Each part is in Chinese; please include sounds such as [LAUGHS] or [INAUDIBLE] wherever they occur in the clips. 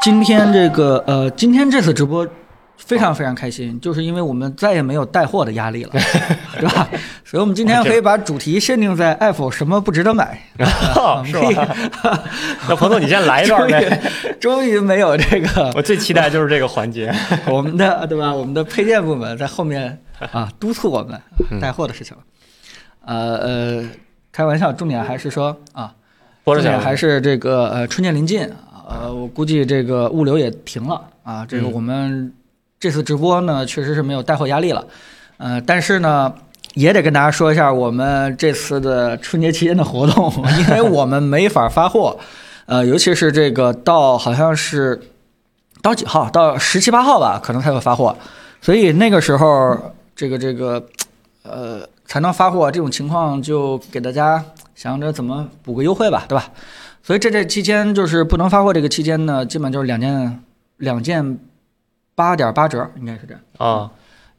今天这个呃，今天这次直播非常非常开心，就是因为我们再也没有带货的压力了，[LAUGHS] 对吧？所以我们今天可以把主题限定在 Apple 什么不值得买，[LAUGHS] 是吧？[LAUGHS] 那彭总，你先来一段呗。终于没有这个，我最期待就是这个环节，我们的对吧？我们的配件部门在后面啊督促我们带货的事情了。呃呃，开玩笑，重点还是说啊，重点还是这个呃春节临近。呃，我估计这个物流也停了啊。这个我们这次直播呢，确实是没有带货压力了。呃，但是呢，也得跟大家说一下我们这次的春节期间的活动，因为我们没法发货。呃，尤其是这个到好像是到几号？到十七八号吧，可能才会发货。所以那个时候，这个这个呃才能发货。这种情况就给大家想着怎么补个优惠吧，对吧？所以这这期间就是不能发货，这个期间呢，基本就是两件两件八点八折，应该是这样啊。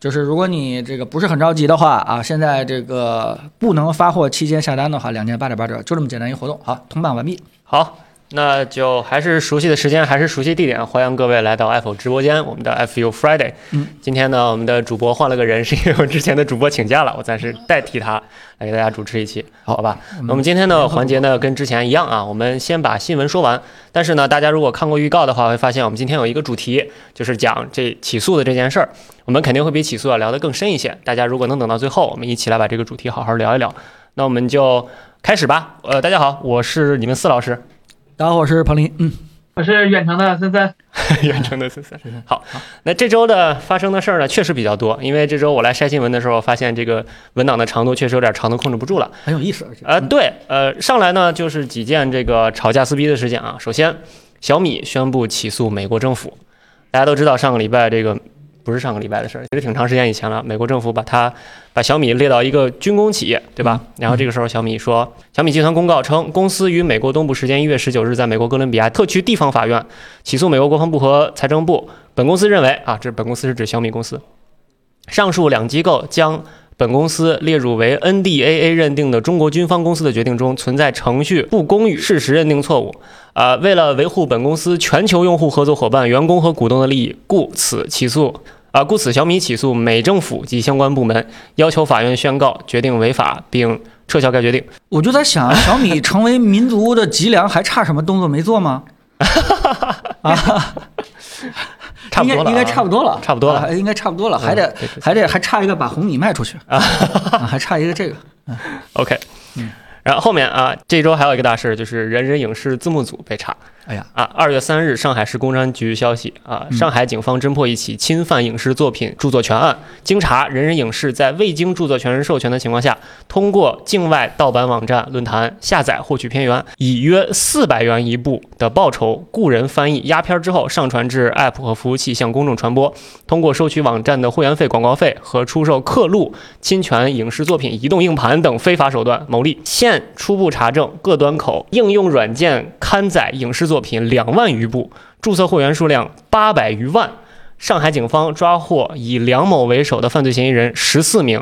就是如果你这个不是很着急的话啊，现在这个不能发货期间下单的话，两件八点八折，就这么简单一个活动。好，通办完毕。好。那就还是熟悉的时间，还是熟悉地点，欢迎各位来到 Apple 直播间，我们的 FU Friday。嗯，今天呢，我们的主播换了个人，是因为我之前的主播请假了，我暂时代替他来给大家主持一期，好吧？那我们今天的环节呢，跟之前一样啊，我们先把新闻说完。但是呢，大家如果看过预告的话，会发现我们今天有一个主题，就是讲这起诉的这件事儿。我们肯定会比起诉要聊得更深一些。大家如果能等到最后，我们一起来把这个主题好好聊一聊。那我们就开始吧。呃，大家好，我是你们四老师。大家好，我是彭林，嗯，我是远程的森森，[LAUGHS] 远程的森森，好，那这周的发生的事儿呢，确实比较多，因为这周我来筛新闻的时候，发现这个文档的长度确实有点长的控制不住了，很有意思，呃，对，呃，上来呢就是几件这个吵架撕逼的事件啊，首先，小米宣布起诉美国政府，大家都知道上个礼拜这个。不是上个礼拜的事儿，其实挺长时间以前了。美国政府把它把小米列到一个军工企业，对吧？然后这个时候小米说，小米集团公告称，公司于美国东部时间一月十九日在美国哥伦比亚特区地方法院起诉美国国防部和财政部。本公司认为啊，这本公司是指小米公司，上述两机构将。本公司列入为 NDAA 认定的中国军方公司的决定中存在程序不公与事实认定错误。啊，为了维护本公司全球用户、合作伙伴、员工和股东的利益，故此起诉。啊，故此小米起诉美政府及相关部门，要求法院宣告决定违法，并撤销该决定。我就在想，小米成为民族的脊梁，还差什么动作没做吗？啊。[LAUGHS] 差不多了，应该差不多了，差不多了，应该差不多了，还得还得还差一个把红米卖出去。[LAUGHS] 啊，还差一个这个，OK，嗯，然后后面啊，这周还有一个大事，就是人人影视字幕组被查。哎呀啊！二月三日，上海市公安局消息啊，上海警方侦破一起侵犯影视作品著作权案。经查，人人影视在未经著作权人授权的情况下，通过境外盗版网站、论坛下载获取片源，以约四百元一部的报酬雇人翻译压片之后，上传至 App 和服务器向公众传播。通过收取网站的会员费、广告费和出售刻录、侵权影视作品移动硬盘等非法手段牟利。现初步查证，各端口应用软件刊载影视作。品两万余部，注册会员数量八百余万。上海警方抓获以梁某为首的犯罪嫌疑人十四名，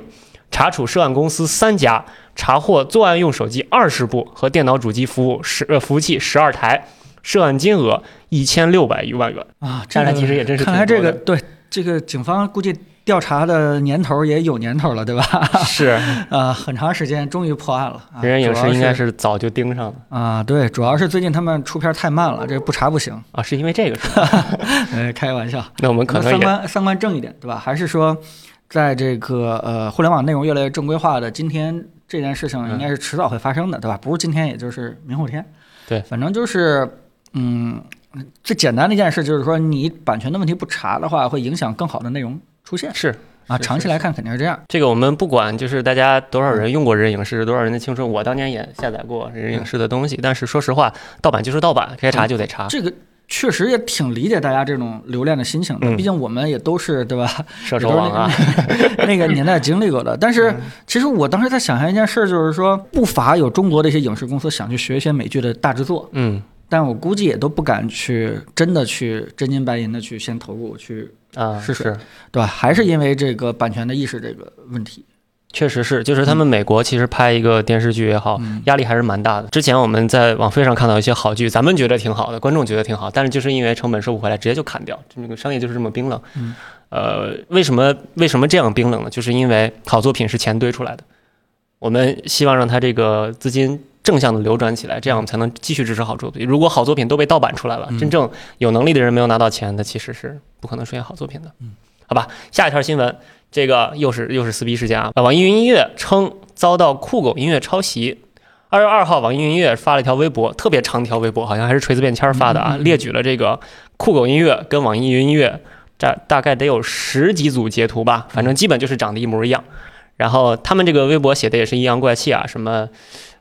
查处涉案公司三家，查获作案用手机二十部和电脑主机服务十呃服务器十二台，涉案金额一千六百余万元啊！看来其实也真是看来这个对这个警方估计。调查的年头也有年头了，对吧？[LAUGHS] 是啊，[LAUGHS] 很长时间，终于破案了。人人影视应该是早就盯上了啊。对，主要是最近他们出片太慢了，这不查不行啊。是因为这个是吧？[LAUGHS] 呃，开个玩笑。那我们可能三观三观正一点，对吧？还是说，在这个呃互联网内容越来越正规化的今天，这件事情应该是迟早会发生的，对吧？不是今天，也就是明后天。对，反正就是嗯，最简单的一件事就是说，你版权的问题不查的话，会影响更好的内容。出现是啊，长期来看肯定是这样。这个我们不管，就是大家多少人用过人人影视，多少人的青春，我当年也下载过人人影视的东西。但是说实话，盗版就是盗版，该查就得查。这个确实也挺理解大家这种留恋的心情的，毕竟我们也都是对吧？[LAUGHS] 射手王啊，[LAUGHS] 那个年代经历过的。但是其实我当时在想象一件事，就是说不乏有中国的一些影视公司想去学一些美剧的大制作。嗯。但我估计也都不敢去真的去真金白银的去先投入去啊，试水，对吧？还是因为这个版权的意识这个问题。确实是，就是他们美国其实拍一个电视剧也好，压力还是蛮大的。之前我们在网飞上看到一些好剧，咱们觉得挺好的，观众觉得挺好，但是就是因为成本收不回来，直接就砍掉。这个商业就是这么冰冷。呃，为什么为什么这样冰冷呢？就是因为好作品是钱堆出来的，我们希望让它这个资金正向的流转起来，这样我们才能继续支持好作品。如果好作品都被盗版出来了，真正有能力的人没有拿到钱，那其实是不可能出现好作品的。嗯，好吧，下一条新闻。这个又是又是撕逼事件啊！网易云音乐称遭到酷狗音乐抄袭。二月二号，网易云音乐发了一条微博，特别长条微博，好像还是锤子便签发的啊，列举了这个酷狗音乐跟网易云音乐这大概得有十几组截图吧，反正基本就是长得一模一样。然后他们这个微博写的也是阴阳怪气啊，什么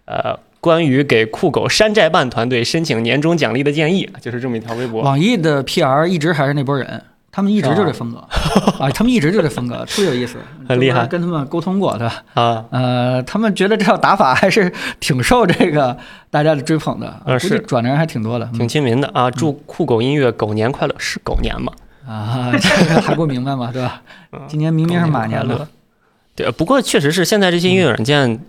呃，关于给酷狗山寨办团队申请年终奖励的建议，就是这么一条微博。网易的 PR 一直还是那波人。他们一直就这风格 [LAUGHS] 啊，他们一直就这风格，特别有意思，[LAUGHS] 很厉害。跟他们沟通过，对吧？啊，呃，他们觉得这套打法还是挺受这个大家的追捧的，呃，是转的人还挺多的，挺亲民的啊。祝酷狗音乐狗年快乐，是狗年吗？啊，这个还不明白吗？对吧？[LAUGHS] 今年明明是马年了。对，不过确实是现在这些音乐软件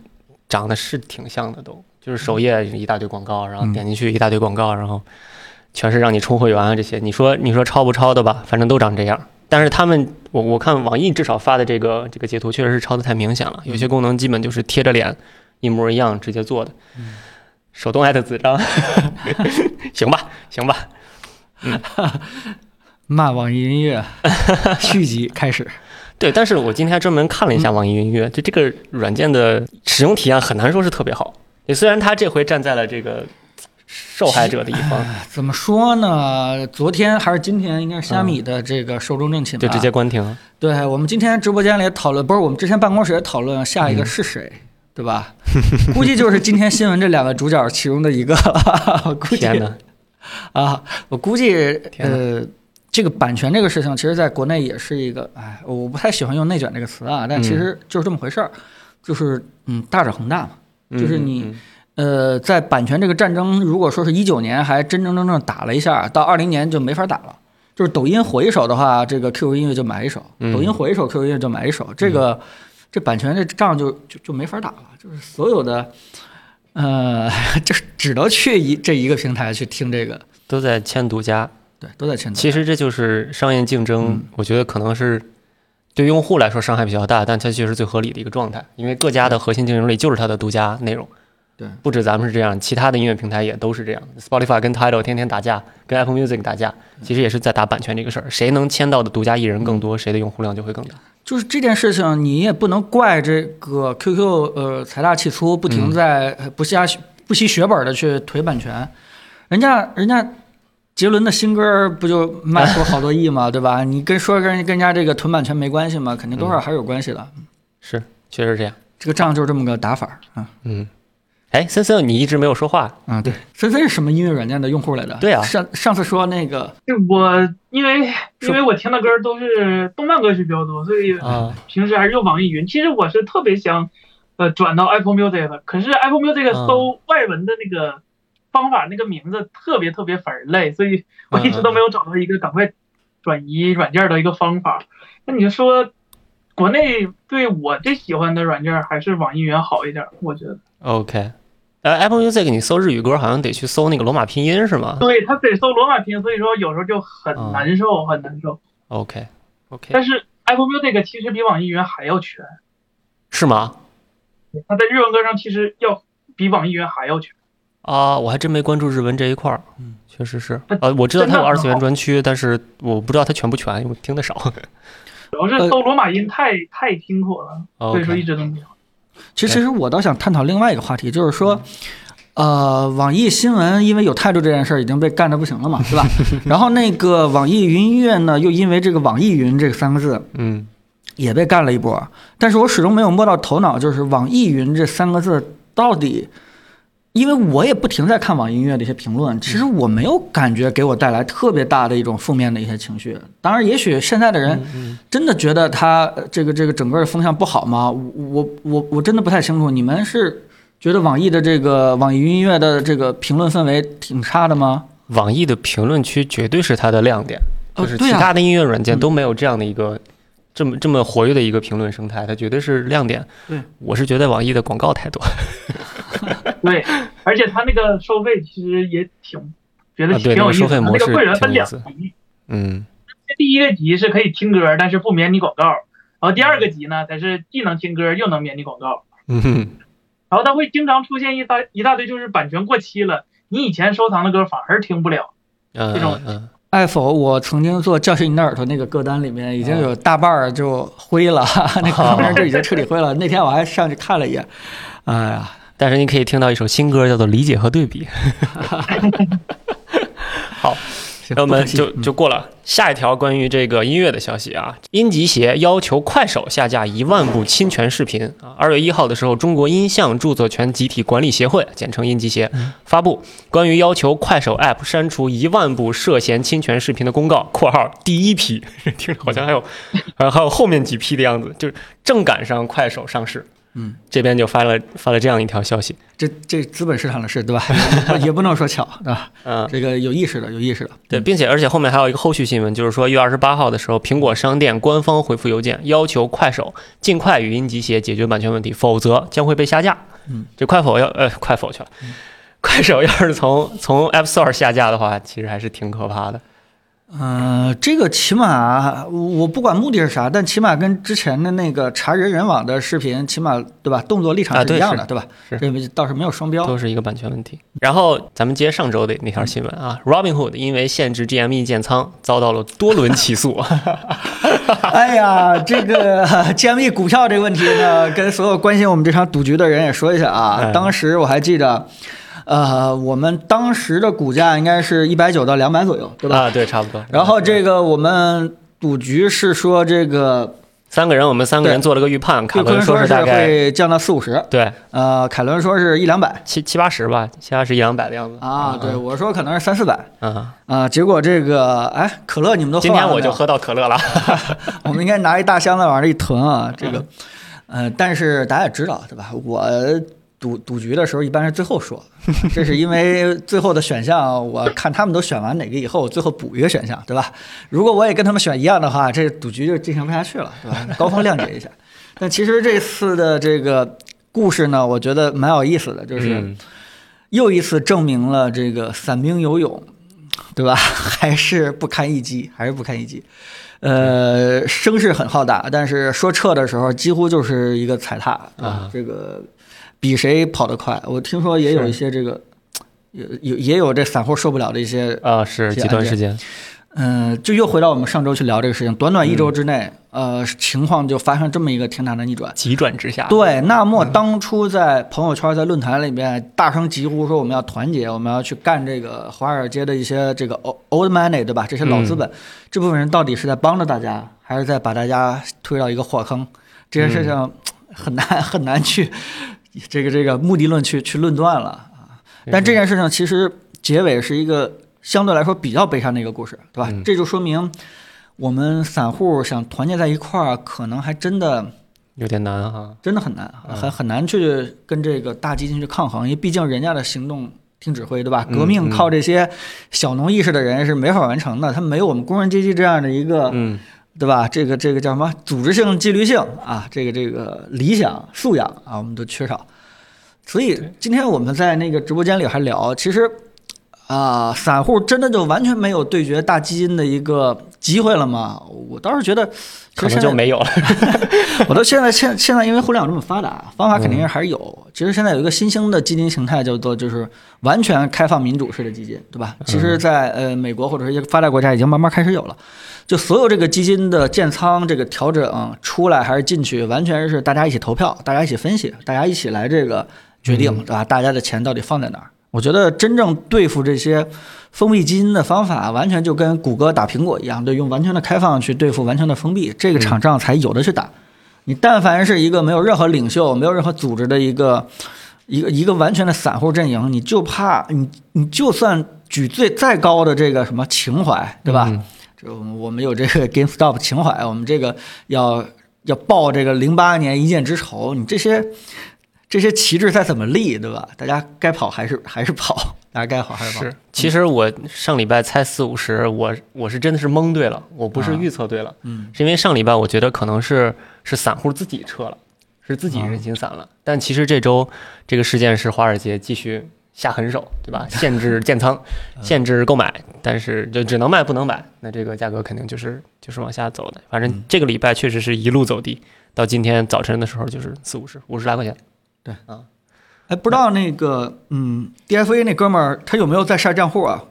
长得是挺像的，都就是首页一大堆广告，然后点进去一大堆广告，然后。全是让你充会员啊，这些你说你说抄不抄的吧？反正都长这样。但是他们，我我看网易至少发的这个这个截图，确实是抄的太明显了。有些功能基本就是贴着脸一模一样直接做的。[LAUGHS] 手动艾特子张，[LAUGHS] 行吧行吧。嗯 [LAUGHS] 骂网易音乐续集开始。对，但是我今天还专门看了一下网易云音乐，就这个软件的使用体验很难说是特别好。虽然他这回站在了这个。受害者的一方，怎么说呢？昨天还是今天，应该是虾米的这个寿终正寝，就直接关停。对我们今天直播间里讨论，不是我们之前办公室也讨论下一个是谁，对吧？估计就是今天新闻这两个主角其中的一个。估计啊，我估计呃，这个版权这个事情，其实在国内也是一个，哎，我不太喜欢用内卷这个词啊，但其实就是这么回事儿，就是嗯，大者恒大嘛，就是你。呃，在版权这个战争，如果说是一九年还真真正正打了一下，到二零年就没法打了。就是抖音火一首的话，这个 QQ 音乐就买一首；抖音火一首，QQ 音乐就买一首。这个这版权这仗就就就没法打了。就是所有的，呃，[LAUGHS] 就只能去一这一个平台去听这个，都在签独家，对，都在签。其实这就是商业竞争，我觉得可能是对用户来说伤害比较大，但它却是最合理的一个状态，因为各家的核心竞争力就是它的独家内容。对，不止咱们是这样，其他的音乐平台也都是这样。Spotify 跟 Tidal 天天打架，跟 Apple Music 打架，其实也是在打版权这个事儿。谁能签到的独家艺人更多，谁的用户量就会更大。就是这件事情，你也不能怪这个 QQ，呃，财大气粗，不停在不下不惜血本的去推版权。人家人家杰伦的新歌不就卖出好多亿吗？[LAUGHS] 对吧？你跟说跟跟人家这个囤版权没关系吗？肯定多少还是有关系的。是，确实这样。这个仗就是这么个打法啊。嗯。哎，森森，你一直没有说话啊？对，森森是什么音乐软件的用户来的？对啊，上上次说那个，我因为因为我听的歌都是动漫歌曲比较多，所以平时还是用网易云。其实我是特别想呃转到 Apple Music 的，可是 Apple Music 搜外文的那个方法，那个名字特别特别反人类，所以我一直都没有找到一个赶快转移软件的一个方法。那你说国内对我最喜欢的软件还是网易云好一点？我觉得。OK，呃，Apple Music 你搜日语歌好像得去搜那个罗马拼音是吗？对，它得搜罗马拼音，所以说有时候就很难受，很难受。OK，OK。但是 Apple Music 其实比网易云还要全，是吗？它在日文歌上其实要比网易云还要全。啊，我还真没关注日文这一块儿。嗯，确实是。呃，我知道它有二次元专区，但是我不知道它全不全，因为我听的少。[LAUGHS] 主要是搜罗马音太太辛苦了，所以说一直都没有。其实其实我倒想探讨另外一个话题，就是说，呃，网易新闻因为有态度这件事儿已经被干的不行了嘛，是吧？[LAUGHS] 然后那个网易云音乐呢，又因为这个网易云这三个字，嗯，也被干了一波。但是我始终没有摸到头脑，就是网易云这三个字到底。因为我也不停在看网易音乐的一些评论，其实我没有感觉给我带来特别大的一种负面的一些情绪。当然，也许现在的人真的觉得他这个这个整个的风向不好吗？我我我真的不太清楚。你们是觉得网易的这个网易音乐的这个评论氛围挺差的吗？网易的评论区绝对是它的亮点，就是其他的音乐软件都没有这样的一个这么这么活跃的一个评论生态，它绝对是亮点。对，我是觉得网易的广告太多。[LAUGHS] 对，而且他那个收费其实也挺觉得挺有意思。那个会员分两级，嗯，第一个级是可以听歌，但是不免你广告。然后第二个级呢，才是既能听歌又能免你广告。嗯哼。然后它会经常出现一大一大堆，就是版权过期了。你以前收藏的歌反而听不了，这种。爱否，我曾经做教训你的耳朵那个歌单里面已经有大半儿就灰了，[LAUGHS] 那歌名就已经彻底灰了。那天我还上去看了一眼，哎呀！但是你可以听到一首新歌，叫做《理解和对比》。[LAUGHS] 好。那我们就就过了下一条关于这个音乐的消息啊，音集协要求快手下架一万部侵权视频啊。二月一号的时候，中国音像著作权集体管理协会（简称音集协）发布关于要求快手 App 删除一万部涉嫌侵权视频的公告（括号第一批），[LAUGHS] 听着好像还有，[LAUGHS] 还还有后面几批的样子，就是正赶上快手上市。嗯，这边就发了发了这样一条消息，这这资本市场的事，对吧？[LAUGHS] 也不能说巧，对吧？嗯，这个有意识的，有意识的。对，并且而且后面还有一个后续新闻，就是说一月二十八号的时候，苹果商店官方回复邮件，要求快手尽快语音集协解决版权问题，否则将会被下架。嗯，这快否要呃快否去了，[LAUGHS] 快手要是从从 App Store 下架的话，其实还是挺可怕的。嗯，这个起码我不管目的是啥，但起码跟之前的那个查人人网的视频，起码对吧？动作立场是一样的，对吧？是，这倒是没有双标，都是一个版权问题。然后咱们接上周的那条新闻啊，Robinhood 因为限制 GME 建仓，遭到了多轮起诉。[LAUGHS] 哎呀，这个 [LAUGHS] GME 股票这个问题呢，跟所有关心我们这场赌局的人也说一下啊。当时我还记得。呃，我们当时的股价应该是一百九到两百左右，对吧？啊，对，差不多。然后这个我们赌局是说这个三个人，我们三个人做了个预判，凯伦说是大概会降到四五十，对。呃，凯伦说是一两百，七七八十吧，七八十一两百的样子。啊，对，我说可能是三四百。啊啊，结果这个哎，可乐你们都今天我就喝到可乐了，[LAUGHS] [LAUGHS] 我们应该拿一大箱子往这一囤啊，这个，呃，但是大家也知道对吧？我。赌赌局的时候一般是最后说，这是因为最后的选项，我看他们都选完哪个以后，最后补一个选项，对吧？如果我也跟他们选一样的话，这赌局就进行不下去了，对吧？高风亮节一下。但其实这次的这个故事呢，我觉得蛮有意思的，就是又一次证明了这个散兵游泳，对吧？[LAUGHS] 还是不堪一击，还是不堪一击。呃，声势很浩大，但是说撤的时候几乎就是一个踩踏啊，这个。比谁跑得快？我听说也有一些这个，有有也有这散户受不了的一些啊，是极端时间。嗯，就又回到我们上周去聊这个事情，短短一周之内，呃，情况就发生这么一个天大的逆转，急转直下。对，那么当初在朋友圈、在论坛里面大声疾呼说我们要团结，我们要去干这个华尔街的一些这个 old money，对吧？这些老资本，这部分人到底是在帮着大家，还是在把大家推到一个火坑？这件事情很难很难去。这个这个目的论去去论断了啊，但这件事情其实结尾是一个相对来说比较悲伤的一个故事，对吧？这就说明我们散户想团结在一块儿，可能还真的有点难哈，真的很难，很很难去跟这个大基金去抗衡，因为毕竟人家的行动听指挥，对吧？革命靠这些小农意识的人是没法完成的，他没有我们工人阶级这样的一个。对吧？这个这个叫什么？组织性、纪律性啊，这个这个理想素养啊，我们都缺少。所以今天我们在那个直播间里还聊，其实啊，散户真的就完全没有对决大基金的一个机会了吗？我倒是觉得可能就没有了。[LAUGHS] 我到现在现现在因为互联网这么发达，方法肯定是还是有。其实现在有一个新兴的基金形态叫做就是完全开放民主式的基金，对吧？其实，在呃美国或者是一些发达国家已经慢慢开始有了。就所有这个基金的建仓、这个调整出来还是进去，完全是大家一起投票，大家一起分析，大家一起来这个决定，对吧？大家的钱到底放在哪儿？我觉得真正对付这些封闭基金的方法，完全就跟谷歌打苹果一样，对，用完全的开放去对付完全的封闭，这个场仗才有的去打。你但凡是一个没有任何领袖、没有任何组织的一个一个一个完全的散户阵营，你就怕你你就算举最再高的这个什么情怀，对吧？就我们有这个 GameStop 情怀，我们这个要要报这个零八年一箭之仇，你这些这些旗帜再怎么立，对吧？大家该跑还是 [LAUGHS] 还是跑，大家该跑还是跑。是，其实我上礼拜猜四五十，我我是真的是蒙对了，我不是预测对了，嗯，是因为上礼拜我觉得可能是是散户自己撤了，是自己人心散了。但其实这周这个事件是华尔街继续下狠手，对吧？[LAUGHS] 限制建仓，限制购买，但是就只能卖不能买，那这个价格肯定就是就是往下走的。反正这个礼拜确实是一路走低，到今天早晨的时候就是四五十，五十来块钱。对啊，哎，不知道那个，嗯，DFA 那哥们儿他有没有在晒账户啊？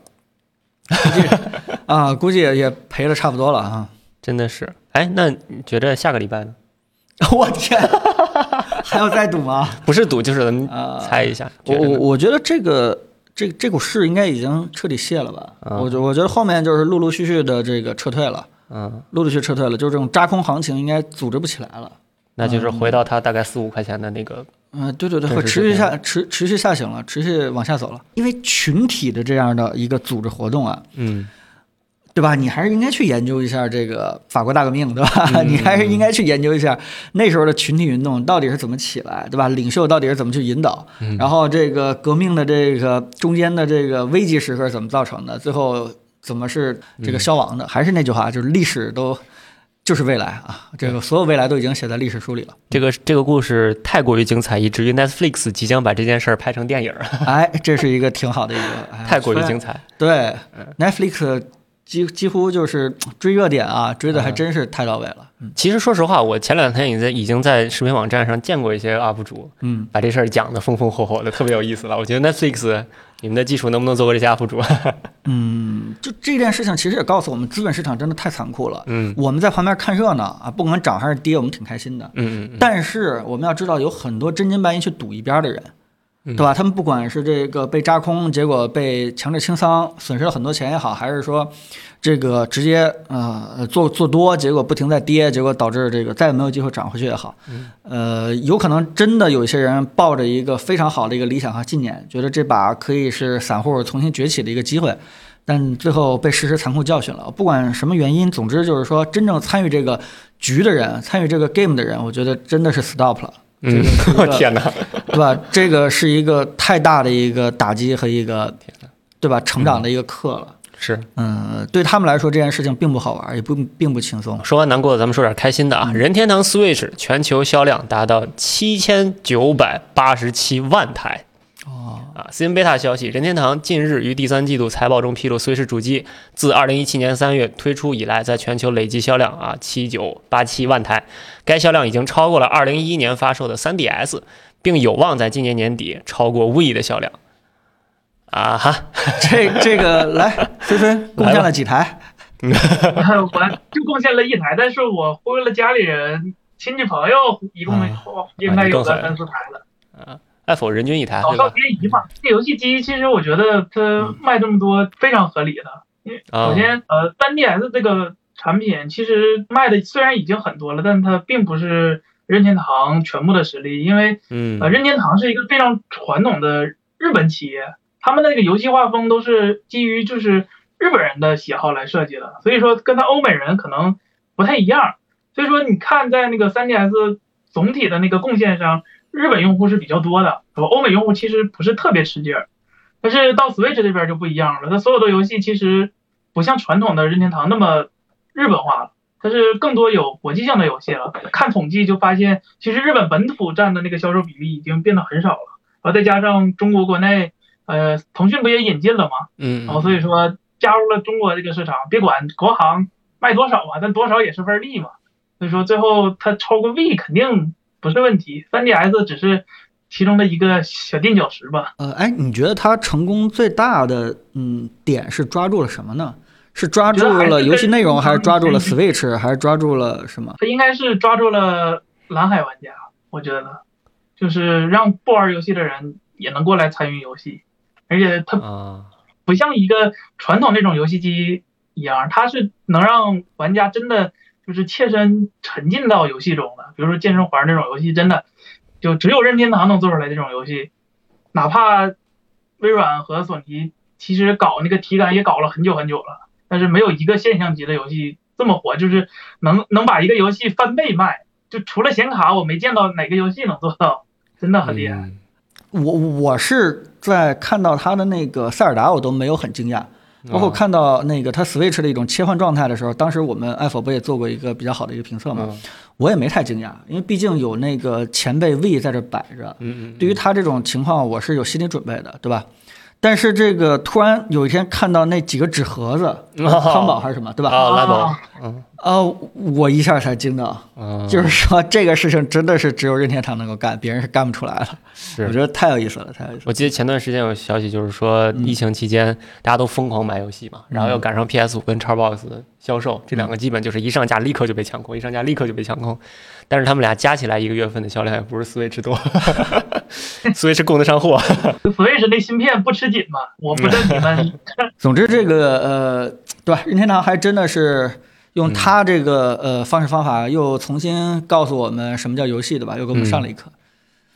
估计 [LAUGHS] 啊，估计也也赔了差不多了啊。真的是，哎，那你觉得下个礼拜呢？[LAUGHS] 我天，[LAUGHS] 还要再赌吗？不是赌，就是咱们猜一下。我我我觉得这个这这股市应该已经彻底泄了吧？我觉我觉得后面就是陆陆续续的这个撤退了，嗯，陆陆续撤退了，就是这种扎空行情应该组织不起来了。那就是回到它大概四五块钱的那个。嗯，对对对，会持续下持持续下行了，持续往下走了。因为群体的这样的一个组织活动啊，嗯，对吧？你还是应该去研究一下这个法国大革命，对吧？[LAUGHS] 你还是应该去研究一下那时候的群体运动到底是怎么起来，对吧？领袖到底是怎么去引导？然后这个革命的这个中间的这个危机时刻怎么造成的？最后怎么是这个消亡的？还是那句话，就是历史都。就是未来啊，这个所有未来都已经写在历史书里了。这个这个故事太过于精彩，以至于 Netflix 即将把这件事儿拍成电影。哎，这是一个挺好的一个，[LAUGHS] 太过于精彩。对，Netflix 几几乎就是追热点啊，追的还真是太到位了。其实说实话，我前两天已经已经在视频网站上见过一些 UP 主，嗯，把这事儿讲的风风火火的，特别有意思了。我觉得 Netflix。你们的技术能不能做过这些 UP 主？[LAUGHS] [LAUGHS] 嗯，就这件事情其实也告诉我们，资本市场真的太残酷了。嗯，我们在旁边看热闹啊，不管涨还是跌，我们挺开心的。嗯嗯。但是我们要知道，有很多真金白银去赌一边的人，对吧？他们不管是这个被扎空，结果被强制清仓，损失了很多钱也好，还是说。这个直接呃做做多，结果不停在跌，结果导致这个再也没有机会涨回去也好，呃，有可能真的有一些人抱着一个非常好的一个理想和信念，觉得这把可以是散户重新崛起的一个机会，但最后被事实残酷教训了。不管什么原因，总之就是说，真正参与这个局的人，参与这个 game 的人，我觉得真的是 stop 了。嗯，我 [LAUGHS] 天哪，对吧？这个是一个太大的一个打击和一个，对吧？成长的一个课了。是，嗯，对他们来说这件事情并不好玩，也不并不轻松。说完难过的，咱们说点开心的啊！任天堂 Switch 全球销量达到七千九百八十七万台。哦，啊，私信贝塔消息，任天堂近日于第三季度财报中披露，Switch 主机自二零一七年三月推出以来，在全球累计销量啊七九八七万台，该销量已经超过了二零一一年发售的 3DS，并有望在今年年底超过 Wii 的销量。啊哈，这这个来，菲菲贡献了几台？[LAUGHS] 我就贡献了一台，但是我忽悠了家里人、亲戚朋友，一共应该有个三四台了。啊，爱否人均一台，老少皆宜嘛。这游戏机其实我觉得它卖这么多非常合理的。首先，呃，3DS 这个产品其实卖的虽然已经很多了，但它并不是任天堂全部的实力，因为呃，任天堂是一个非常传统的日本企业。他们的那个游戏画风都是基于就是日本人的喜好来设计的，所以说跟他欧美人可能不太一样。所以说你看在那个 3DS 总体的那个贡献上，日本用户是比较多的，欧美用户其实不是特别吃劲儿。但是到 Switch 这边就不一样了，它所有的游戏其实不像传统的任天堂那么日本化了，它是更多有国际性的游戏了。看统计就发现，其实日本本土占的那个销售比例已经变得很少了，然后再加上中国国内。呃，腾讯不也引进了吗？嗯，然后所以说加入了中国这个市场，别管国行卖多少啊，但多少也是份利嘛。所以说最后它超过 V 肯定不是问题，3DS 只是其中的一个小垫脚石吧。呃，哎，你觉得它成功最大的嗯点是抓住了什么呢？是抓住了游戏内容，还是抓住了 Switch，还是抓住了什么？他应该是抓住了蓝海玩家，我觉得，就是让不玩游戏的人也能过来参与游戏。而且它不像一个传统那种游戏机一样，它是能让玩家真的就是切身沉浸到游戏中的。比如说健身环那种游戏，真的就只有任天堂能做出来这种游戏。哪怕微软和索尼其实搞那个体感也搞了很久很久了，但是没有一个现象级的游戏这么火，就是能能把一个游戏翻倍卖。就除了显卡，我没见到哪个游戏能做到。真的很厉害。我我是在看到他的那个塞尔达，我都没有很惊讶。包括看到那个他 Switch 的一种切换状态的时候，当时我们爱否不也做过一个比较好的一个评测嘛？我也没太惊讶，因为毕竟有那个前辈 V 在这摆着。嗯对于他这种情况，我是有心理准备的，对吧？但是这个突然有一天看到那几个纸盒子，康宝还是什么，对吧？啊，来宝，嗯，呃，我一下才惊到，就是说这个事情真的是只有任天堂能够干，别人是干不出来的。是，我觉得太有意思了，太有意思。我记得前段时间有消息，就是说疫情期间大家都疯狂买游戏嘛，然后又赶上 PS 五跟 Xbox 的销售，这两个基本就是一上架立刻就被抢空，一上架立刻就被抢空。但是他们俩加起来一个月份的销量也不是 Switch 多，[LAUGHS] Switch 供得上货。Switch 那芯片不吃紧嘛？我不知道你们。[LAUGHS] 总之，这个呃，对吧？任天堂还真的是用他这个呃方式方法，又重新告诉我们什么叫游戏，对吧？又给我们上了一课。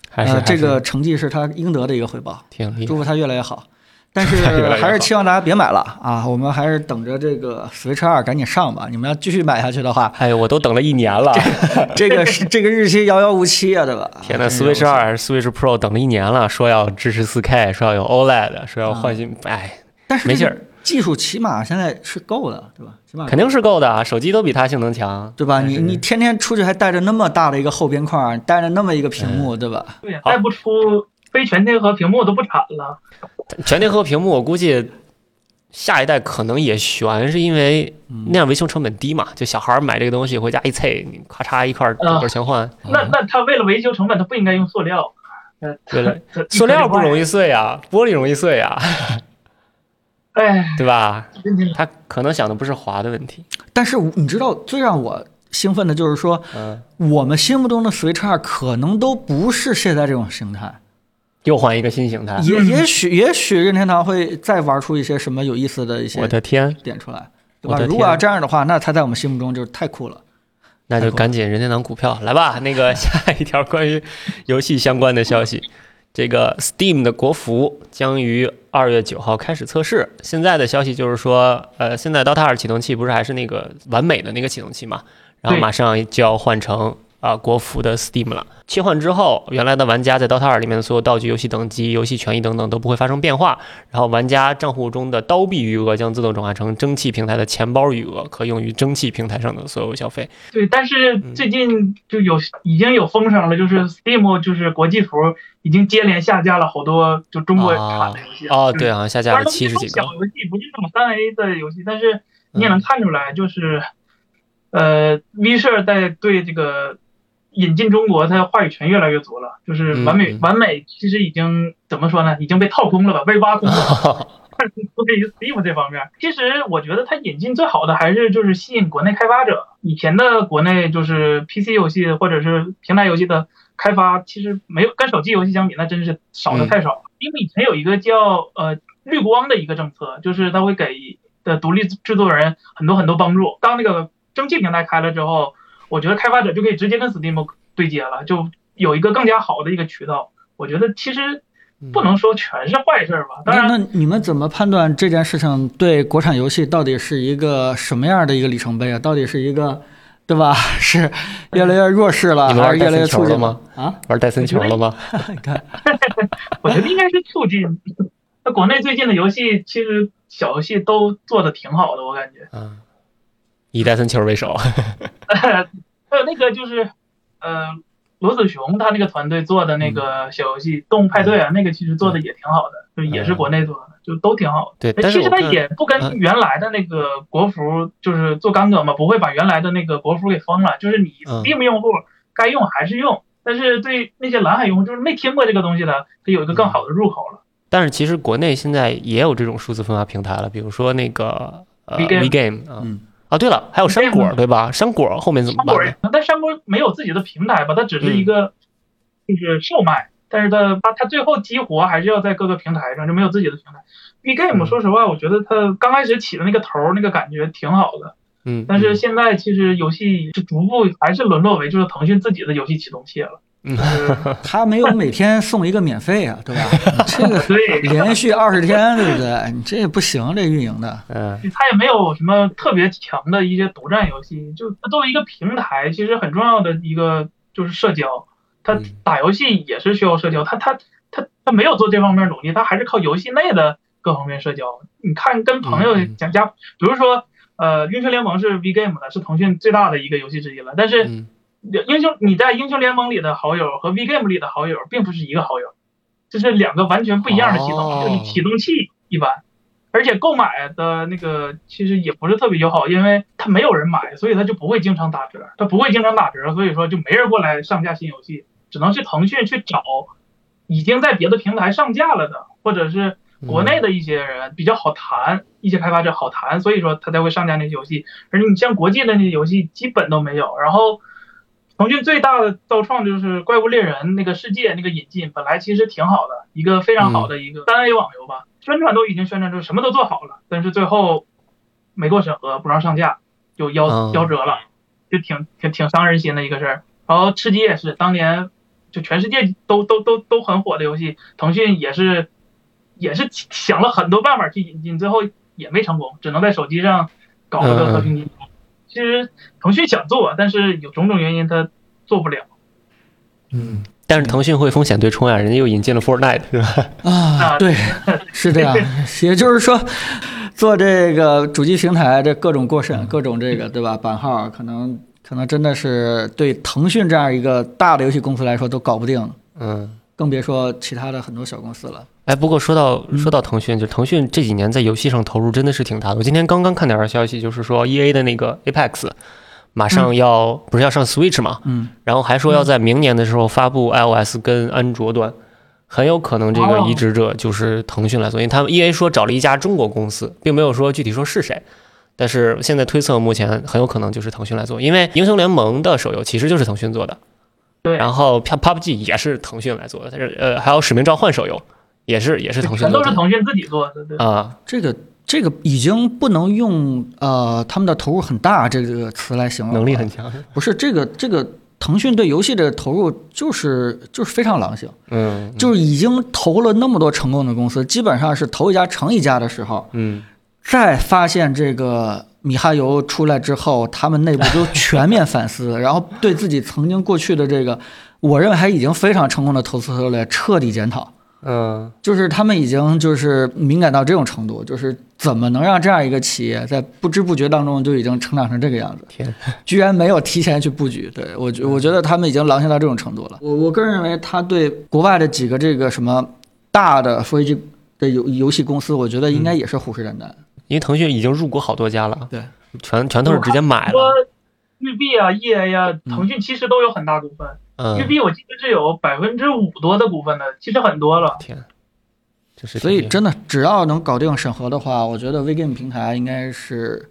还是这个成绩是他应得的一个回报。挺厉害。祝福他越来越好。但是 [LAUGHS] 还是期望大家别买了啊！我们还是等着这个 Switch 二赶紧上吧。你们要继续买下去的话，[LAUGHS] 哎，我都等了一年了，[LAUGHS] 这个是这个日期遥遥无期啊，对吧？天呐 s w i t c h 二还是 Switch Pro 等了一年了，说要支持 4K，说要有 OLED，说要换新，哎，但是没劲儿。技术起码现在是够的，对吧？起码肯定是够的啊，手机都比它性能强，对吧？你你天天出去还带着那么大的一个后边框，带着那么一个屏幕，对吧？对，再不出非全贴合屏幕都不产了。全贴合屏幕，我估计下一代可能也悬，是因为那样维修成本低嘛？就小孩买这个东西回家一拆，你咔嚓一块整个全换。那那他为了维修成本，他不应该用塑料。[LAUGHS] 对了，塑料不容易碎啊，玻璃容易碎啊。[LAUGHS] 哎，对吧？他可能想的不是滑的问题。但是你知道，最让我兴奋的就是说，嗯，我们心目中的 Switch 二可能都不是现在这种形态。又换一个新形态，也也许也许任天堂会再玩出一些什么有意思的一些，我的天，点出来，对吧？如果要这样的话，那它在我们心目中就是太酷了。那就赶紧任天堂股票来吧。[LAUGHS] 那个下一条关于游戏相关的消息，这个 Steam 的国服将于二月九号开始测试。现在的消息就是说，呃，现在 DOTA 二启动器不是还是那个完美的那个启动器嘛？然后马上就要换成。啊，国服的 Steam 了。切换之后，原来的玩家在 DOTA 二里面的所有道具、游戏等级、游戏权益等等都不会发生变化。然后，玩家账户中的刀币余额将自动转化成蒸汽平台的钱包余额，可用于蒸汽平台上的所有消费。对，但是最近就有已经有风声了，就是 Steam 就是国际服已经接连下架了好多就中国产的游戏。哦，对啊，下架了七十几个。小游戏不是那种三 A 的游戏，但是你也能看出来，就是呃，V 社在对这个。引进中国，它话语权越来越足了。就是完美，完美其实已经怎么说呢？已经被套空了吧？被挖空了。对于 Steam 这方面，其实我觉得它引进最好的还是就是吸引国内开发者。以前的国内就是 PC 游戏或者是平台游戏的开发，其实没有跟手机游戏相比，那真是少的太少了。因为以前有一个叫呃绿光的一个政策，就是它会给的独立制作人很多很多帮助。当那个蒸汽平台开了之后。我觉得开发者就可以直接跟 Steam 对接了，就有一个更加好的一个渠道。我觉得其实不能说全是坏事吧。当然，那你们怎么判断这件事情对国产游戏到底是一个什么样的一个里程碑啊？到底是一个，对吧？[LAUGHS] 是越来越弱势了，还是越来越促进了吗？啊，玩戴森球了吗？[LAUGHS] 你看，[LAUGHS] 我觉得应该是促进。那国内最近的游戏其实小游戏都做的挺好的，我感觉。嗯。以戴森球为首，还 [LAUGHS] 有那个就是，呃，罗子雄他那个团队做的那个小游戏《动物派对》啊，那个其实做的也挺好的，就也是国内做的，就都挺好的。对，其实他也不跟原来的那个国服就是做干戈嘛，不会把原来的那个国服给封了，就是你 Steam 用户该用还是用，但是对那些蓝海用户就是没听过这个东西的，它有一个更好的入口了。但是其实国内现在也有这种数字分发平台了，比如说那个呃 V Game 啊。啊，对了，还有山果，对吧？山果后面怎么办呢？但山果没有自己的平台吧？它只是一个，就是售卖，但是它它它最后激活还是要在各个平台上，就没有自己的平台。B Game，说实话，我觉得它刚开始起的那个头，那个感觉挺好的，嗯，但是现在其实游戏就逐步还是沦落为就是腾讯自己的游戏启动器了。嗯，他没有每天送一个免费啊，对吧？[LAUGHS] 这个连续二十天，对不对？你这也不行，这运营的。嗯，他也没有什么特别强的一些独占游戏，就作为一个平台，其实很重要的一个就是社交。他打游戏也是需要社交，他他他他没有做这方面努力，他还是靠游戏内的各方面社交。你看，跟朋友讲加，比如说，呃，英雄联盟是 V Game 的，是腾讯最大的一个游戏之一了。但是，英雄你在英雄联盟里的好友和 V Game 里的好友并不是一个好友，这是两个完全不一样的系统，就是启动器一般。而且购买的那个其实也不是特别友好，因为它没有人买，所以它就不会经常打折。它不会经常打折，所以说就没人过来上架新游戏，只能去腾讯去找已经在别的平台上架了的，或者是国内的一些人比较好谈，一些开发者好谈，所以说他才会上架那些游戏。而你像国际的那些游戏基本都没有。然后腾讯最大的造创就是《怪物猎人》那个世界那个引进，本来其实挺好的，一个非常好的一个三 A 网游吧。宣传都已经宣传出什么都做好了，但是最后没过审核，不让上架，就夭夭折了，就挺挺挺伤人心的一个事儿。然后吃鸡也是，当年就全世界都都都都很火的游戏，腾讯也是也是想了很多办法去引进，最后也没成功，只能在手机上搞了个和平精英。其实腾讯想做，但是有种种原因他做不了。嗯。但是腾讯会风险对冲啊，人家又引进了 Fortnite，是吧？啊，对，是这样。[LAUGHS] 也就是说，做这个主机平台，这各种过审，各种这个，对吧？版号可能可能真的是对腾讯这样一个大的游戏公司来说都搞不定。嗯，更别说其他的很多小公司了。哎，不过说到说到腾讯，就腾讯这几年在游戏上投入真的是挺大的。我今天刚刚看点消息，就是说 E A 的那个 Apex。马上要不是要上 Switch 嘛？嗯，然后还说要在明年的时候发布 iOS 跟安卓端，很有可能这个移植者就是腾讯来做，因为他们 EA 说找了一家中国公司，并没有说具体说是谁，但是现在推测目前很有可能就是腾讯来做，因为英雄联盟的手游其实就是腾讯做的，对，然后 PUBG 也是腾讯来做的，但是呃还有使命召唤手游也是也是腾讯，全都是腾讯自己做的，对啊，这个。这个已经不能用呃他们的投入很大这个词来形容，能力很强。不是这个这个腾讯对游戏的投入就是就是非常狼性，嗯，就是已经投了那么多成功的公司，基本上是投一家成一家的时候，嗯，再发现这个米哈游出来之后，他们内部就全面反思，[LAUGHS] 然后对自己曾经过去的这个我认为还已经非常成功的投资策略彻底检讨。嗯，就是他们已经就是敏感到这种程度，就是怎么能让这样一个企业在不知不觉当中就已经成长成这个样子？天，居然没有提前去布局。对我觉我觉得他们已经狼性到这种程度了。我我个人认为，他对国外的几个这个什么大的 f 机的游游戏公司，我觉得应该也是虎视眈眈。因为腾讯已经入股好多家了，对，全全都是直接买了。育碧啊，EA 呀，腾讯其实都有很大股份。育碧我记得是有百分之五多的股份的，其实很多了。天，就是所以真的，只要能搞定审核的话，我觉得 VGame 平台应该是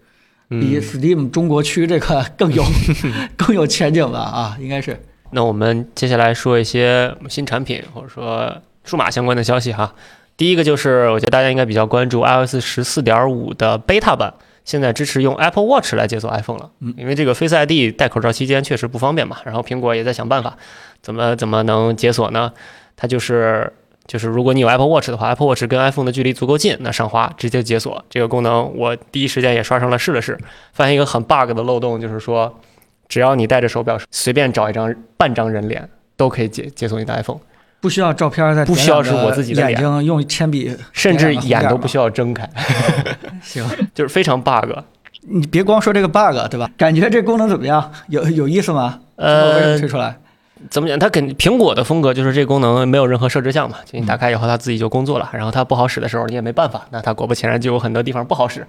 比 Steam 中国区这个 [LAUGHS] 更有 [LAUGHS] 更有前景吧？啊，应该是。那我们接下来说一些新产品或者说数码相关的消息哈。第一个就是，我觉得大家应该比较关注 iOS 十四点五的 Beta 版。现在支持用 Apple Watch 来解锁 iPhone 了，嗯，因为这个 Face ID 戴口罩期间确实不方便嘛。然后苹果也在想办法，怎么怎么能解锁呢？它就是就是如果你有 Apple Watch 的话，Apple Watch 跟 iPhone 的距离足够近，那上滑直接解锁这个功能，我第一时间也刷上了试了试，发现一个很 bug 的漏洞，就是说只要你戴着手表，随便找一张半张人脸都可以解解锁你的 iPhone。不需要照片，在不需要是我自己的眼睛，用铅笔，甚至眼都不需要睁开。[LAUGHS] 行，[LAUGHS] 就是非常 bug。你别光说这个 bug，对吧？感觉这功能怎么样？有有意思吗？呃，推出来怎么讲？它肯苹果的风格就是这功能没有任何设置项嘛，就你打开以后它自己就工作了。然后它不好使的时候你也没办法，那它果不其然就有很多地方不好使。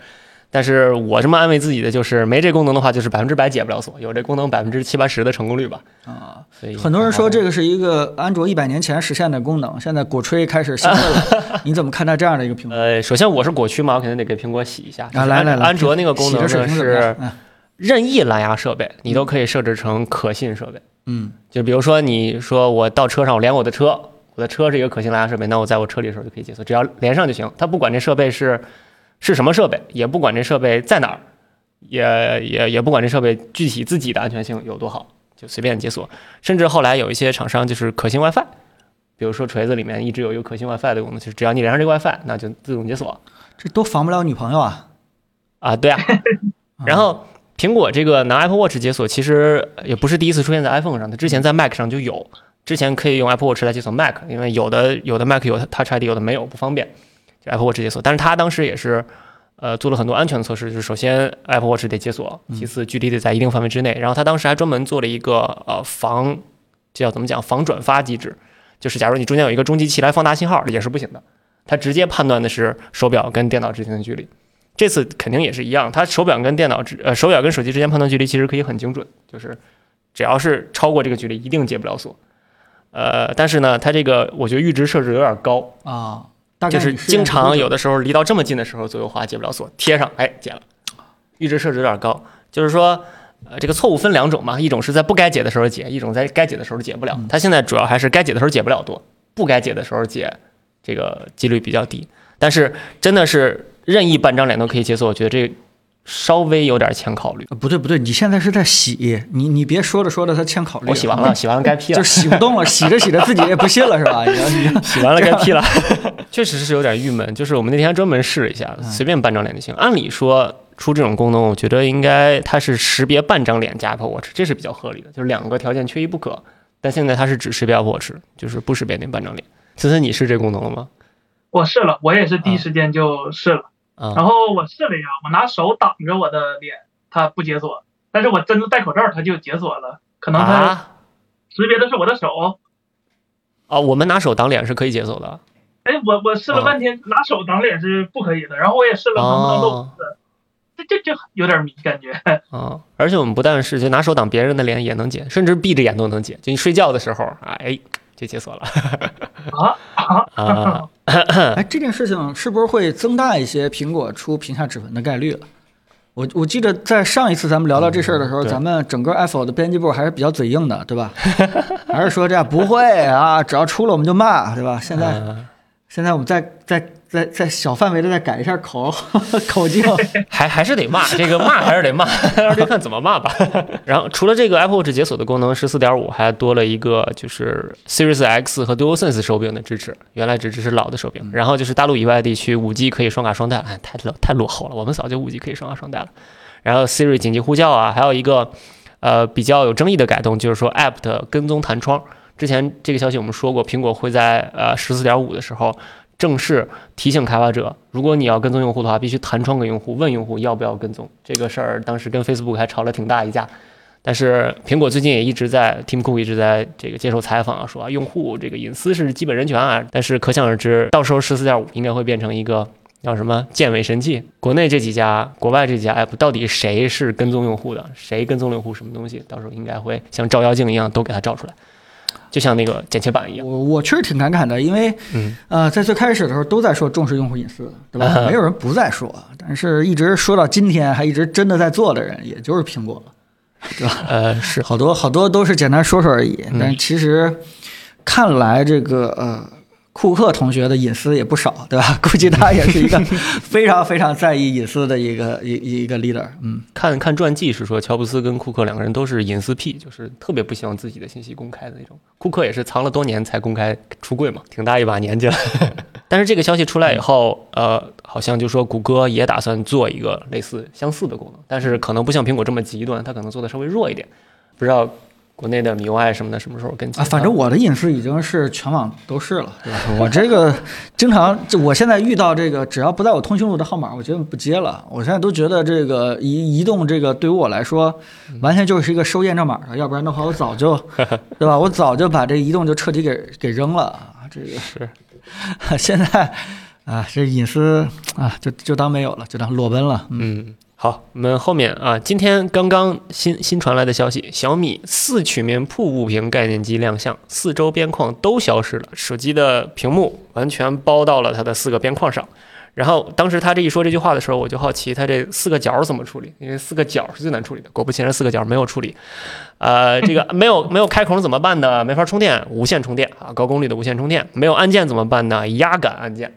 但是我这么安慰自己的就是，没这功能的话，就是百分之百解不了锁；有这功能，百分之七八十的成功率吧。啊，所以很多人说这个是一个安卓一百年前实现的功能，现在果吹开始兴奋了。[LAUGHS] 你怎么看待这样的一个评论？呃，首先我是果区嘛，我肯定得给苹果洗一下。啊，来来来，安卓那个功能呢是任意蓝牙设备，你都可以设置成可信设备。嗯，就比如说你说我到车上，我连我的车，我的车是一个可信蓝牙设备，那我在我车里的时候就可以解锁，只要连上就行。它不管这设备是。是什么设备，也不管这设备在哪儿，也也也不管这设备具体自己的安全性有多好，就随便解锁。甚至后来有一些厂商就是可信 WiFi，比如说锤子里面一直有一个可信 WiFi 的功能，就是只要你连上这个 WiFi，那就自动解锁。这都防不了女朋友啊！啊，对啊。[LAUGHS] 然后苹果这个拿 Apple Watch 解锁，其实也不是第一次出现在 iPhone 上，它之前在 Mac 上就有。之前可以用 Apple Watch 来解锁 Mac，因为有的有的 Mac 有 Touch ID，有的没有，不方便，就 Apple Watch 解锁。但是它当时也是，呃，做了很多安全的测试，就是首先 Apple Watch 得解锁，其次距离得在一定范围之内。然后它当时还专门做了一个呃防，这叫怎么讲防转发机制，就是假如你中间有一个中继器来放大信号，也是不行的。它直接判断的是手表跟电脑之间的距离。这次肯定也是一样，它手表跟电脑之呃手表跟手机之间判断距离其实可以很精准，就是只要是超过这个距离，一定解不了锁。呃，但是呢，它这个我觉得阈值设置有点高啊，就是经常有的时候离到这么近的时候，左右滑解不了锁，贴上哎解了，阈值设置有点高。就是说，呃，这个错误分两种嘛，一种是在不该解的时候解，一种在该解的时候解不了。它现在主要还是该解的时候解不了多，不该解的时候解，这个几率比较低。但是真的是。任意半张脸都可以解锁，我觉得这稍微有点欠考虑。不对不对，你现在是在洗，你你别说着说着它欠考虑。我洗完了，洗完了该批了。就洗不动了，[LAUGHS] 洗着洗着自己也不信了是吧？[LAUGHS] 洗完了该批了，[LAUGHS] 确实是有点郁闷。就是我们那天专门试了一下，随便半张脸就行。按理说出这种功能，我觉得应该它是识别半张脸加 Apple Watch，这是比较合理的，就是两个条件缺一不可。但现在它是只识别 Apple Watch，就是不识别那半张脸。森森，你试这功能了吗？我试了，我也是第一时间就试了。然后我试了一下，我拿手挡着我的脸，它不解锁；但是我真的戴口罩，它就解锁了。可能它识别的是我的手。啊，我们拿手挡脸是可以解锁的。哎，我我试了半天，拿手挡脸是不可以的。然后我也试了能不能露胡子，这这这有点迷感觉。啊，而且我们不但是就拿手挡别人的脸也能解，甚至闭着眼都能解。就你睡觉的时候，哎。就解锁了啊啊！[COUGHS] 哎，这件事情是不是会增大一些苹果出屏下指纹的概率了？我我记得在上一次咱们聊到这事儿的时候，咱们整个 Apple 的编辑部还是比较嘴硬的，对吧？[LAUGHS] 还是说这样不会啊？只要出了我们就骂，对吧？现在现在我们在在。在在小范围的再改一下口口径，[LAUGHS] 还还是得骂，这个骂还是得骂，就看怎么骂吧。[LAUGHS] 然后除了这个 Apple Watch 解锁的功能，十四点五还多了一个就是 Series X 和 DualSense 手柄的支持，原来只支持老的手柄。然后就是大陆以外地区五 G 可以双卡双待，哎，太太落后了，我们早就五 G 可以双卡双待了。然后 Siri 紧急呼叫啊，还有一个呃比较有争议的改动，就是说 App 的跟踪弹窗。之前这个消息我们说过，苹果会在呃十四点五的时候。正式提醒开发者，如果你要跟踪用户的话，必须弹窗给用户，问用户要不要跟踪。这个事儿当时跟 Facebook 还吵了挺大一架。但是苹果最近也一直在，Tim Cook 一直在这个接受采访啊，说啊，用户这个隐私是基本人权啊。但是可想而知，到时候十四点五应该会变成一个叫什么健伟神器。国内这几家，国外这几家 App 到底谁是跟踪用户的？谁跟踪用户什么东西？到时候应该会像照妖镜一样都给它照出来。就像那个剪切板一样，我我确实挺感慨的，因为，呃，在最开始的时候都在说重视用户隐私，对吧？没有人不在说，但是一直说到今天，还一直真的在做的人，也就是苹果了，对吧？呃，是好多好多都是简单说说而已，但其实看来这个呃。库克同学的隐私也不少，对吧？[LAUGHS] 估计他也是一个 [LAUGHS] 非常非常在意隐私的一个一一个 leader。嗯，看看传记是说，乔布斯跟库克两个人都是隐私癖，就是特别不希望自己的信息公开的那种。库克也是藏了多年才公开出柜嘛，挺大一把年纪了。[LAUGHS] 但是这个消息出来以后，呃，好像就说谷歌也打算做一个类似相似的功能，但是可能不像苹果这么极端，它可能做的稍微弱一点，不知道。国内的米 UI 什么的，什么时候跟进啊？反正我的隐私已经是全网都是了，对吧？我这个 [LAUGHS] 经常，我现在遇到这个，只要不在我通讯录的号码，我基本不接了。我现在都觉得这个移移动这个对于我来说，完全就是一个收验证码的，要不然的话，我早就，[LAUGHS] 对吧？我早就把这移动就彻底给给扔了啊！这个是 [LAUGHS] 现在啊，这隐私啊，就就当没有了，就当裸奔了，嗯。好，我们后面啊，今天刚刚新新传来的消息，小米四曲面瀑布屏概念机亮相，四周边框都消失了，手机的屏幕完全包到了它的四个边框上。然后当时他这一说这句话的时候，我就好奇他这四个角怎么处理，因为四个角是最难处理的。果不其然，四个角没有处理。呃，这个没有没有开孔怎么办呢？没法充电，无线充电啊，高功率的无线充电。没有按键怎么办呢？压感按键。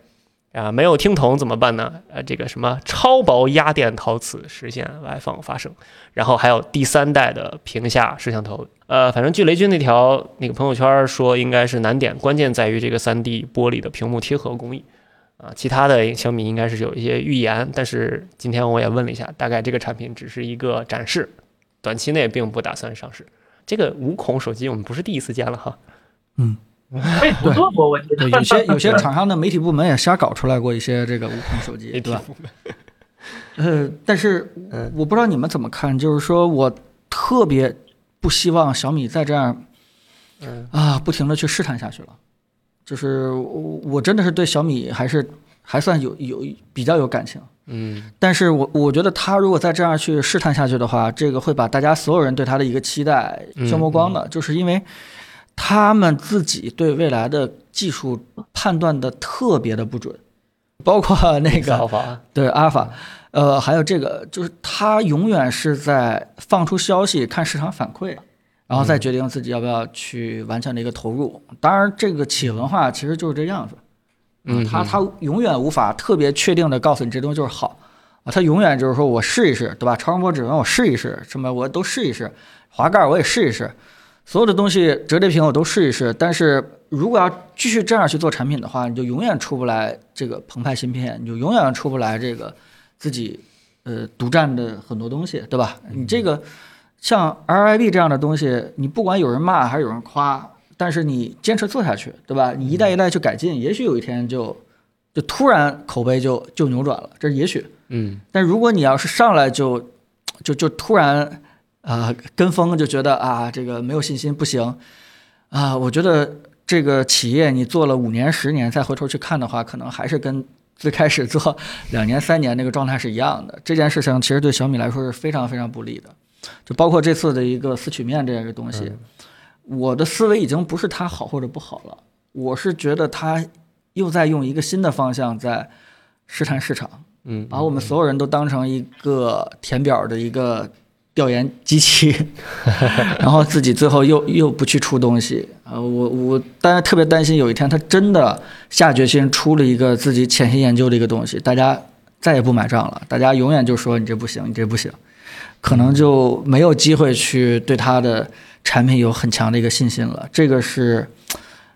啊，没有听筒怎么办呢？呃，这个什么超薄压电陶瓷实现外放发声，然后还有第三代的屏下摄像头。呃，反正据雷军那条那个朋友圈说，应该是难点，关键在于这个 3D 玻璃的屏幕贴合工艺。啊，其他的小米应该是有一些预言，但是今天我也问了一下，大概这个产品只是一个展示，短期内并不打算上市。这个五孔手机我们不是第一次见了哈。嗯，被不做过，我觉得。有些有些厂商的媒体部门也瞎搞出来过一些这个无孔手机，对吧？呃，但是我不知道你们怎么看，就是说我特别不希望小米再这样，啊，不停的去试探下去了。就是我我真的是对小米还是还算有有比较有感情，嗯，但是我我觉得他如果再这样去试探下去的话，这个会把大家所有人对他的一个期待消磨光的，就是因为他们自己对未来的技术判断的特别的不准，包括那个对阿尔法。呃，还有这个，就是他永远是在放出消息，看市场反馈，然后再决定自己要不要去完全的一个投入。当然，这个企业文化其实就是这样子，嗯，他他永远无法特别确定的告诉你这东西就是好。啊，他永远就是说我试一试，对吧？超声波指纹我试一试，什么我都试一试，滑盖我也试一试，所有的东西折叠屏我都试一试。但是如果要继续这样去做产品的话，你就永远出不来这个澎湃芯片，你就永远出不来这个。自己，呃，独占的很多东西，对吧？你这个像 RIB 这样的东西，你不管有人骂还是有人夸，但是你坚持做下去，对吧？你一代一代去改进，也许有一天就就突然口碑就就扭转了，这是也许。嗯。但如果你要是上来就就就突然啊跟风，就觉得啊这个没有信心不行啊，我觉得这个企业你做了五年十年再回头去看的话，可能还是跟。最开始做两年三年那个状态是一样的，[LAUGHS] 这件事情其实对小米来说是非常非常不利的，就包括这次的一个四曲面这样一个东西，我的思维已经不是它好或者不好了，我是觉得它又在用一个新的方向在试探市场，嗯，把我们所有人都当成一个填表的一个。调研机器，[LAUGHS] 然后自己最后又又不去出东西啊！我我当然特别担心有一天他真的下决心出了一个自己潜心研究的一个东西，大家再也不买账了，大家永远就说你这不行，你这不行，可能就没有机会去对他的产品有很强的一个信心了。这个是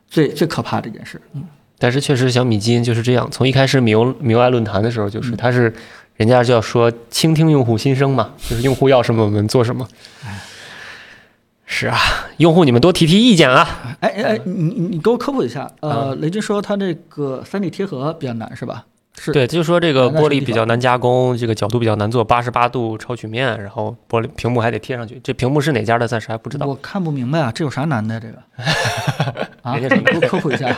最最可怕的一件事。嗯，但是确实小米基因就是这样，从一开始米欧米欧爱论坛的时候就是他是。人家就要说倾听用户心声嘛，就是用户要什么我们做什么。是啊，用户你们多提提意见啊。哎哎，你你你给我科普一下，呃，雷军说他这个三 D 贴合比较难是吧？是对，就说这个玻璃比较难加工，这个角度比较难做，八十八度超曲面，然后玻璃屏幕还得贴上去。这屏幕是哪家的？暂时还不知道。我看不明白啊，这有啥难的？这个 [LAUGHS] 啊，给我科普一下，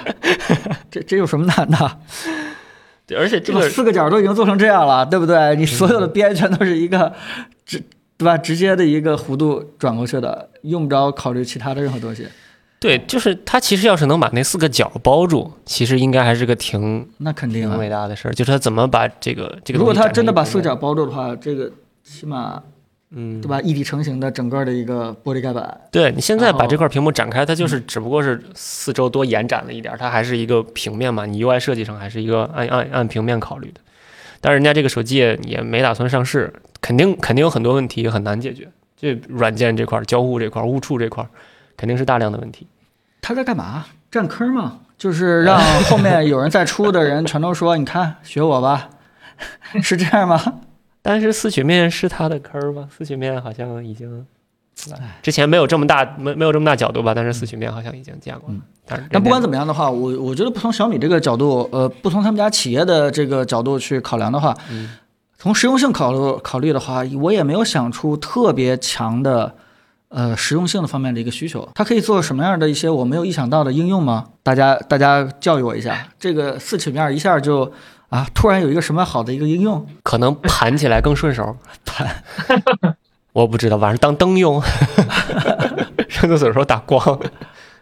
这这有什么难的？而且这个四个角都已经做成这样了，对不对？你所有的边全都是一个直，对吧？直接的一个弧度转过去的，用不着考虑其他的任何东西。对，就是它其实要是能把那四个角包住，其实应该还是个挺那肯定挺伟大的事儿。就是他怎么把这个这个，如果他真的把四个角包住的话，这个起码。嗯，对吧？一体成型的整个的一个玻璃盖板。对你现在把这块屏幕展开，它就是只不过是四周多延展了一点，它还是一个平面嘛。你 UI 设计上还是一个按按按平面考虑的。但是人家这个手机也没打算上市，肯定肯定有很多问题很难解决。这软件这块、交互这块、误触这块，肯定是大量的问题。他在干嘛？占坑吗？就是让后面有人再出的人全都说：“你看，学我吧。” [LAUGHS] 是这样吗？但是四曲面是它的坑吗？四曲面好像已经，之前没有这么大没没有这么大角度吧？但是四曲面好像已经见过。嗯，但不管怎么样的话，我我觉得不从小米这个角度，呃，不从他们家企业的这个角度去考量的话，从实用性考虑考虑的话，我也没有想出特别强的呃实用性的方面的一个需求。它可以做什么样的一些我没有意想到的应用吗？大家大家教育我一下，这个四曲面一下就。啊！突然有一个什么好的一个应用，可能盘起来更顺手。盘，我不知道，晚上当灯用。[LAUGHS] 上厕所的时候打光，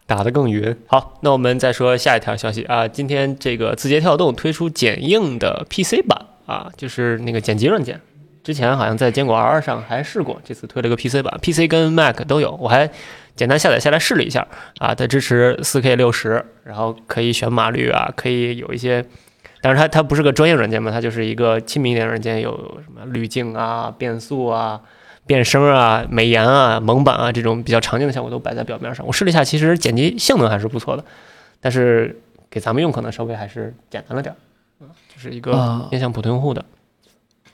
打得更匀。好，那我们再说下一条消息啊。今天这个字节跳动推出剪映的 PC 版啊，就是那个剪辑软件。之前好像在坚果 R 上还试过，这次推了个 PC 版，PC 跟 Mac 都有。我还简单下载下来试了一下啊，它支持 4K 六十，然后可以选码率啊，可以有一些。但是它它不是个专业软件嘛，它就是一个亲民一点的软件，有什么滤镜啊、变速啊、变声啊、美颜啊、蒙版啊这种比较常见的效果都摆在表面上。我试了一下，其实剪辑性能还是不错的，但是给咱们用可能稍微还是简单了点就是一个面向普通用户的。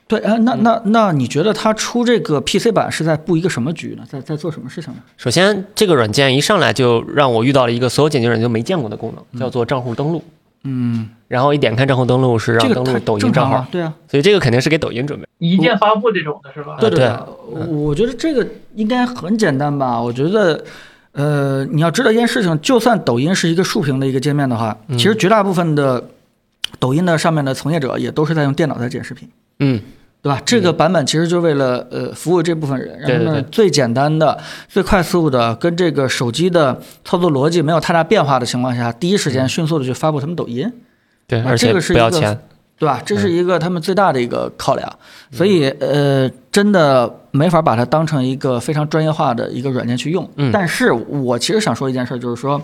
对啊，那那那你觉得它出这个 PC 版是在布一个什么局呢？在在做什么事情呢？首先，这个软件一上来就让我遇到了一个所有剪辑软件都没见过的功能，叫做账户登录。嗯，然后一点开账户登录是让登录抖音账号，对啊，所以这个肯定是给抖音准备。一键发布这种的是吧？对对，我觉得这个应该很简单吧？我觉得，呃，你要知道一件事情，就算抖音是一个竖屏的一个界面的话，其实绝大部分的抖音的上面的从业者也都是在用电脑在剪视频，嗯。对吧？这个版本其实就为了呃服务这部分人，让他们最简单的、最快速的，跟这个手机的操作逻辑没有太大变化的情况下，第一时间迅速的去发布他们抖音。对，而且不要钱，对吧？这是一个他们最大的一个考量。所以呃，真的没法把它当成一个非常专业化的一个软件去用。嗯。但是我其实想说一件事，就是说，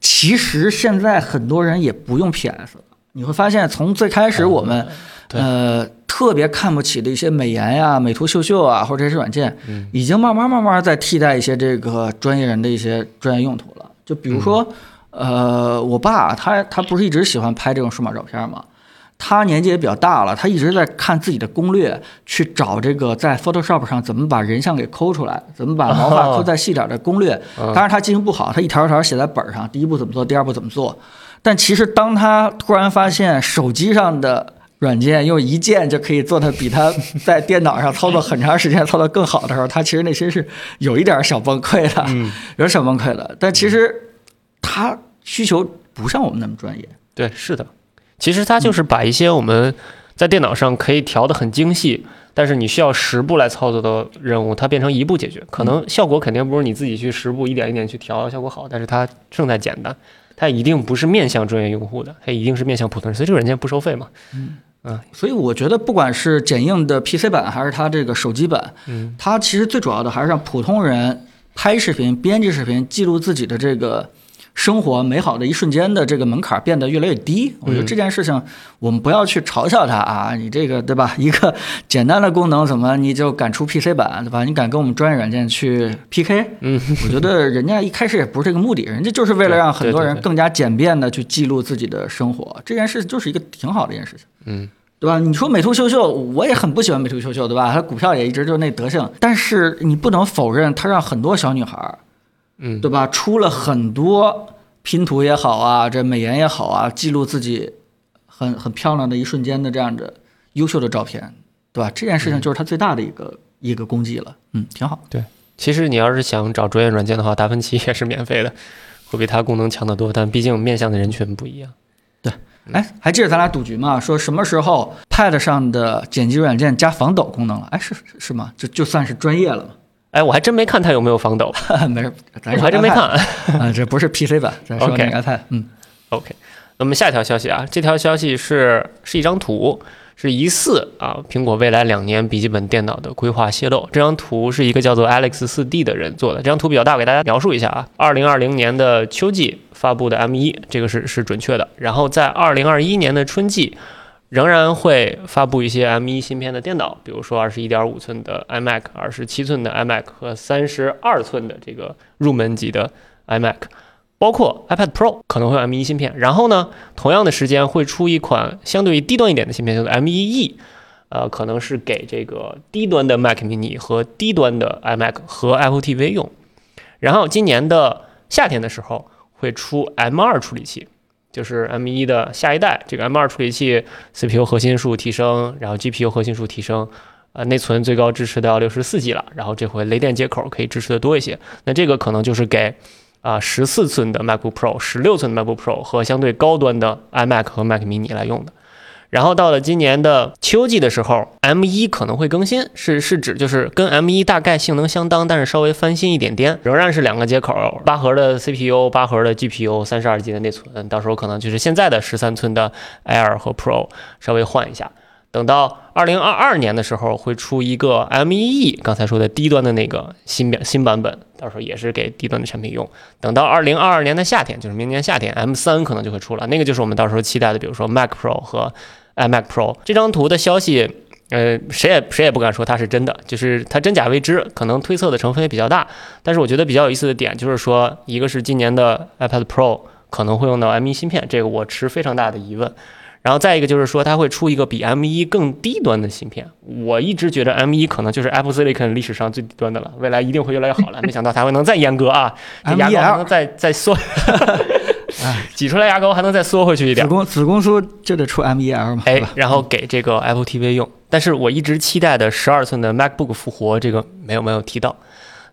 其实现在很多人也不用 PS 了。你会发现，从最开始我们。呃，特别看不起的一些美颜呀、美图秀秀啊，或者这些软件，已经慢慢慢慢在替代一些这个专业人的一些专业用途了。就比如说，呃，我爸他他不是一直喜欢拍这种数码照片吗？他年纪也比较大了，他一直在看自己的攻略，去找这个在 Photoshop 上怎么把人像给抠出来，怎么把毛发抠再细点的攻略。当然他记性不好，他一条一条写在本上，第一步怎么做，第二步怎么做。但其实当他突然发现手机上的软件用一键就可以做的比他在电脑上操作很长时间操作更好的时候，他其实内心是有一点小崩溃的，有点小崩溃的。但其实他需求不像我们那么专业。对，是的，其实他就是把一些我们在电脑上可以调的很精细，但是你需要十步来操作的任务，它变成一步解决。可能效果肯定不是你自己去十步一点一点去调效果好，但是它胜在简单。它一定不是面向专业用户的，它一定是面向普通人，所以这个软件不收费嘛。嗯。嗯，所以我觉得不管是剪映的 PC 版还是它这个手机版，嗯，它其实最主要的还是让普通人拍视频、编辑视频、记录自己的这个生活美好的一瞬间的这个门槛变得越来越低。我觉得这件事情我们不要去嘲笑它啊，你这个对吧？[LAUGHS] 一个简单的功能怎么你就敢出 PC 版对吧？你敢跟我们专业软件去 PK？嗯，我觉得人家一开始也不是这个目的，人家就是为了让很多人更加简便的去记录自己的生活。这件事就是一个挺好的一件事情。嗯。对吧？你说美图秀秀，我也很不喜欢美图秀秀，对吧？它股票也一直就那德性。但是你不能否认，它让很多小女孩，嗯，对吧？出了很多拼图也好啊，这美颜也好啊，记录自己很很漂亮的一瞬间的这样的优秀的照片，对吧？这件事情就是他最大的一个一个功绩了。嗯，挺好。对，其实你要是想找专业软件的话，达芬奇也是免费的，会比它功能强得多。但毕竟面向的人群不一样。对哎，还记得咱俩赌局吗？说什么时候 Pad 上的剪辑软件加防抖功能了？哎，是是吗？就就算是专业了吗？哎，我还真没看它有没有防抖。[LAUGHS] 没事，咱我还真没看啊，这不是 PC 版，咱说那个 iPad。嗯，OK。那么下一条消息啊，这条消息是是一张图。是疑似啊，苹果未来两年笔记本电脑的规划泄露。这张图是一个叫做 Alex 四 D 的人做的。这张图比较大，我给大家描述一下啊。二零二零年的秋季发布的 M 一，这个是是准确的。然后在二零二一年的春季，仍然会发布一些 M 一芯片的电脑，比如说二十一点五寸的 iMac、二十七寸的 iMac 和三十二寸的这个入门级的 iMac。包括 iPad Pro 可能会有 M1 芯片，然后呢，同样的时间会出一款相对于低端一点的芯片，叫做 M1E，呃，可能是给这个低端的 Mac mini 和低端的 iMac 和 Apple TV 用。然后今年的夏天的时候会出 M2 处理器，就是 M 一的下一代。这个 M 二处理器 CPU 核心数提升，然后 GPU 核心数提升，呃，内存最高支持到六十四 G 了，然后这回雷电接口可以支持的多一些。那这个可能就是给。啊，十四寸的 MacBook Pro、十六寸的 MacBook Pro 和相对高端的 iMac 和 Mac mini 来用的。然后到了今年的秋季的时候，M1 可能会更新，是是指就是跟 M1 大概性能相当，但是稍微翻新一点点，仍然是两个接口，八核的 CPU，八核的 GPU，三十二 G 的内存，到时候可能就是现在的十三寸的 Air 和 Pro 稍微换一下。等到二零二二年的时候，会出一个 M1E，刚才说的低端的那个新版新版本，到时候也是给低端的产品用。等到二零二二年的夏天，就是明年夏天，M3 可能就会出了，那个就是我们到时候期待的，比如说 Mac Pro 和 iMac Pro。这张图的消息，呃，谁也谁也不敢说它是真的，就是它真假未知，可能推测的成分也比较大。但是我觉得比较有意思的点就是说，一个是今年的 iPad Pro 可能会用到 M1 芯片，这个我持非常大的疑问。然后再一个就是说，它会出一个比 M1 更低端的芯片。我一直觉得 M1 可能就是 Apple Silicon 历史上最低端的了，未来一定会越来越好了。没想到它会能再严格啊，这牙膏还能再再缩，[LAUGHS] [LAUGHS] 挤出来牙膏还能再缩回去一点。子宫子宫缩就得出 M1L 嘛？哎，然后给这个 Apple TV 用。但是我一直期待的十二寸的 MacBook 复活，这个没有没有提到。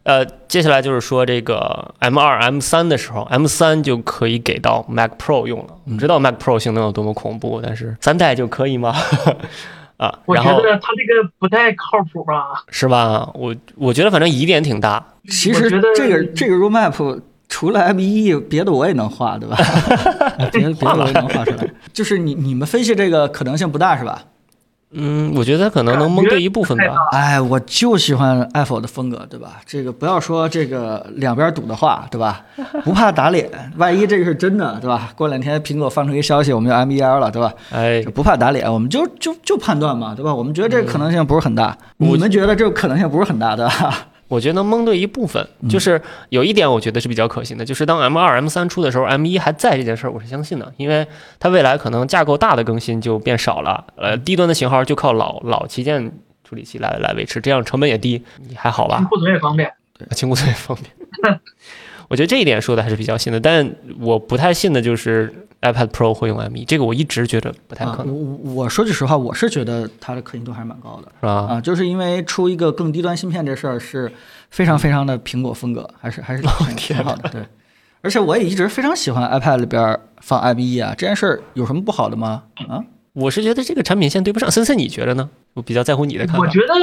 呃，接下来就是说这个 M 二、M 三的时候，M 三就可以给到 Mac Pro 用了。我们知道 Mac Pro 性能有多么恐怖，但是三代就可以吗？[LAUGHS] 啊，我觉得它这个不太靠谱吧？是吧？我我觉得反正疑点挺大。其实这个这个 Roadmap 除了 M 一，别的我也能画，对吧？[LAUGHS] 别的别的我也能画出来。就是你你们分析这个可能性不大，是吧？嗯，我觉得可能能蒙对一部分吧。哎，我就喜欢 Apple 的风格，对吧？这个不要说这个两边堵的话，对吧？[LAUGHS] 不怕打脸，万一这个是真的，对吧？过两天苹果放出一消息，我们就 M1L 了，对吧？哎，不怕打脸，我们就就就判断嘛，对吧？我们觉得这个可能性不是很大，你们觉得这个可能性不是很大的。我觉得能蒙对一部分，就是有一点我觉得是比较可行的，就是当 M 二、M 三出的时候，M 一还在这件事儿，我是相信的，因为它未来可能架构大的更新就变少了，呃，低端的型号就靠老老旗舰处理器来来维持，这样成本也低，你还好吧？清库存也方便，对，清库存也方便。[LAUGHS] 我觉得这一点说的还是比较信的，但我不太信的就是 iPad Pro 会用 M1，这个我一直觉得不太可能。我我说句实话，我是觉得它的可信度还是蛮高的，是吧？啊，就是因为出一个更低端芯片这事儿是非常非常的苹果风格，还是还是挺好的。对，而且我也一直非常喜欢 iPad 里边放 M1 啊，这件事儿有什么不好的吗？啊，我是觉得这个产品线对不上。森森，你觉得呢？我比较在乎你的看法。我觉得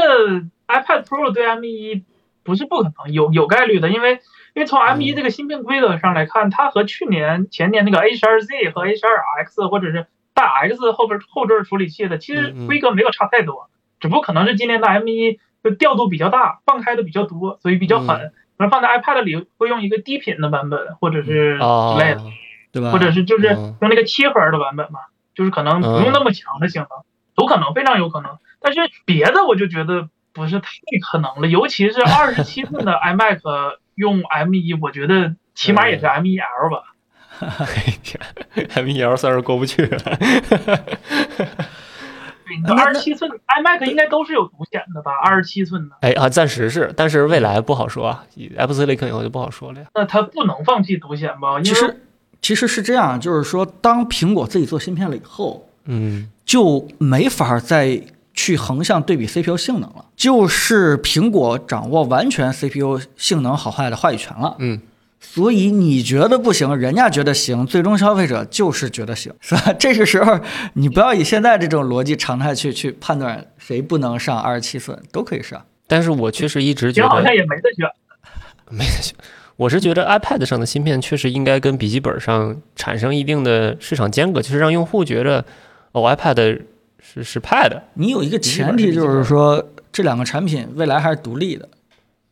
iPad Pro 对 M1 不是不可能，有有概率的，因为。因为从 M1 这个芯片规格上来看，它和去年、前年那个 H2Z 和 H2X 或者是大 X 后边后缀处理器的，其实规格没有差太多，只不过可能是今年的 M1 就调度比较大，放开的比较多，所以比较狠。那放在 iPad 里会用一个低频的版本，或者是之类的，对吧？或者是就是用那个七核的版本嘛，就是可能不用那么强的性能，有可能非常有可能。但是别的我就觉得不是太可能了，尤其是二十七寸的 iMac。用 M1，我觉得起码也是 M1L 吧。[LAUGHS] M1L 算是过不去了。[LAUGHS] 二十七寸 iMac 应该都是有独显的吧？二十七寸的。哎啊，暂时是，但是未来不好说啊。Apple Silicon 以后就不好说了呀。那它不能放弃独显吧？其实其实是这样，就是说，当苹果自己做芯片了以后，嗯，就没法再。去横向对比 CPU 性能了，就是苹果掌握完全 CPU 性能好坏的话语权了。嗯，所以你觉得不行，人家觉得行，最终消费者就是觉得行，是吧？这个时候你不要以现在这种逻辑常态去去判断谁不能上二十七寸，都可以上。但是我确实一直觉得好像也没得选，[LAUGHS] 没得选。我是觉得 iPad 上的芯片确实应该跟笔记本上产生一定的市场间隔，就是让用户觉得哦，iPad。是是 Pad，你有一个前提就是说这两个产品未来还是独立的。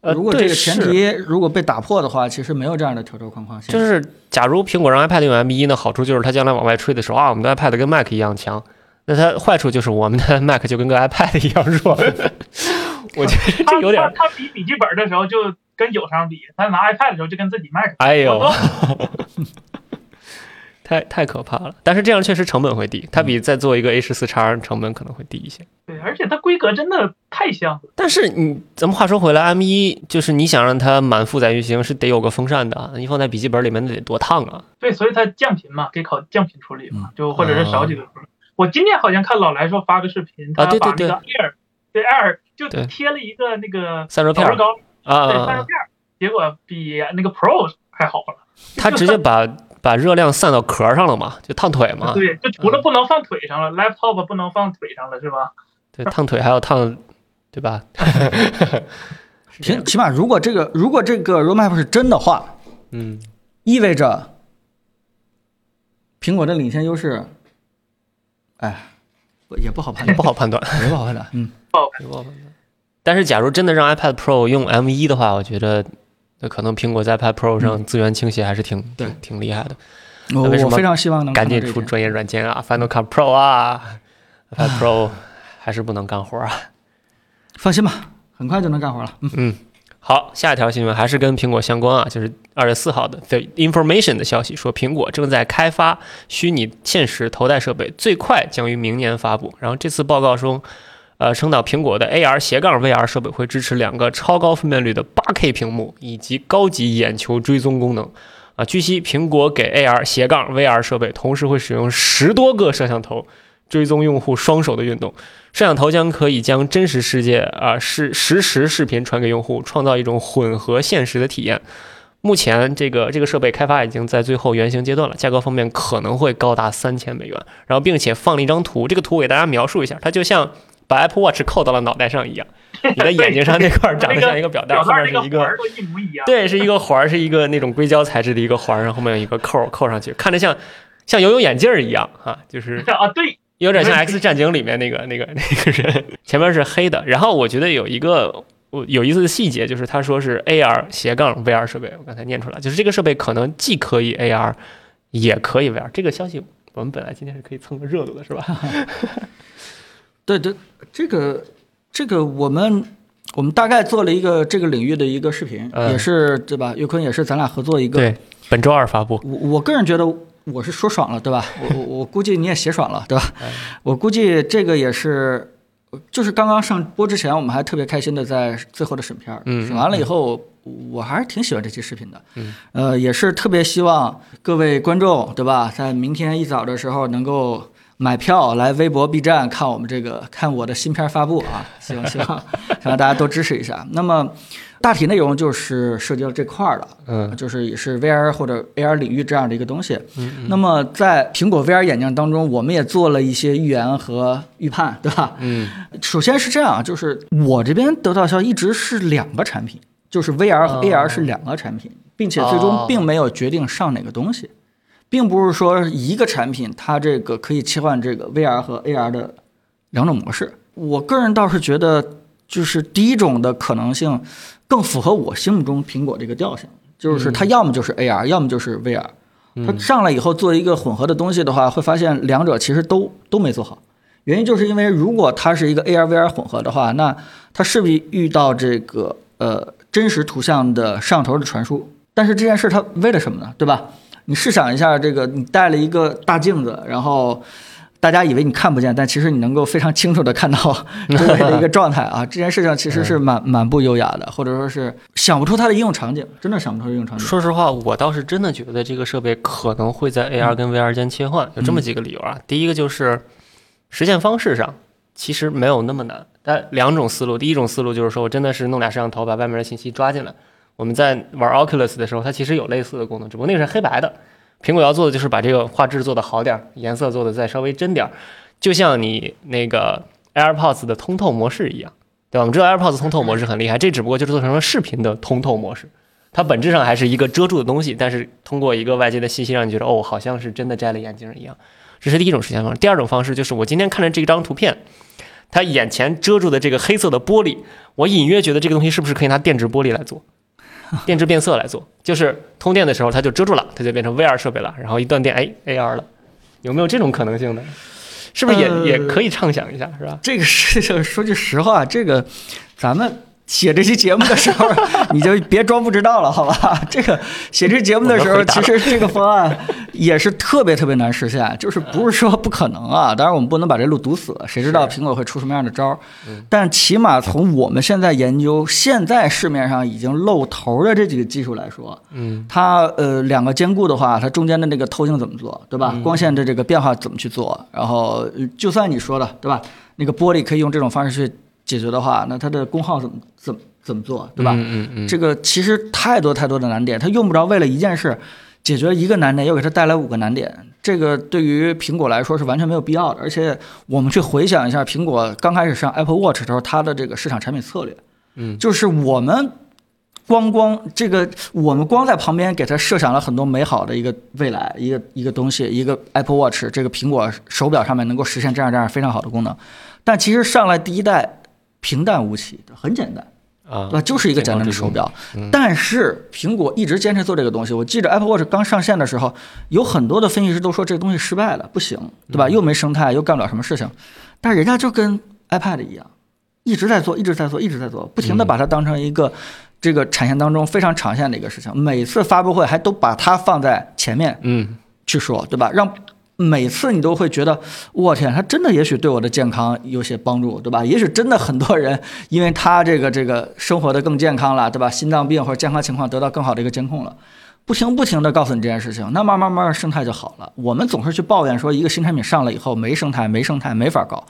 呃，如果这个前提如果被打破的话，其实没有这样的条条框框。就是假如苹果让 iPad 用 M1 呢，好处就是它将来往外吹的时候啊，我们的 iPad 跟 Mac 一样强。那它坏处就是我们的 [LAUGHS] Mac 就跟个 iPad 一样弱。我觉得这有点。它比笔记本的时候就跟友商比，它拿 iPad 的时候就跟自己 Mac。哎呦。[LAUGHS] 太太可怕了，但是这样确实成本会低，它比再做一个 A 十四叉成本可能会低一些。对，而且它规格真的太像。但是你咱们话说回来，M 一就是你想让它满负载运行是得有个风扇的，你放在笔记本里面那得多烫啊。对，所以它降频嘛，给考降频处理嘛，就或者是少几个。我今天好像看老来说发个视频，他把那个 Air 对 Air 就贴了一个那个散热片膏啊，对散热片，结果比那个 Pro 还好了。他直接把。把热量散到壳上了嘛，就烫腿嘛。对，就除了不能放腿上了，laptop 不能放腿上了，是吧？对，烫腿还要烫，对吧？[LAUGHS] 起起码，如果这个如果这个 roadmap 是真的话，嗯，意味着苹果的领先优势，哎，也不好判断，[LAUGHS] 不好判断，[LAUGHS] 也不好判断，嗯，不好判断。但是，假如真的让 iPad Pro 用 M1 的话，我觉得。那可能苹果在 iPad Pro 上资源倾斜还是挺对挺厉害的。我我非常希望能赶紧出专业软件啊，Final Cut Pro 啊，iPad Pro 还是不能干活啊。放心吧，很快就能干活了。嗯，好，下一条新闻还是跟苹果相关啊，就是二月四号的 The Information 的消息说，苹果正在开发虚拟现实头戴设备，最快将于明年发布。然后这次报告中，呃，升到苹果的 AR 斜杠 VR 设备会支持两个超高分辨率的 8K 屏幕以及高级眼球追踪功能。啊，据悉，苹果给 AR 斜杠 VR 设备同时会使用十多个摄像头，追踪用户双手的运动。摄像头将可以将真实世界啊实实时视频传给用户，创造一种混合现实的体验。目前，这个这个设备开发已经在最后原型阶段了，价格方面可能会高达三千美元。然后，并且放了一张图，这个图我给大家描述一下，它就像把 Apple Watch 扣到了脑袋上一样。你的眼睛上那块长得像一个表带，[LAUGHS] 后面是一个对，是一个环儿，是一个那种硅胶材质的一个环儿，然后后面有一个扣扣上去，看着像像游泳眼镜一样啊，就是 [LAUGHS] 啊，对，有点像 X 战警里面那个那个那个人，前面是黑的。然后我觉得有一个有意思的细节，就是他说是 AR 斜杠 VR 设备，我刚才念出来，就是这个设备可能既可以 AR 也可以 VR。这个消息我们本来今天是可以蹭个热度的，是吧？[LAUGHS] 对对，这个。这个我们我们大概做了一个这个领域的一个视频，也是对吧？岳坤也是咱俩合作一个。对，本周二发布。我我个人觉得我是说爽了，对吧？我我我估计你也写爽了，对吧？我估计这个也是，就是刚刚上播之前，我们还特别开心的在最后的审片儿，审完了以后，我还是挺喜欢这期视频的。嗯。呃，也是特别希望各位观众，对吧？在明天一早的时候能够。买票来微博、B 站看我们这个看我的新片发布啊！[LAUGHS] 希望希望希望大家多支持一下。那么大体内容就是涉及到这块儿了，嗯，就是也是 VR 或者 AR 领域这样的一个东西。嗯，那么在苹果 VR 眼镜当中，我们也做了一些预言和预判，对吧？嗯，首先是这样，就是我这边得到消息一直是两个产品，就是 VR 和 AR 是两个产品，并且最终并没有决定上哪个东西。并不是说一个产品它这个可以切换这个 VR 和 AR 的两种模式。我个人倒是觉得，就是第一种的可能性更符合我心目中苹果这个调性，就是它要么就是 AR，要么就是 VR。它上来以后做一个混合的东西的话，会发现两者其实都都没做好。原因就是因为如果它是一个 AR VR 混合的话，那它势必遇到这个呃真实图像的摄像头的传输。但是这件事它为了什么呢？对吧？你试想一下，这个你带了一个大镜子，然后大家以为你看不见，但其实你能够非常清楚的看到 [LAUGHS] 周围的一个状态啊！这件事情其实是蛮蛮不优雅的，或者说是想不出它的应用场景，真的想不出应用场景。说实话，我倒是真的觉得这个设备可能会在 AR 跟 VR 间切换，有这么几个理由啊。第一个就是实现方式上其实没有那么难，但两种思路，第一种思路就是说我真的是弄俩摄像头把外面的信息抓进来。我们在玩 Oculus 的时候，它其实有类似的功能，只不过那个是黑白的。苹果要做的就是把这个画质做得好点儿，颜色做的再稍微真点儿，就像你那个 AirPods 的通透模式一样，对吧？我们知道 AirPods 通透模式很厉害，这只不过就是做成了视频的通透模式，它本质上还是一个遮住的东西，但是通过一个外界的信息让你觉得哦，好像是真的摘了眼镜一样。这是第一种实现方式。第二种方式就是我今天看着这张图片，它眼前遮住的这个黑色的玻璃，我隐约觉得这个东西是不是可以拿电子玻璃来做？[LAUGHS] 电致变色来做，就是通电的时候它就遮住了，它就变成 VR 设备了。然后一断电，哎，AR 了，有没有这种可能性呢？是不是也也可以畅想一下，是吧？这个事情说句实话，这个咱们。写这期节目的时候，你就别装不知道了，好吧？[LAUGHS] 这个写这节目的时候，其实这个方案也是特别特别难实现，就是不是说不可能啊。当然，我们不能把这路堵死，谁知道苹果会出什么样的招儿？但起码从我们现在研究现在市面上已经露头的这几个技术来说，嗯，它呃两个兼顾的话，它中间的那个透镜怎么做，对吧？光线的这个变化怎么去做？然后就算你说的，对吧？那个玻璃可以用这种方式去。解决的话，那它的功耗怎么怎么怎么做，对吧？嗯嗯这个其实太多太多的难点，它用不着为了一件事解决一个难点，又给它带来五个难点。这个对于苹果来说是完全没有必要的。而且我们去回想一下，苹果刚开始上 Apple Watch 的时候，它的这个市场产品策略，嗯，就是我们光光这个，我们光在旁边给它设想了很多美好的一个未来，一个一个东西，一个 Apple Watch 这个苹果手表上面能够实现这样这样非常好的功能，但其实上来第一代。平淡无奇的，很简单啊，对吧？就是一个简单的手表。但是苹果一直坚持做这个东西。我记得 Apple Watch 刚上线的时候，有很多的分析师都说这个东西失败了，不行，对吧？又没生态，又干不了什么事情。但是人家就跟 iPad 一样，一直在做，一直在做，一直在做，不停的把它当成一个这个产线当中非常常见的一个事情，每次发布会还都把它放在前面，嗯，去说，对吧？让每次你都会觉得，我天，他真的也许对我的健康有些帮助，对吧？也许真的很多人因为他这个这个生活的更健康了，对吧？心脏病或者健康情况得到更好的一个监控了，不停不停的告诉你这件事情，那慢慢慢慢生态就好了。我们总是去抱怨说一个新产品上了以后没生态，没生态，没法搞，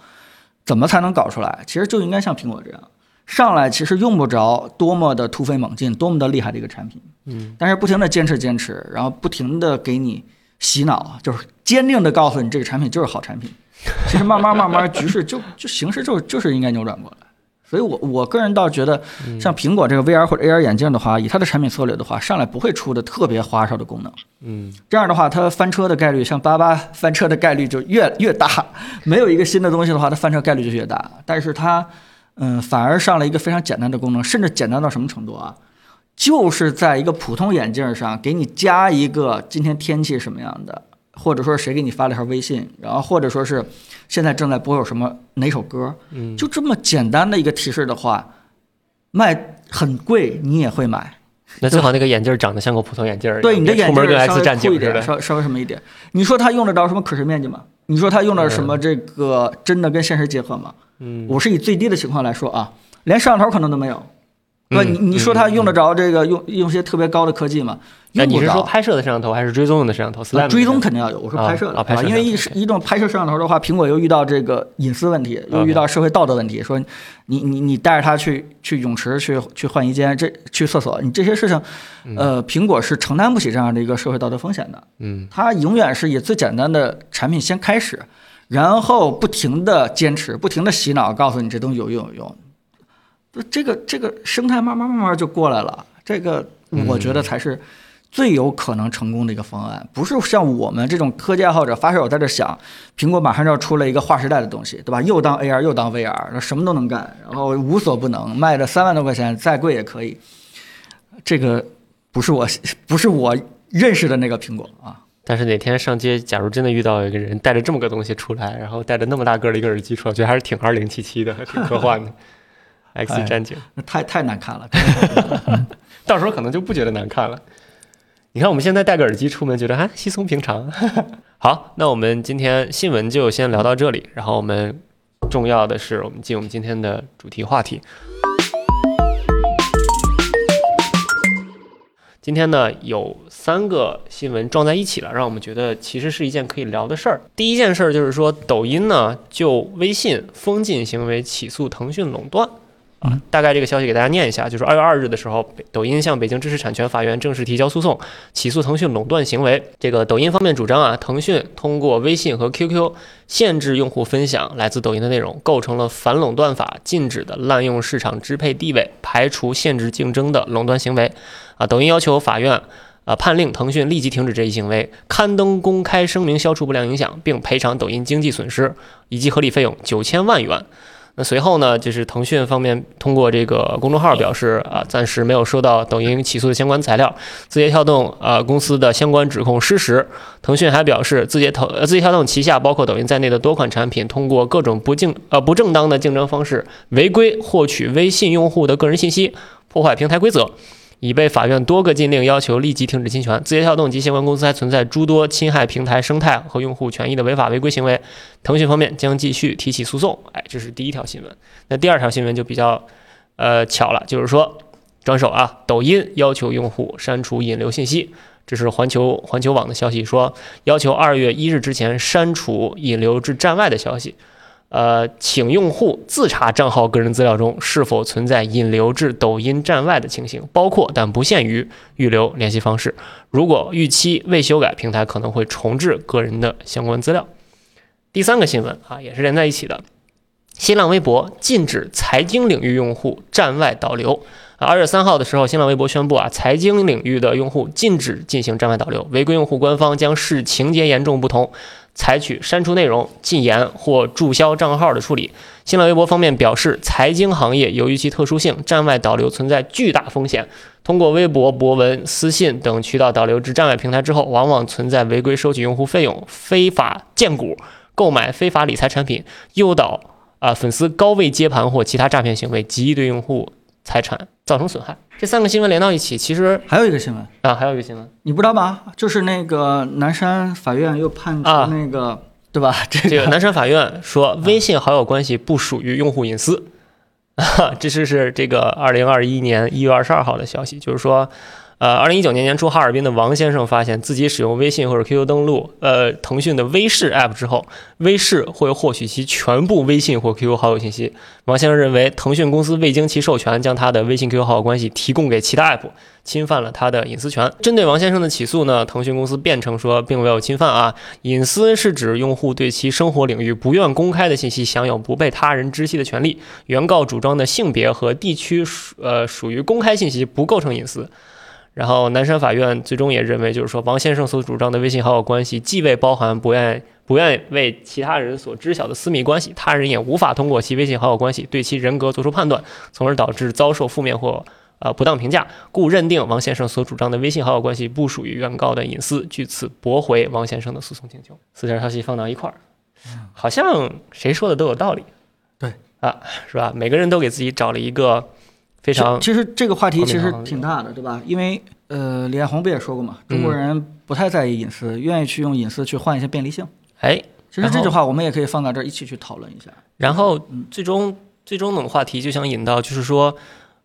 怎么才能搞出来？其实就应该像苹果这样。上来其实用不着多么的突飞猛进，多么的厉害的一个产品，嗯，但是不停的坚持坚持，然后不停的给你洗脑，就是坚定的告诉你这个产品就是好产品。[LAUGHS] 其实慢慢慢慢局势就就形势就就是应该扭转过来。所以我我个人倒觉得，像苹果这个 VR 或者 AR 眼镜的话，以它的产品策略的话，上来不会出的特别花哨的功能，嗯，这样的话它翻车的概率，像八八翻车的概率就越 [LAUGHS] 越大。没有一个新的东西的话，它翻车概率就越大。但是它。嗯，反而上了一个非常简单的功能，甚至简单到什么程度啊？就是在一个普通眼镜上给你加一个今天天气什么样的，或者说谁给你发了条微信，然后或者说是现在正在播有什么哪首歌，嗯，就这么简单的一个提示的话，卖很贵你也会买。那最好那个眼镜长得像个普通眼镜儿，对，你的眼镜稍微酷一点，稍稍微什么一点。你说它用得着什么可视面积吗？你说它用的什么这个真的跟现实结合吗？嗯，我是以最低的情况来说啊，连摄像头可能都没有。不，你你说他用得着这个用用些特别高的科技吗？那你是说拍摄的摄像头还是追踪用的摄像头？追踪肯定要有，我说拍摄的啊，因为一一种拍摄摄像头的话，苹果又遇到这个隐私问题，又遇到社会道德问题，说你你你带着它去去泳池去去换衣间，这去厕所，你这些事情，呃，苹果是承担不起这样的一个社会道德风险的。嗯，它永远是以最简单的产品先开始，然后不停的坚持，不停的洗脑，告诉你这东西有用有用。不，这个这个生态慢慢慢慢就过来了，这个我觉得才是。最有可能成功的一个方案，不是像我们这种科技爱好者发烧友在这想，苹果马上就要出了一个划时代的东西，对吧？又当 AR 又当 VR，什么都能干，然后无所不能，卖的三万多块钱，再贵也可以。这个不是我，不是我认识的那个苹果啊。但是哪天上街，假如真的遇到一个人带着这么个东西出来，然后带着那么大个的一个耳机出来，我觉得还是挺二零七七的，挺科幻的。[LAUGHS] X 战警，那太太难看了，[LAUGHS] 到时候可能就不觉得难看了。你看，我们现在戴个耳机出门，觉得啊稀松平常。[LAUGHS] 好，那我们今天新闻就先聊到这里。然后我们重要的是，我们进我们今天的主题话题。今天呢，有三个新闻撞在一起了，让我们觉得其实是一件可以聊的事儿。第一件事儿就是说，抖音呢就微信封禁行为起诉腾讯垄断。啊，大概这个消息给大家念一下，就是二月二日的时候，抖音向北京知识产权法院正式提交诉讼，起诉腾讯垄断行为。这个抖音方面主张啊，腾讯通过微信和 QQ 限制用户分享来自抖音的内容，构成了反垄断法禁止的滥用市场支配地位、排除限制竞争的垄断行为。啊，抖音要求法院啊判令腾讯立即停止这一行为，刊登公开声明消除不良影响，并赔偿抖音经济损失以及合理费用九千万元。那随后呢，就是腾讯方面通过这个公众号表示，啊，暂时没有收到抖音起诉的相关材料，字节跳动啊公司的相关指控失实。腾讯还表示，字节腾字节跳动旗下包括抖音在内的多款产品，通过各种不竞呃不正当的竞争方式，违规获取微信用户的个人信息，破坏平台规则。已被法院多个禁令要求立即停止侵权。字节跳动及相关公司还存在诸多侵害平台生态和用户权益的违法违规行为。腾讯方面将继续提起诉讼。哎，这是第一条新闻。那第二条新闻就比较，呃，巧了，就是说，转手啊，抖音要求用户删除引流信息。这是环球环球网的消息，说要求二月一日之前删除引流至站外的消息。呃，请用户自查账号个人资料中是否存在引流至抖音站外的情形，包括但不限于预留联系方式。如果逾期未修改，平台可能会重置个人的相关资料。第三个新闻啊，也是连在一起的。新浪微博禁止财经领域用户站外导流。二月三号的时候，新浪微博宣布啊，财经领域的用户禁止进行站外导流，违规用户官方将视情节严重不同。采取删除内容、禁言或注销账号的处理。新浪微博方面表示，财经行业由于其特殊性，站外导流存在巨大风险。通过微博、博文、私信等渠道导流至站外平台之后，往往存在违规收取用户费用、非法荐股、购买非法理财产品、诱导啊粉丝高位接盘或其他诈骗行为，极易对用户财产造成损害。这三个新闻连到一起，其实还有一个新闻啊，还有一个新闻，你不知道吧？就是那个南山法院又判啊那个，对吧？这个南山法院说，微信好友关系不属于用户隐私。啊，这是是这个二零二一年一月二十二号的消息，就是说。呃，二零一九年年初，哈尔滨的王先生发现自己使用微信或者 QQ 登录，呃，腾讯的微视 App 之后，微视会获取其全部微信或 QQ 好友信息。王先生认为，腾讯公司未经其授权将他的微信 QQ 好友关系提供给其他 App，侵犯了他的隐私权。针对王先生的起诉呢，腾讯公司辩称说，并没有侵犯啊，隐私是指用户对其生活领域不愿公开的信息享有不被他人知悉的权利。原告主张的性别和地区属呃属于公开信息，不构成隐私。然后南山法院最终也认为，就是说王先生所主张的微信好友关系既未包含不愿不愿为其他人所知晓的私密关系，他人也无法通过其微信好友关系对其人格做出判断，从而导致遭受负面或呃不当评价，故认定王先生所主张的微信好友关系不属于原告的隐私，据此驳回王先生的诉讼请求。四条消息放到一块儿，好像谁说的都有道理，对啊，是吧？每个人都给自己找了一个。非常，其实这个话题其实挺大的，对吧？因为呃，李彦宏不也说过嘛，中国人不太在意隐私，愿意去用隐私去换一些便利性。哎，其实这句话我们也可以放到这儿一起去讨论一下。然后最终最终的话题就想引到，就是说，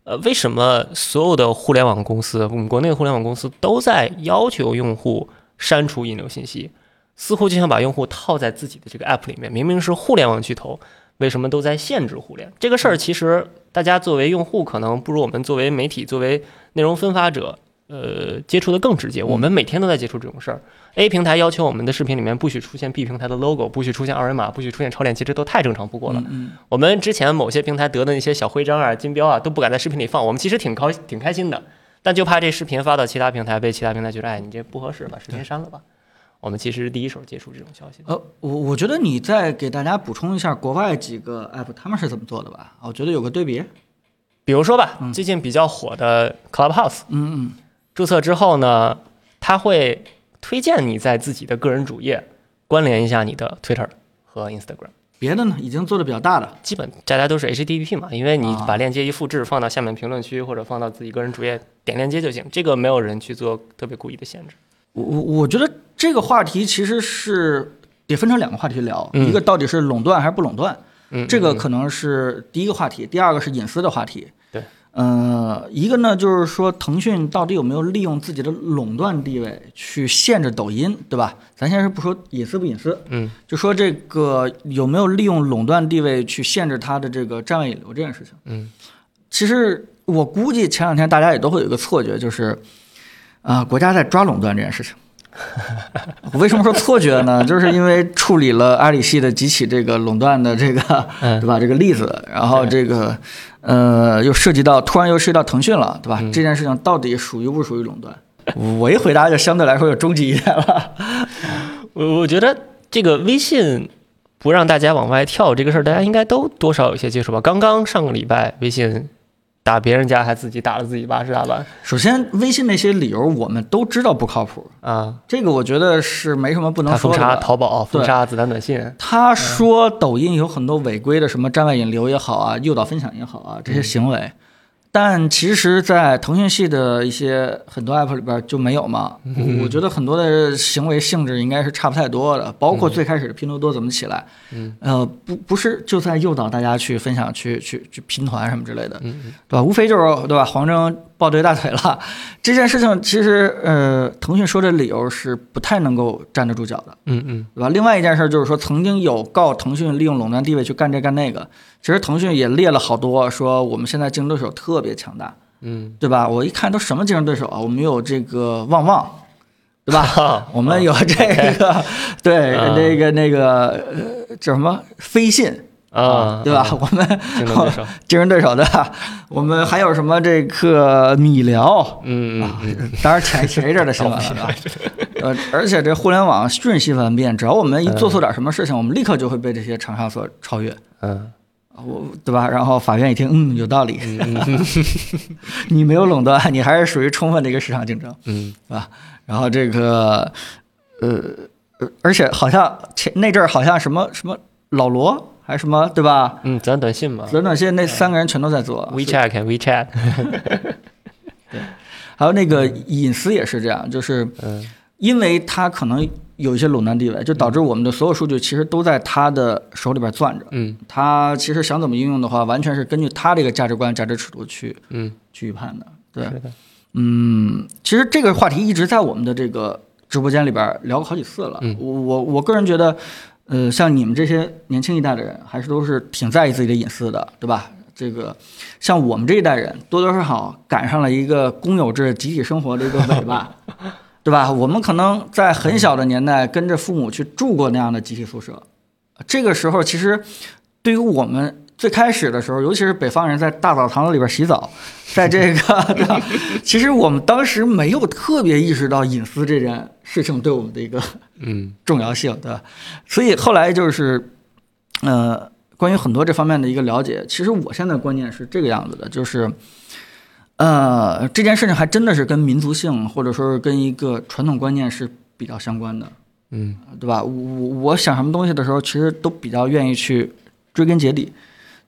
呃，为什么所有的互联网公司，我们国内的互联网公司都在要求用户删除引流信息，似乎就想把用户套在自己的这个 app 里面，明明是互联网巨头。为什么都在限制互联这个事儿？其实大家作为用户，可能不如我们作为媒体、作为内容分发者，呃，接触的更直接。我们每天都在接触这种事儿。A 平台要求我们的视频里面不许出现 B 平台的 logo，不许出现二维码，不许出现超链接，这都太正常不过了。我们之前某些平台得的那些小徽章啊、金标啊，都不敢在视频里放。我们其实挺高、挺开心的，但就怕这视频发到其他平台，被其他平台觉得，哎，你这不合适，把视频删了吧。我们其实是第一手接触这种消息。呃，我我觉得你再给大家补充一下国外几个 app 他们是怎么做的吧？我觉得有个对比。比如说吧，最近比较火的 Clubhouse，嗯嗯，注册之后呢，他会推荐你在自己的个人主页关联一下你的 Twitter 和 Instagram。别的呢，已经做的比较大的，基本大家都是 HTTP 嘛，因为你把链接一复制放到下面评论区或者放到自己个人主页，点链接就行。这个没有人去做特别故意的限制。我我我觉得这个话题其实是得分成两个话题聊，一个到底是垄断还是不垄断，嗯这个可能是第一个话题，第二个是隐私的话题。对，嗯，一个呢就是说腾讯到底有没有利用自己的垄断地位去限制抖音，对吧？咱先是不说隐私不隐私，嗯，就说这个有没有利用垄断地位去限制它的这个站位引流这件事情。嗯，其实我估计前两天大家也都会有一个错觉，就是。啊，国家在抓垄断这件事情。[LAUGHS] 我为什么说错觉呢？就是因为处理了阿里系的几起这个垄断的这个，[LAUGHS] 对吧？这个例子，然后这个，呃，又涉及到突然又涉及到腾讯了，对吧？这件事情到底属于不属于垄断？我一回答就相对来说就终极一点了。[LAUGHS] 我我觉得这个微信不让大家往外跳这个事儿，大家应该都多少有些接触吧？刚刚上个礼拜，微信。打别人家还自己打了自己八十大板。首先，微信那些理由我们都知道不靠谱啊，这个我觉得是没什么不能说的。封杀淘宝，封杀子弹短信。他说抖音有很多违规的什么站外引流也好啊，诱导分享也好啊，这些行为。但其实，在腾讯系的一些很多 app 里边就没有嘛。我觉得很多的行为性质应该是差不太多的，包括最开始的拼多多怎么起来，呃，不不是就在诱导大家去分享、去去去拼团什么之类的，对吧？无非就是对吧？黄峥。抱对大腿了，[LAUGHS] 这件事情其实，呃，腾讯说的理由是不太能够站得住脚的，嗯嗯，对吧？另外一件事就是说，曾经有告腾讯利用垄断地位去干这干那个，其实腾讯也列了好多，说我们现在竞争对手特别强大，嗯，对吧？我一看都什么竞争对手啊？我们有这个旺旺，对吧？[LAUGHS] 我们有这个，[LAUGHS] 对，那个那个呃叫什么飞信。啊，对吧？我们竞争对手，[LAUGHS] 竞争对手对吧？我们还有什么这个米聊？嗯嗯，当然前前一阵的新闻了，[LAUGHS] 呃，而且这互联网瞬息万变，只要我们一做错点什么事情，我们立刻就会被这些厂商所超越。嗯，我对吧？然后法院一听，嗯，有道理，[LAUGHS] 你没有垄断，你还是属于充分的一个市场竞争，嗯，是吧？然后这个，呃，而且好像前那阵儿好像什么什么老罗。还是什么，对吧？嗯，子弹短信嘛，子弹短信那三个人全都在做。WeChat，WeChat。[LAUGHS] 对，还有那个隐私也是这样，就是因为他可能有一些垄断地位，就导致我们的所有数据其实都在他的手里边攥着。嗯，他其实想怎么应用的话，完全是根据他这个价值观、价值尺度去嗯去预判的。对，嗯，其实这个话题一直在我们的这个直播间里边聊过好几次了。嗯，我我我个人觉得，呃，像你们这些年轻一代的人，还是都是挺在意自己的隐私的，对吧？这个像我们这一代人，多多少少赶上了一个公有制集体生活的一个尾巴，[LAUGHS] 对吧？我们可能在很小的年代跟着父母去住过那样的集体宿舍，这个时候其实对于我们。最开始的时候，尤其是北方人在大澡堂子里边洗澡，在这个，[LAUGHS] 其实我们当时没有特别意识到隐私这件事情对我们的一个嗯重要性，对吧？所以后来就是，呃，关于很多这方面的一个了解，其实我现在观念是这个样子的，就是，呃，这件事情还真的是跟民族性或者说是跟一个传统观念是比较相关的，嗯，对吧？我我想什么东西的时候，其实都比较愿意去追根结底。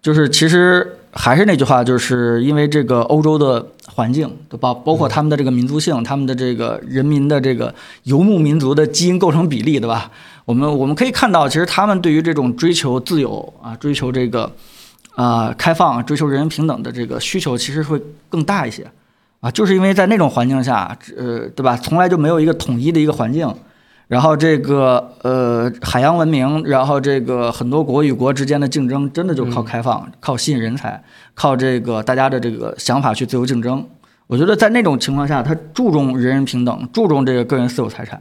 就是其实还是那句话，就是因为这个欧洲的环境，对吧？包括他们的这个民族性，他们的这个人民的这个游牧民族的基因构成比例，对吧？我们我们可以看到，其实他们对于这种追求自由啊，追求这个啊开放，追求人人平等的这个需求，其实会更大一些啊。就是因为在那种环境下，呃，对吧？从来就没有一个统一的一个环境。然后这个呃海洋文明，然后这个很多国与国之间的竞争，真的就靠开放，靠吸引人才，靠这个大家的这个想法去自由竞争。我觉得在那种情况下，他注重人人平等，注重这个个人私有财产。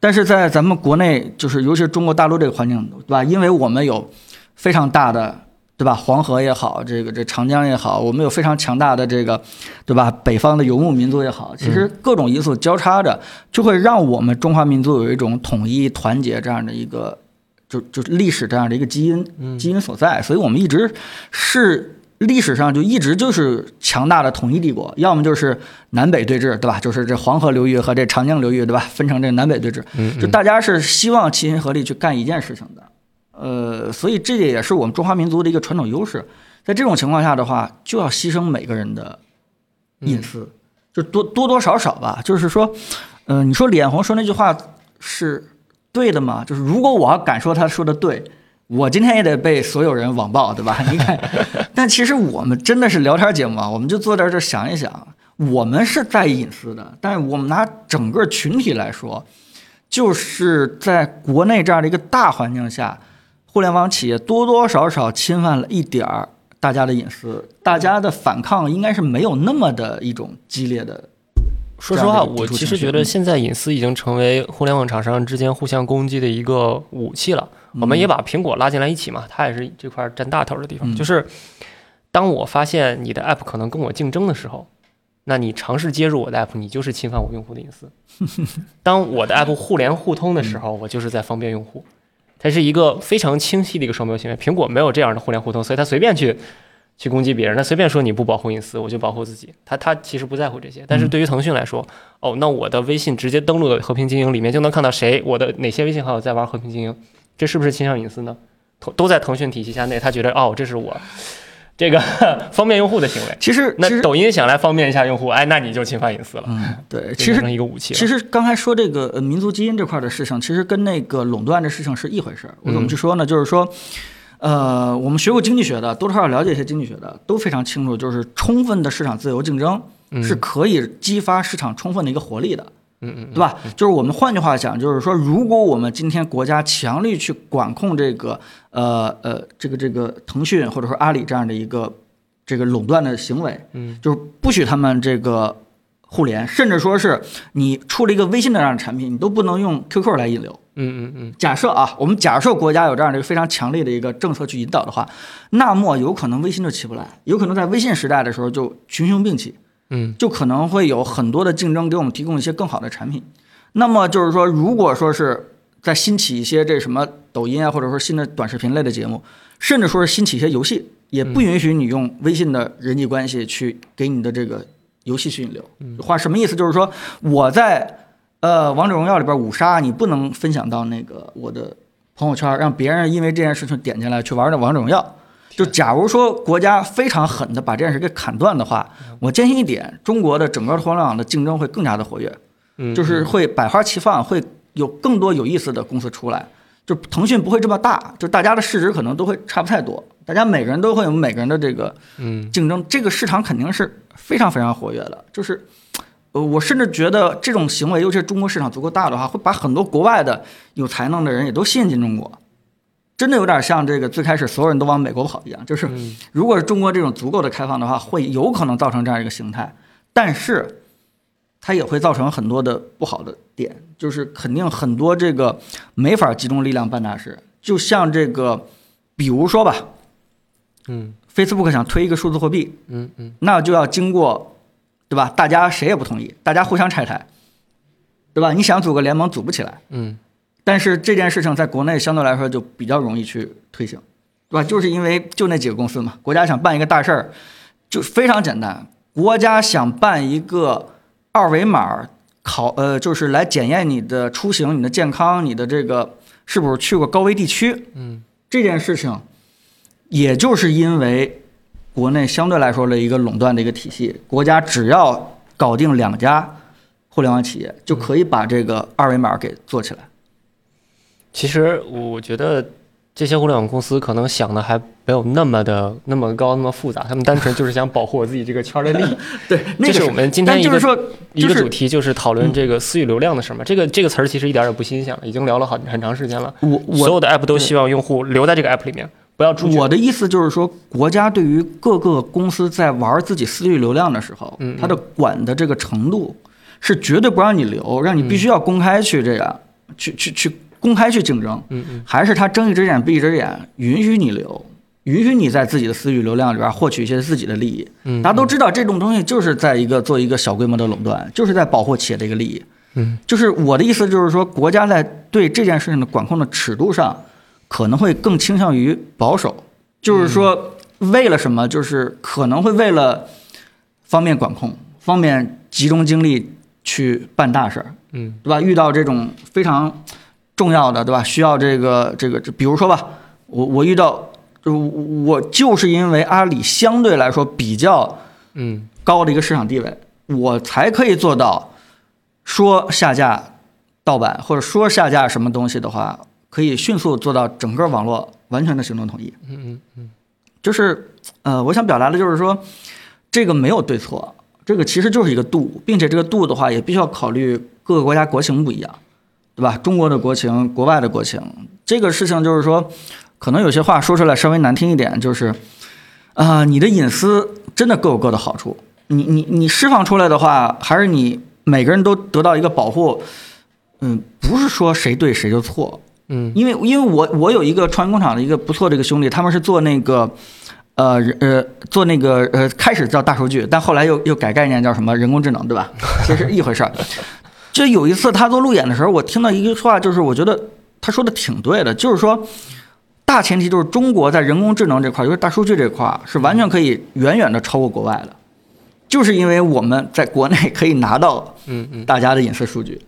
但是在咱们国内，就是尤其是中国大陆这个环境，对吧？因为我们有非常大的。对吧？黄河也好，这个这长江也好，我们有非常强大的这个，对吧？北方的游牧民族也好，其实各种因素交叉着，就会让我们中华民族有一种统一团结这样的一个，就就历史这样的一个基因基因所在。所以我们一直是历史上就一直就是强大的统一帝国，要么就是南北对峙，对吧？就是这黄河流域和这长江流域，对吧？分成这南北对峙，就大家是希望齐心合力去干一件事情的。呃，所以这也是我们中华民族的一个传统优势。在这种情况下的话，就要牺牲每个人的隐私，就多多多少少吧。就是说，嗯，你说脸红说那句话是对的吗？就是如果我要敢说他说的对，我今天也得被所有人网暴，对吧？[LAUGHS] 你看，但其实我们真的是聊天节目啊，我们就坐在这想一想，我们是在意隐私的，但是我们拿整个群体来说，就是在国内这样的一个大环境下。互联网企业多多少少侵犯了一点儿大家的隐私，大家的反抗应该是没有那么的一种激烈的。说实话，我其实觉得现在隐私已经成为互联网厂商之间互相攻击的一个武器了。我们也把苹果拉进来一起嘛，它也是这块占大头的地方。就是当我发现你的 app 可能跟我竞争的时候，那你尝试接入我的 app，你就是侵犯我用户的隐私。[LAUGHS] 当我的 app 互联互通的时候，我就是在方便用户。它是一个非常清晰的一个双标行为。苹果没有这样的互联互通，所以它随便去去攻击别人，它随便说你不保护隐私，我就保护自己。它它其实不在乎这些。但是对于腾讯来说，哦，那我的微信直接登录的和平精英里面就能看到谁，我的哪些微信好友在玩和平精英，这是不是侵犯隐私呢？都都在腾讯体系下内，他觉得哦，这是我。这个 [LAUGHS] 方便用户的行为，其实那抖音想来方便一下用户，哎，那你就侵犯隐私了。嗯，对，其实一个武器。其实刚才说这个呃民族基因这块的事情，其实跟那个垄断的事情是一回事儿。我怎么去说呢？就是说，呃，我们学过经济学的，多多少少了解一些经济学的，都非常清楚，就是充分的市场自由竞争是可以激发市场充分的一个活力的。嗯嗯嗯，对吧？就是我们换句话讲，就是说，如果我们今天国家强力去管控这个，呃呃，这个这个腾讯或者说阿里这样的一个这个垄断的行为，嗯，就是不许他们这个互联，甚至说是你出了一个微信的这样的产品，你都不能用 QQ 来引流。嗯嗯嗯。假设啊，我们假设国家有这样的一个非常强烈的一个政策去引导的话，那么有可能微信就起不来，有可能在微信时代的时候就群雄并起。嗯，就可能会有很多的竞争，给我们提供一些更好的产品。那么就是说，如果说是在兴起一些这什么抖音啊，或者说新的短视频类的节目，甚至说是兴起一些游戏，也不允许你用微信的人际关系去给你的这个游戏去引流。话什么意思？就是说我在呃王者荣耀里边五杀，你不能分享到那个我的朋友圈，让别人因为这件事情点进来去玩那王者荣耀。就假如说国家非常狠的把这件事给砍断的话，我坚信一点，中国的整个互联网的竞争会更加的活跃，就是会百花齐放，会有更多有意思的公司出来。就腾讯不会这么大，就大家的市值可能都会差不太多，大家每个人都会有每个人的这个竞争，这个市场肯定是非常非常活跃的。就是，呃，我甚至觉得这种行为，尤其是中国市场足够大的话，会把很多国外的有才能的人也都吸引进中国。真的有点像这个最开始所有人都往美国跑一样，就是如果是中国这种足够的开放的话，会有可能造成这样一个形态，但是它也会造成很多的不好的点，就是肯定很多这个没法集中力量办大事。就像这个，比如说吧，嗯，Facebook 想推一个数字货币，嗯嗯，那就要经过，对吧？大家谁也不同意，大家互相拆台，对吧？你想组个联盟，组不起来，嗯。但是这件事情在国内相对来说就比较容易去推行，对吧？就是因为就那几个公司嘛，国家想办一个大事儿，就非常简单。国家想办一个二维码考，呃，就是来检验你的出行、你的健康、你的这个是不是去过高危地区。嗯，这件事情，也就是因为国内相对来说的一个垄断的一个体系，国家只要搞定两家互联网企业，就可以把这个二维码给做起来。其实我觉得这些互联网公司可能想的还没有那么的那么高那么复杂，他们单纯就是想保护我自己这个圈的利益。[LAUGHS] 对，这是我们今天一个一个主题，就是讨论这个私域流量的事嘛。这个这个词儿其实一点也不新鲜了，已经聊了很很长时间了。我所有的 app 都希望用户留在这个 app 里面，不要出去。我的意思就是说，国家对于各个公司在玩自己私域流量的时候，它的管的这个程度是绝对不让你留，让你必须要公开去这样去去去。公开去竞争，嗯嗯，还是他睁一只眼闭一只眼，允许你留，允许你在自己的私域流量里边获取一些自己的利益。嗯，大家都知道这种东西就是在一个做一个小规模的垄断，就是在保护企业的一个利益。嗯，就是我的意思就是说，国家在对这件事情的管控的尺度上，可能会更倾向于保守。就是说，为了什么？就是可能会为了方便管控，方便集中精力去办大事儿。嗯，对吧？遇到这种非常。重要的对吧？需要这个这个，比如说吧，我我遇到，就我就是因为阿里相对来说比较嗯高的一个市场地位，我才可以做到说下架盗版或者说下架什么东西的话，可以迅速做到整个网络完全的行动统一。嗯嗯嗯，就是呃，我想表达的就是说，这个没有对错，这个其实就是一个度，并且这个度的话也必须要考虑各个国家国情不一样。对吧？中国的国情，国外的国情，这个事情就是说，可能有些话说出来稍微难听一点，就是，啊，你的隐私真的各有各的好处。你你你释放出来的话，还是你每个人都得到一个保护，嗯，不是说谁对谁就错，嗯，因为因为我我有一个创业工厂的一个不错的一个兄弟，他们是做那个，呃呃，做那个呃，开始叫大数据，但后来又又改概念叫什么人工智能，对吧？其实一回事儿。就有一次他做路演的时候，我听到一句话，就是我觉得他说的挺对的，就是说，大前提就是中国在人工智能这块，就是大数据这块，是完全可以远远的超过国外的，就是因为我们在国内可以拿到嗯嗯。大家的隐私数据，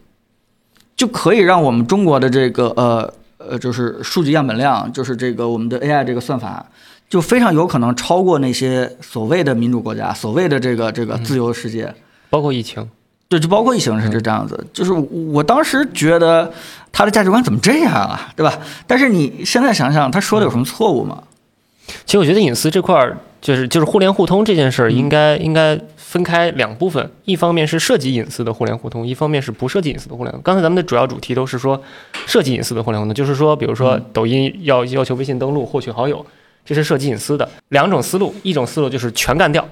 就可以让我们中国的这个呃呃就是数据样本量，就是这个我们的 AI 这个算法，就非常有可能超过那些所谓的民主国家，所谓的这个这个自由世界，包括疫情。对，就包括疫情是这样子，就是我当时觉得他的价值观怎么这样啊，对吧？但是你现在想想，他说的有什么错误吗？其实我觉得隐私这块儿，就是就是互联互通这件事儿，应该应该分开两部分，一方面是涉及隐私的互联互通，一方面是不涉及隐私的互联。刚才咱们的主要主题都是说涉及隐私的互联互通，就是说，比如说抖音要要求微信登录获取好友，这是涉及隐私的两种思路，一种思路就是全干掉。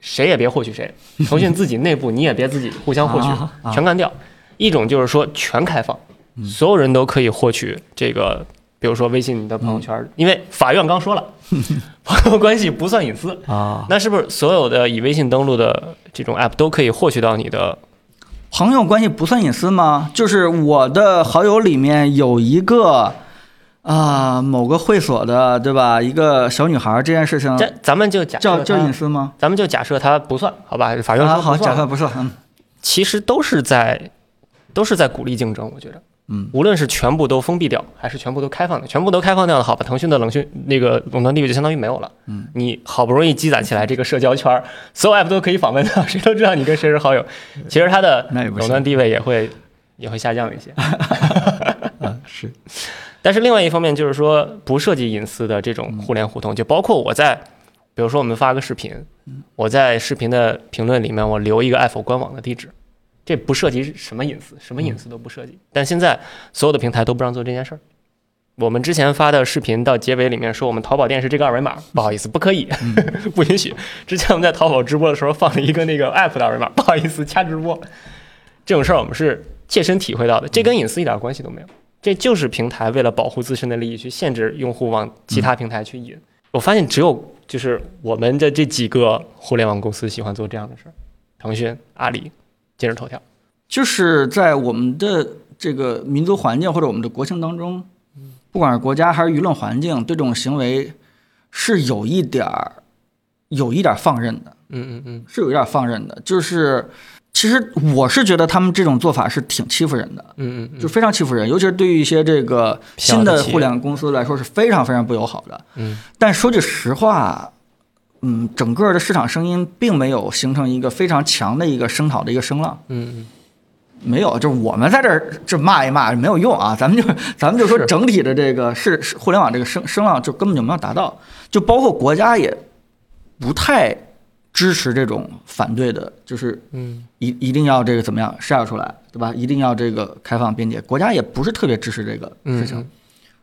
谁也别获取谁，腾讯自己内部你也别自己互相获取，全干掉。一种就是说全开放，所有人都可以获取这个，比如说微信你的朋友圈，因为法院刚说了，[LAUGHS] 朋友关系不算隐私啊。那是不是所有的以微信登录的这种 app 都可以获取到你的朋友关系不算隐私吗？就是我的好友里面有一个。啊，某个会所的，对吧？一个小女孩这件事情，这咱们就假叫叫隐私吗？咱们就假设它不算，好吧？法院说好，假设不算。嗯，其实都是在，都是在鼓励竞争，我觉得嗯，无论是全部都封闭掉，还是全部都开放的，全部都开放掉的好，吧腾讯的冷讯那个垄断地位就相当于没有了。嗯，你好不容易积攒起来这个社交圈，所有 app 都可以访问到，谁都知道你跟谁是好友，[LAUGHS] 其实它的垄断地位也会也会下降一些。[LAUGHS] 嗯，是。但是另外一方面就是说，不涉及隐私的这种互联互通，就包括我在，比如说我们发个视频，我在视频的评论里面我留一个爱否官网的地址，这不涉及什么隐私，什么隐私都不涉及。但现在所有的平台都不让做这件事儿。我们之前发的视频到结尾里面说我们淘宝店是这个二维码，不好意思，不可以，[LAUGHS] 不允许。之前我们在淘宝直播的时候放了一个那个 app 的二维码，不好意思，掐直播。这种事儿我们是切身体会到的，这跟隐私一点关系都没有。这就是平台为了保护自身的利益去限制用户往其他平台去引。我发现只有就是我们的这几个互联网公司喜欢做这样的事儿，腾讯、阿里、今日头条，就是在我们的这个民族环境或者我们的国情当中，不管是国家还是舆论环境，对这种行为是有一点儿有一点放任的。嗯嗯嗯，是有一点放任的，就是。其实我是觉得他们这种做法是挺欺负人的，嗯嗯，就非常欺负人，尤其是对于一些这个新的互联网公司来说是非常非常不友好的。嗯，但说句实话，嗯，整个的市场声音并没有形成一个非常强的一个声讨的一个声浪。嗯嗯，没有，就是我们在这儿这骂一骂没有用啊，咱们就咱们就说整体的这个是是互联网这个声声浪就根本就没有达到，就包括国家也不太。支持这种反对的，就是嗯，一一定要这个怎么样 share 出来，对吧？一定要这个开放边界，国家也不是特别支持这个事情，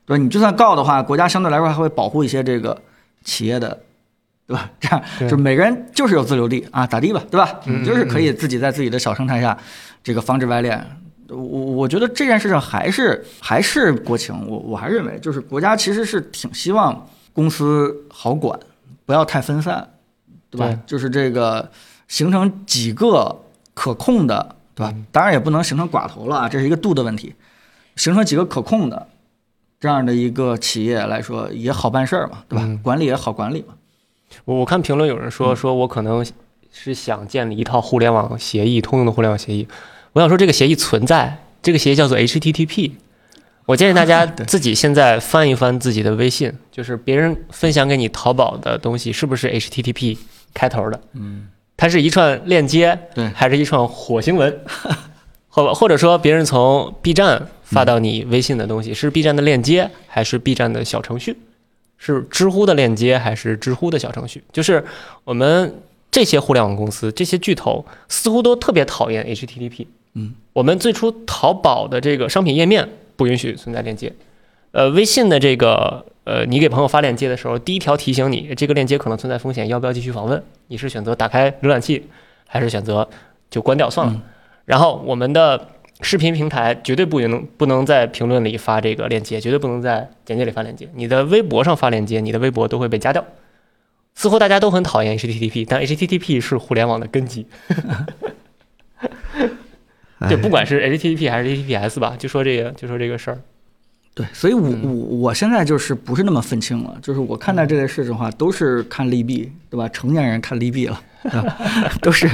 对吧？你就算告的话，国家相对来说还会保护一些这个企业的，对吧？[LAUGHS] 这样就是每个人就是有自留地啊，咋地吧，对吧？你就是可以自己在自己的小生态下，这个防止外链。我我觉得这件事情还是还是国情，我我还认为就是国家其实是挺希望公司好管，不要太分散。对吧？就是这个形成几个可控的，对吧？当然也不能形成寡头了啊，这是一个度的问题。形成几个可控的这样的一个企业来说也好办事儿嘛，对吧？管理也好管理嘛。我我看评论有人说，说我可能是想建立一套互联网协议，通用的互联网协议。我想说这个协议存在，这个协议叫做 HTTP。我建议大家 [LAUGHS] 自己现在翻一翻自己的微信，就是别人分享给你淘宝的东西是不是 HTTP？开头的，嗯，它是一串链接，对，还是一串火星文，[LAUGHS] 或或者说别人从 B 站发到你微信的东西是 B 站的链接，还是 B 站的小程序，是知乎的链接，还是知乎的小程序？就是我们这些互联网公司，这些巨头似乎都特别讨厌 HTTP。嗯，我们最初淘宝的这个商品页面不允许存在链接，呃，微信的这个。呃，你给朋友发链接的时候，第一条提醒你，这个链接可能存在风险，要不要继续访问？你是选择打开浏览器，还是选择就关掉算了？然后我们的视频平台绝对不能不能在评论里发这个链接，绝对不能在简介里发链接。你的微博上发链接，你的微博都会被加掉。似乎大家都很讨厌 HTTP，但 HTTP 是互联网的根基。[LAUGHS] 就不管是 HTTP 还是 HTTPS 吧，就说这个就说这个事儿。对，所以，我我我现在就是不是那么愤青了，就是我看待这件事的话，都是看利弊，对吧？成年人看利弊了，[LAUGHS] 都是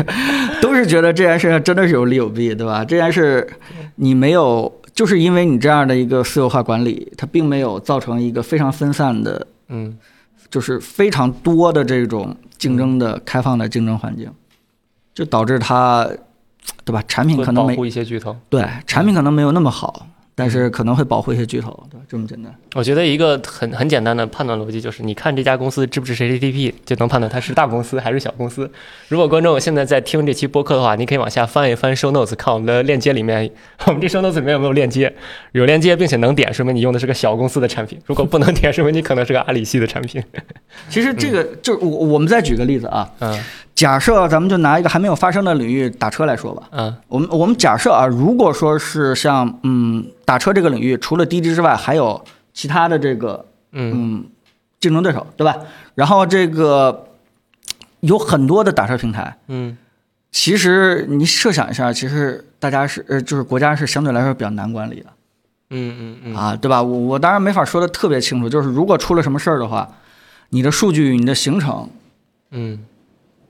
都是觉得这件事情真的是有利有弊，对吧？这件事你没有，就是因为你这样的一个私有化管理，它并没有造成一个非常分散的，嗯，就是非常多的这种竞争的开放的竞争环境，就导致它，对吧？产品可能没保护一些巨头，对，产品可能没有那么好。但是可能会保护一些巨头，对吧？这么简单。我觉得一个很很简单的判断逻辑就是，你看这家公司支不支持 HTTP，就能判断它是大公司还是小公司。如果观众现在在听这期播客的话，你可以往下翻一翻 show notes，看我们的链接里面，我们这 show notes 里面有没有链接？有链接并且能点，说明你用的是个小公司的产品；如果不能点，说明你可能是个阿里系的产品。[LAUGHS] 其实这个就我我们再举个例子啊，嗯。假设咱们就拿一个还没有发生的领域打车来说吧。嗯，我们我们假设啊，如果说是像嗯打车这个领域，除了滴滴之外，还有其他的这个嗯竞争对手，对吧？然后这个有很多的打车平台。嗯，其实你设想一下，其实大家是呃就是国家是相对来说比较难管理的。嗯嗯嗯。啊，对吧？我我当然没法说的特别清楚，就是如果出了什么事儿的话，你的数据、你的行程，嗯。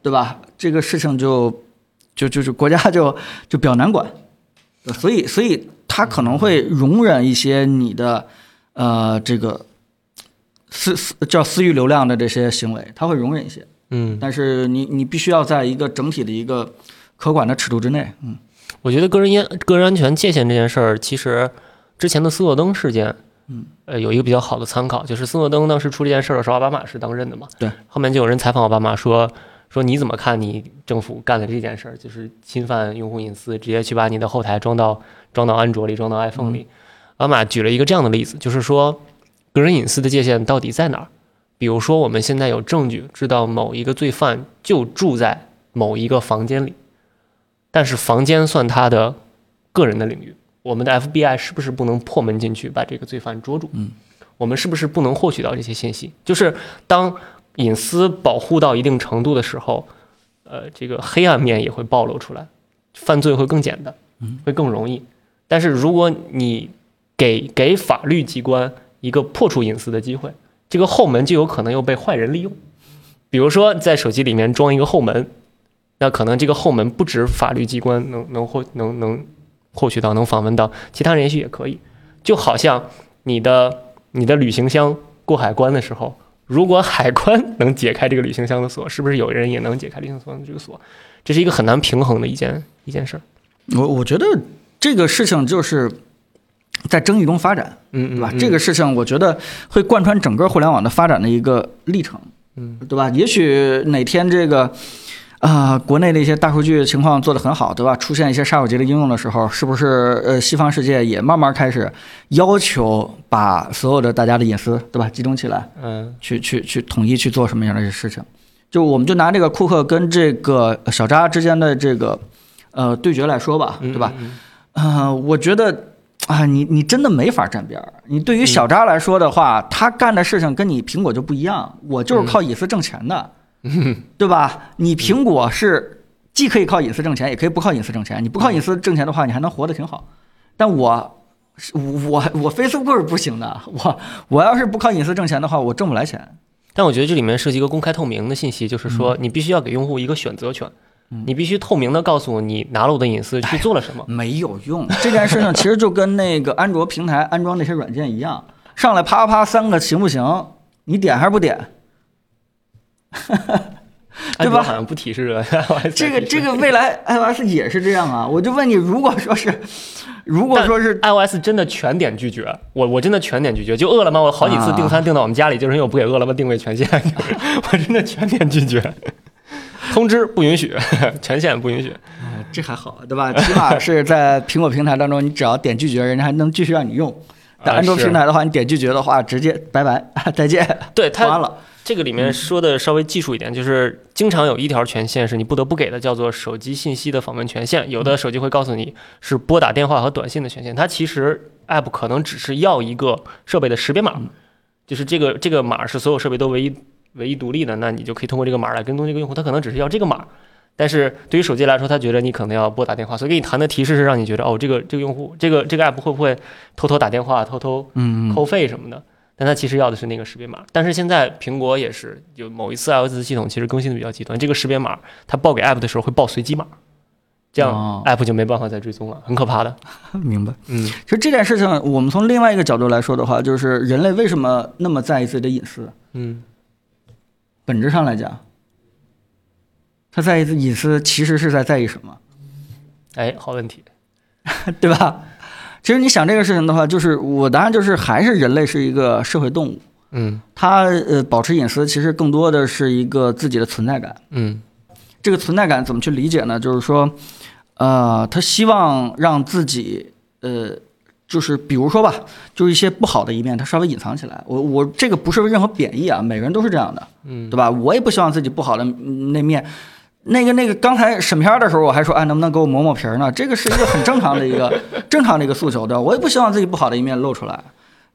对吧？这个事情就，就就是国家就就比较难管，所以所以他可能会容忍一些你的呃这个私私叫私域流量的这些行为，它会容忍一些。嗯，但是你你必须要在一个整体的一个可管的尺度之内。嗯，我觉得个人烟个人安全界限这件事儿，其实之前的斯诺登事件，嗯，呃，有一个比较好的参考，就是斯诺登当时出这件事儿的时候，奥巴马是当任的嘛，对，后面就有人采访奥巴马说说你怎么看你政府干的这件事儿，就是侵犯用户隐私，直接去把你的后台装到装到安卓里，装到 iPhone 里。奥巴马举了一个这样的例子，就是说个人隐私的界限到底在哪儿？比如说，我们现在有证据知道某一个罪犯就住在某一个房间里，但是房间算他的个人的领域。我们的 FBI 是不是不能破门进去把这个罪犯捉住？嗯，我们是不是不能获取到这些信息？就是当隐私保护到一定程度的时候，呃，这个黑暗面也会暴露出来，犯罪会更简单，会更容易。但是如果你给给法律机关一个破除隐私的机会，这个后门就有可能又被坏人利用，比如说在手机里面装一个后门，那可能这个后门不止法律机关能能获能能获取到能访问到，其他人也许也可以。就好像你的你的旅行箱过海关的时候，如果海关能解开这个旅行箱的锁，是不是有人也能解开旅行箱的这个锁？这是一个很难平衡的一件一件事儿。我我觉得这个事情就是。在争议中发展，嗯，对吧？这个事情我觉得会贯穿整个互联网的发展的一个历程，嗯，对吧？也许哪天这个啊，国内的一些大数据情况做得很好，对吧？出现一些杀手级的应用的时候，是不是呃，西方世界也慢慢开始要求把所有的大家的隐私，对吧，集中起来，嗯，去去去统一去做什么样的事情？就我们就拿这个库克跟这个小扎之间的这个呃对决来说吧，对吧？嗯，我觉得。啊，你你真的没法站边儿。你对于小扎来说的话，他干的事情跟你苹果就不一样。我就是靠隐私挣钱的，对吧？你苹果是既可以靠隐私挣钱，也可以不靠隐私挣钱。你不靠隐私挣钱的话，你还能活得挺好。但我，我我 Facebook 是不行的。我我要是不靠隐私挣钱的话，我挣不来钱。但我觉得这里面涉及一个公开透明的信息，就是说你必须要给用户一个选择权。你必须透明的告诉我你拿了我的隐私去做了什么，没有用。[LAUGHS] 这件事情其实就跟那个安卓平台安装那些软件一样，上来啪啪三个行不行？你点还是不点？[LAUGHS] 对吧？好像不提示了。[LAUGHS] 这个这个未来 iOS 也是这样啊。我就问你，如果说是，如果说是 iOS 真的全点拒绝，我我真的全点拒绝。就饿了么，我好几次订餐订到我们家里，就是因为我不给饿了么定位权限，我真的全点拒绝。通知不允许，[LAUGHS] 权限不允许，这还好，对吧？[LAUGHS] 起码是在苹果平台当中，你只要点拒绝，人家还能继续让你用。在安卓平台的话，你点拒绝的话，直接拜拜，[LAUGHS] 再见。对，它完了。这个里面说的稍微技术一点，就是经常有一条权限是你不得不给的，叫做手机信息的访问权限。有的手机会告诉你是拨打电话和短信的权限，它其实 App 可能只是要一个设备的识别码，就是这个这个码是所有设备都唯一。唯一独立的，那你就可以通过这个码来跟踪这个用户。他可能只是要这个码，但是对于手机来说，他觉得你可能要拨打电话，所以给你弹的提示是让你觉得哦，这个这个用户，这个这个 app 会不会偷偷打电话、偷偷扣费什么的？但他其实要的是那个识别码。但是现在苹果也是就某一次 iOS 系统其实更新的比较极端，这个识别码它报给 app 的时候会报随机码，这样 app 就没办法再追踪了，很可怕的。[LAUGHS] 明白。嗯，其实这件事情，我们从另外一个角度来说的话，就是人类为什么那么在意自己的隐私？嗯。本质上来讲，他在意隐私，其实是在在意什么？哎，好问题，[LAUGHS] 对吧？其实你想这个事情的话，就是我答案就是还是人类是一个社会动物。嗯，他呃保持隐私，其实更多的是一个自己的存在感。嗯，这个存在感怎么去理解呢？就是说，呃，他希望让自己呃。就是比如说吧，就是一些不好的一面，它稍微隐藏起来。我我这个不是任何贬义啊，每个人都是这样的，嗯，对吧？我也不希望自己不好的那面，那个那个刚才审片的时候，我还说，哎，能不能给我磨磨皮呢？这个是一个很正常的一个 [LAUGHS] 正常的一个诉求，对吧？我也不希望自己不好的一面露出来。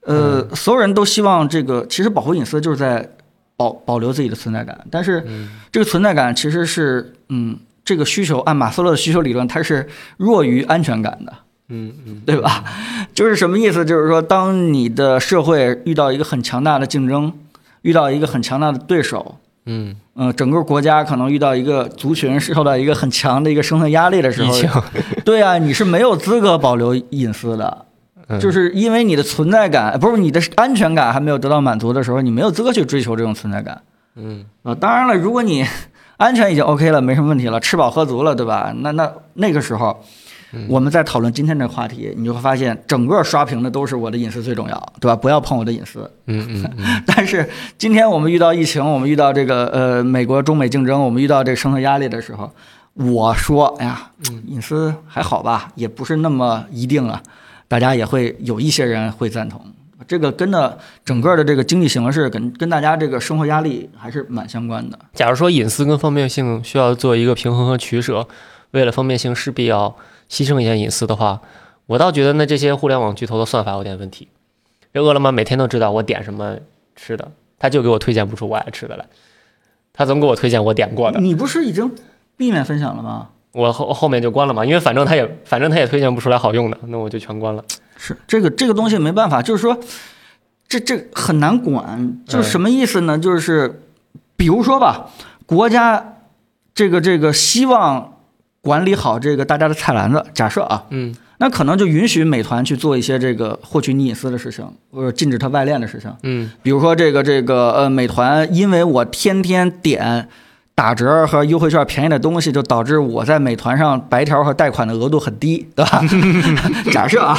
呃，所有人都希望这个，其实保护隐私就是在保保留自己的存在感，但是这个存在感其实是，嗯，这个需求按马斯洛的需求理论，它是弱于安全感的。嗯嗯，对吧？就是什么意思？就是说，当你的社会遇到一个很强大的竞争，遇到一个很强大的对手，嗯嗯，整个国家可能遇到一个族群受到一个很强的一个生存压力的时候，[LAUGHS] 对啊，你是没有资格保留隐私的，就是因为你的存在感不是你的安全感还没有得到满足的时候，你没有资格去追求这种存在感。嗯啊，当然了，如果你安全已经 OK 了，没什么问题了，吃饱喝足了，对吧？那那那个时候。我们在讨论今天这个话题，你就会发现，整个刷屏的都是我的隐私最重要，对吧？不要碰我的隐私。嗯嗯嗯。[LAUGHS] 但是今天我们遇到疫情，我们遇到这个呃美国中美竞争，我们遇到这个生存压力的时候，我说，哎呀，隐私还好吧，也不是那么一定啊。大家也会有一些人会赞同，这个跟的整个的这个经济形势跟跟大家这个生活压力还是蛮相关的。假如说隐私跟方便性需要做一个平衡和取舍，为了方便性势必要。牺牲一下隐私的话，我倒觉得那这些互联网巨头的算法有点问题。这饿了么每天都知道我点什么吃的，他就给我推荐不出我爱吃的来。他总给我推荐我点过的。你不是已经避免分享了吗？我后后面就关了嘛，因为反正他也反正他也推荐不出来好用的，那我就全关了。是这个这个东西没办法，就是说这这很难管，就是什么意思呢？就是比如说吧，国家这个这个希望。管理好这个大家的菜篮子，假设啊，嗯，那可能就允许美团去做一些这个获取你隐私的事情，或者禁止它外链的事情，嗯，比如说这个这个呃，美团因为我天天点打折和优惠券便宜的东西，就导致我在美团上白条和贷款的额度很低，对吧？[LAUGHS] 假设啊，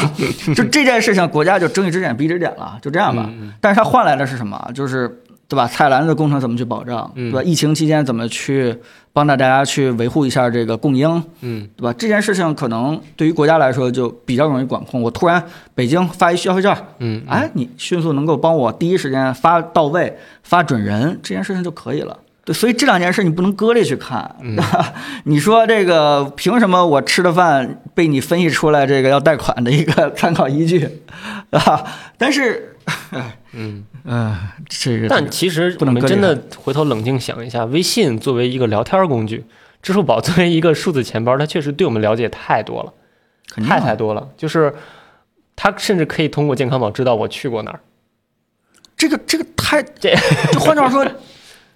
就这件事情，国家就睁一只眼闭一只眼了，就这样吧。但是它换来的是什么？就是对吧？菜篮子工程怎么去保障？对吧？疫情期间怎么去？帮大家去维护一下这个供应，嗯，对吧？这件事情可能对于国家来说就比较容易管控。我突然北京发一消费券，嗯，哎，你迅速能够帮我第一时间发到位、发准人，这件事情就可以了。对，所以这两件事你不能割裂去看。[LAUGHS] 你说这个凭什么我吃的饭被你分析出来这个要贷款的一个 [LAUGHS] 参考依据，啊？但是。[LAUGHS] 嗯嗯，这个，但其实我们真的回头冷静想一下，微信作为一个聊天工具，支付宝作为一个数字钱包，它确实对我们了解太多了，太太多了。就是它甚至可以通过健康宝知道我去过哪儿。这个这个太这，就换句话说，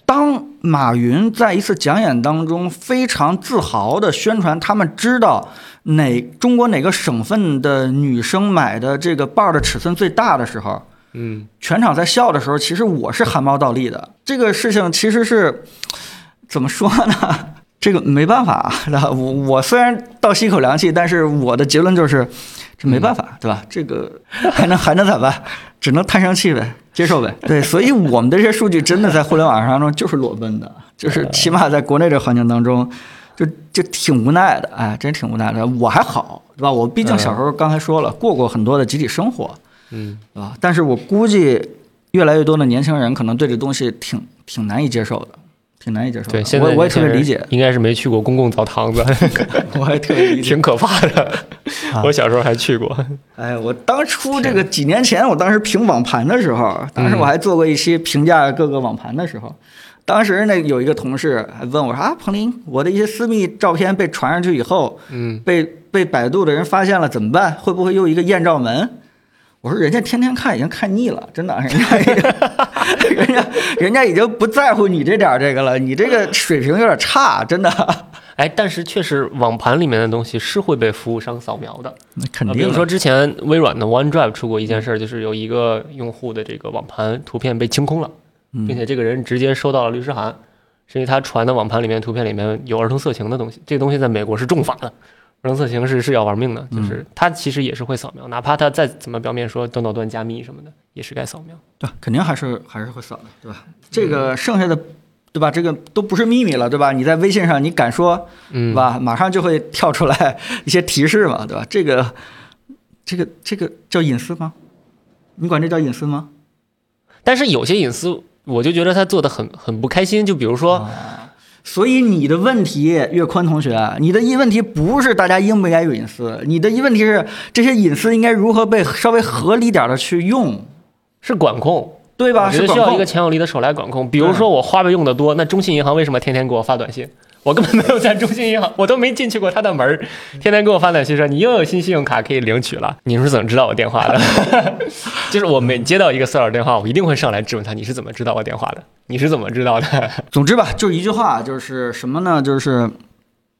当马云在一次讲演当中非常自豪的宣传，他们知道哪中国哪个省份的女生买的这个包的尺寸最大的时候。嗯，全场在笑的时候，其实我是汗毛倒立的。这个事情其实是怎么说呢？[LAUGHS] 这个没办法，我我虽然倒吸一口凉气，但是我的结论就是这没办法，对吧？这个还能还能咋办？只能叹上气呗，接受呗。[LAUGHS] 对，所以我们的这些数据真的在互联网上当中就是裸奔的，就是起码在国内这环境当中，就就挺无奈的。哎，真挺无奈的。我还好，对吧？我毕竟小时候刚才说了，过过很多的集体生活。嗯啊，但是我估计越来越多的年轻人可能对这东西挺挺难以接受的，挺难以接受的。对，现在我也特别理解，应该是没去过公共澡堂子，[LAUGHS] 我还特别理解，[LAUGHS] 挺可怕的。我小时候还去过。哎，我当初这个几年前，我当时评网盘的时候，当时我还做过一期评价各个网盘的时候，当时那有一个同事还问我说啊，彭林，我的一些私密照片被传上去以后，嗯，被被百度的人发现了怎么办？会不会又一个艳照门？我说人家天天看已经看腻了，真的，人家已经，[LAUGHS] 人家人家已经不在乎你这点这个了，你这个水平有点差，真的。[LAUGHS] 哎，但是确实网盘里面的东西是会被服务商扫描的，那肯定。比如说之前微软的 OneDrive 出过一件事，就是有一个用户的这个网盘图片被清空了，并且这个人直接收到了律师函，是因为他传的网盘里面图片里面有儿童色情的东西，这个东西在美国是重罚的。人色形式是要玩命的，就是它其实也是会扫描，哪怕它再怎么表面说端到端加密什么的，也是该扫描。对，肯定还是还是会扫的，对吧？这个剩下的，对吧？这个都不是秘密了，对吧？你在微信上你敢说，对吧？马上就会跳出来一些提示嘛，对吧？这个这个这个叫隐私吗？你管这叫隐私吗？但是有些隐私，我就觉得他做的很很不开心，就比如说。所以你的问题，岳宽同学，你的一问题不是大家应不应该有隐私，你的一问题是这些隐私应该如何被稍微合理点的去用，是管控，对吧？是需要一个强有力的手来管控。比如说我花呗用的多，那中信银行为什么天天给我发短信？我根本没有在中信银行，[LAUGHS] 我都没进去过他的门儿，天天给我发短信说你又有新信用卡可以领取了。你是怎么知道我电话的？[LAUGHS] 就是我每接到一个骚扰电话，我一定会上来质问他，你是怎么知道我电话的？你是怎么知道的？[LAUGHS] 总之吧，就一句话，就是什么呢？就是，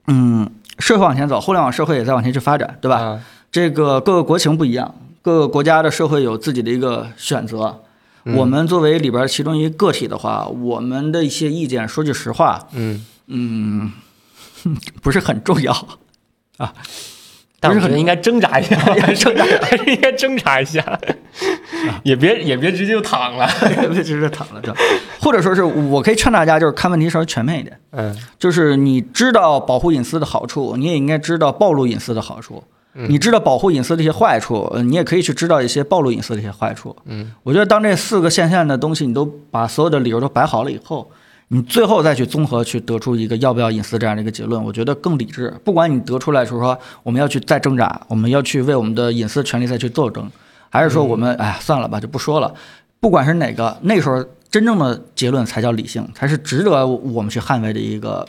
嗯，社会往前走，互联网社会也在往前去发展，对吧？这个各个国情不一样，各个国家的社会有自己的一个选择。我们作为里边其中一个体的话，我们的一些意见，说句实话，嗯。嗯，[LAUGHS] 不是很重要。啊，但是可能应该挣扎一下，[LAUGHS] 挣扎还是应该挣扎一下，也别也别直接就躺了，[LAUGHS] 别直接躺了，这或者说是我可以劝大家，就是看问题稍微全面一点，嗯，就是你知道保护隐私的好处，你也应该知道暴露隐私的好处，你知道保护隐私的一些坏处，你也可以去知道一些暴露隐私的一些坏处，嗯，我觉得当这四个线线的东西你都把所有的理由都摆好了以后。你最后再去综合去得出一个要不要隐私这样的一个结论，我觉得更理智。不管你得出来就是说我们要去再挣扎，我们要去为我们的隐私权利再去斗争，还是说我们哎算了吧就不说了。不管是哪个，那时候真正的结论才叫理性，才是值得我们去捍卫的一个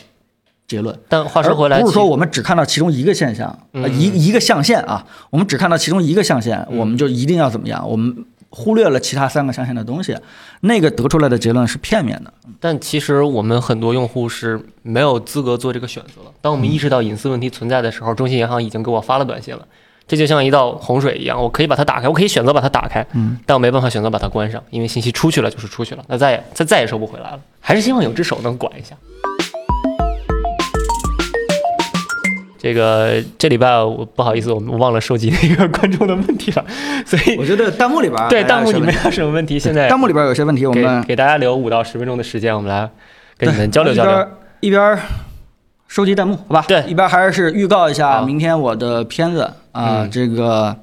结论。但话说回来，不是说我们只看到其中一个现象，一一个象限啊，我们只看到其中一个象限，我们就一定要怎么样？我们。忽略了其他三个象限的东西，那个得出来的结论是片面的。但其实我们很多用户是没有资格做这个选择的。当我们意识到隐私问题存在的时候，中信银行已经给我发了短信了。这就像一道洪水一样，我可以把它打开，我可以选择把它打开，嗯，但我没办法选择把它关上，因为信息出去了就是出去了，那再也再再也收不回来了。还是希望有只手能管一下。这个这礼拜我不好意思，我们忘了收集那个观众的问题了，[LAUGHS] 所以我觉得弹幕里边对弹幕里面有什么问题？现在弹幕里边有些问题，我们给大家留五到十分钟的时间，我们来跟你们交流交流。一边收集弹幕，好吧？对，一边还是预告一下明天我的片子啊，这个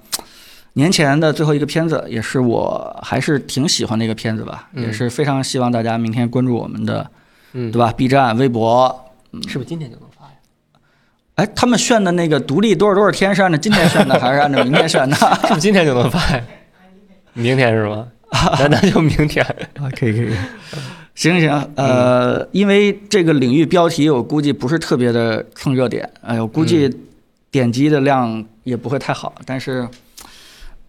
年前的最后一个片子，也是我还是挺喜欢的一个片子吧，也是非常希望大家明天关注我们的，嗯，对吧？B 站、微博，嗯是不是今天就能？哎，他们炫的那个独立多少多少天是按照今天炫的，还是按照明天炫的？[LAUGHS] 是不是今天就能发？明天是吗？[LAUGHS] 那那就明天。啊，可以可以。行行，呃，因为这个领域标题我估计不是特别的蹭热点，哎，我估计点击的量也不会太好。但是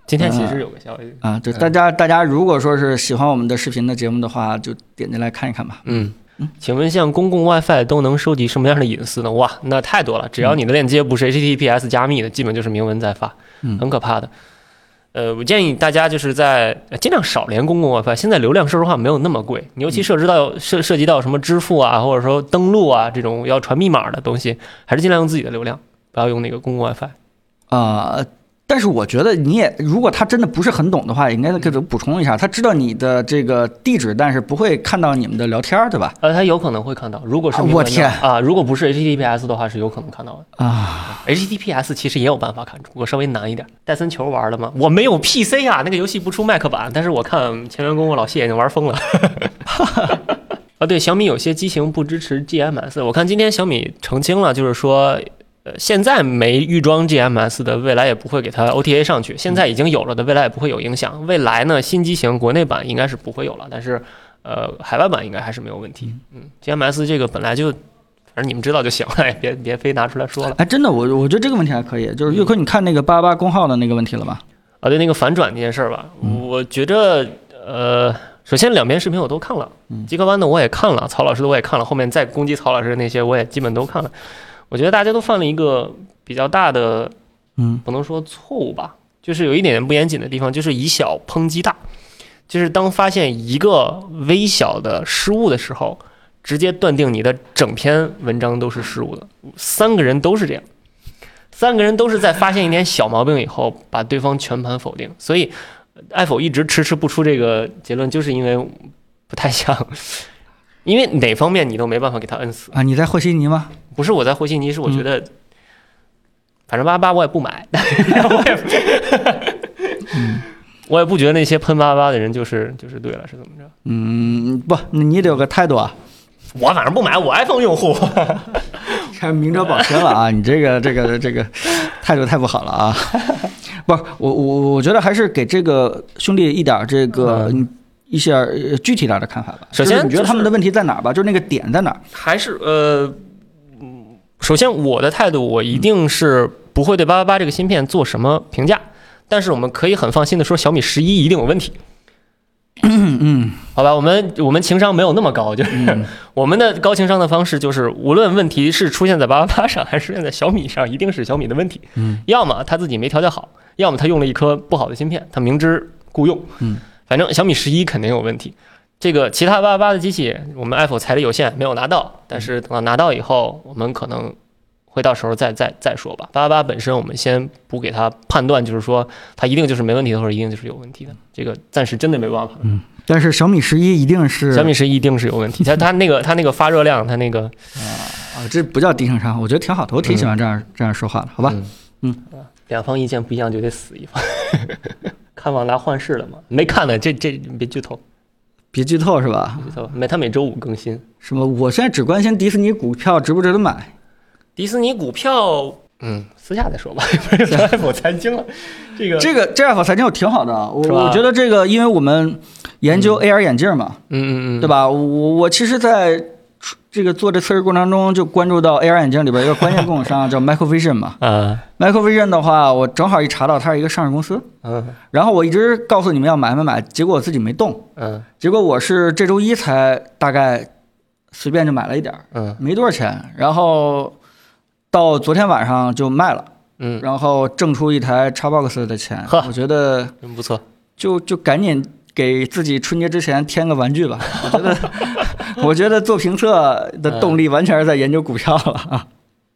今天其实有个消息啊，对大家大家如果说是喜欢我们的视频的节目的话，就点进来看一看吧。嗯。请问像公共 WiFi 都能收集什么样的隐私呢？哇，那太多了！只要你的链接不是 HTTPS 加密的，基本就是明文在发，很可怕的。呃，我建议大家就是在尽量少连公共 WiFi。现在流量说实话没有那么贵，尤其涉及到涉涉及到什么支付啊，或者说登录啊这种要传密码的东西，还是尽量用自己的流量，不要用那个公共 WiFi。啊。但是我觉得你也，如果他真的不是很懂的话，应该给他补充一下。他知道你的这个地址，但是不会看到你们的聊天，对吧？呃，他有可能会看到。如果是我天啊，如果不是 HTTPS 的话，是有可能看到的啊。HTTPS 其实也有办法看出，不过稍微难一点。戴森球玩了吗？我没有 PC 啊，那个游戏不出 Mac 版，但是我看前员工我老谢已经玩疯了。啊，[LAUGHS] 对，小米有些机型不支持 GMS，我看今天小米澄清了，就是说。呃，现在没预装 GMS 的，未来也不会给它 OTA 上去。现在已经有了的，未来也不会有影响。未来呢，新机型国内版应该是不会有了，但是，呃，海外版应该还是没有问题。嗯，GMS 这个本来就，反正你们知道就行了，[LAUGHS] 别别非拿出来说了。哎，真的，我我觉得这个问题还可以。就是岳坤，你看那个八八公号的那个问题了吗？啊，对，那个反转那件事儿吧，我觉着，呃，首先两边视频我都看了，极客湾的我也看了，曹老师的我也看了，后面再攻击曹老师的那些我也基本都看了。我觉得大家都犯了一个比较大的，嗯，不能说错误吧，就是有一点点不严谨的地方，就是以小抨击大，就是当发现一个微小的失误的时候，直接断定你的整篇文章都是失误的。三个人都是这样，三个人都是在发现一点小毛病以后，把对方全盘否定。所以，爱否一直迟迟不出这个结论，就是因为不太像。因为哪方面你都没办法给他摁死啊！你在和稀泥吗？不是我在和稀泥，是我觉得，反正八八我也不买，[LAUGHS] 我也，[LAUGHS] 我也不觉得那些喷八八的人就是就是对了，是怎么着？嗯，不，你得有个态度啊！我反正不买，我 iPhone 用户，[LAUGHS] 看明哲保身了啊！你这个这个这个态度太不好了啊！不是我我我觉得还是给这个兄弟一点这个。一些具体点的看法吧。首先，你觉得他们的问题在哪儿吧？就是那个点在哪儿？还是呃，首先我的态度，我一定是不会对八八八这个芯片做什么评价，但是我们可以很放心的说，小米十一一定有问题。嗯嗯，好吧，我们我们情商没有那么高，就是 [LAUGHS] 我们的高情商的方式就是，无论问题是出现在八八八上，还是出现在小米上，一定是小米的问题。嗯，要么他自己没调教好，要么他用了一颗不好的芯片，他明知故用。嗯，反正小米十一肯定有问题。这个其他八八八的机器，我们 Apple 财力有限，没有拿到，但是等到拿到以后，我们可能。会到时候再再再说吧。八八八本身，我们先不给它判断，就是说它一定就是没问题的，或者一定就是有问题的。这个暂时真的没办法。嗯，但是小米十一一定是小米十一一定是有问题。[LAUGHS] 它它那个它那个发热量，它那个啊啊，这不叫低情商，我觉得挺好的，我挺喜欢这样这样说话的，好吧？嗯，两方意见不一样就得死一方。[LAUGHS] 看旺达幻视了吗？没看呢，这这别剧透，别剧透是吧？剧透，每他每周五更新。什么？我现在只关心迪士尼股票值不值得买。迪士尼股票，嗯，私下再说吧。Apple 财经了，这个这个这 Apple 财经我挺好的，我我觉得这个，因为我们研究 AR 眼镜嘛，嗯嗯嗯，对吧？我我其实在这个做这测试过程中就关注到 AR 眼镜里边一个关键供应商叫 [LAUGHS] Microvision 嘛，啊，Microvision 的话，我正好一查到它是一个上市公司，嗯，然后我一直告诉你们要买买买，结果我自己没动，嗯，结果我是这周一才大概随便就买了一点儿，嗯，没多少钱，然后。到昨天晚上就卖了，嗯，然后挣出一台 Xbox 的钱，呵，我觉得真不错，就就赶紧给自己春节之前添个玩具吧。[LAUGHS] 我觉得，[LAUGHS] 我觉得做评测的动力完全是在研究股票了啊。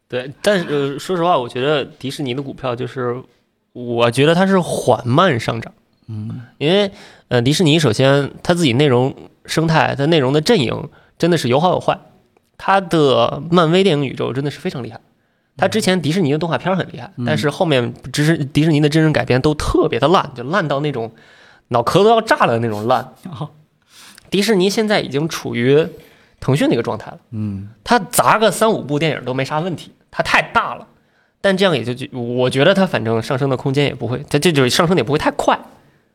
对，但是呃，说实话，我觉得迪士尼的股票就是，我觉得它是缓慢上涨，嗯，因为呃，迪士尼首先它自己内容生态，它内容的阵营真的是有好有坏，它的漫威电影宇宙真的是非常厉害。它之前迪士尼的动画片很厉害，但是后面只是迪士尼的真人改编都特别的烂，就烂到那种脑壳都要炸了的那种烂。迪士尼现在已经处于腾讯那个状态了，嗯，他砸个三五部电影都没啥问题，它太大了，但这样也就就我觉得它反正上升的空间也不会，它这就上升的也不会太快。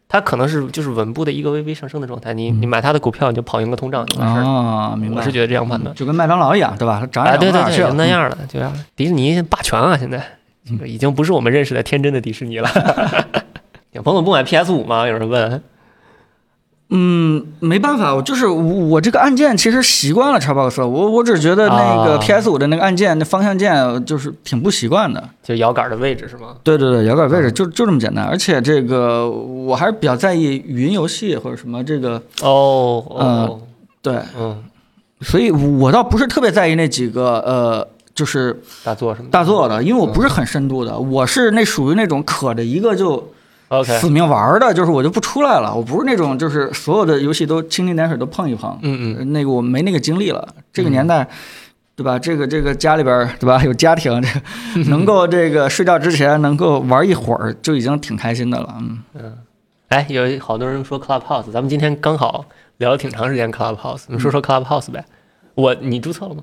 它可能是就是稳步的一个微微上升的状态，你你买它的股票你就跑赢个通胀就完事儿啊，明白？我是觉得这样判断，就跟麦当劳一样，对吧？它涨也对对对，那样的，就迪士尼霸权啊，现在这个已经不是我们认识的天真的迪士尼了。[LAUGHS] 小朋友不买 PS 五吗？有人问。嗯，没办法，我就是我这个按键其实习惯了 Xbox，我我只觉得那个 PS 五的那个按键那方向键就是挺不习惯的，就摇杆的位置是吗？对对对，摇杆位置就就这么简单，而且这个我还是比较在意语音游戏或者什么这个哦，嗯，对，嗯，所以我倒不是特别在意那几个呃，就是大作什么大作的，因为我不是很深度的，我是那属于那种可着一个就。死命玩的，就是我就不出来了。我不是那种就是所有的游戏都蜻蜓点水都碰一碰。嗯嗯，那个我没那个精力了。这个年代，对吧？这个这个家里边，对吧？有家庭，这能够这个睡觉之前能够玩一会儿，就已经挺开心的了。嗯嗯。哎，有好多人说 Clubhouse，咱们今天刚好聊了挺长时间 Clubhouse，你说说 Clubhouse 呗。我你注册了吗？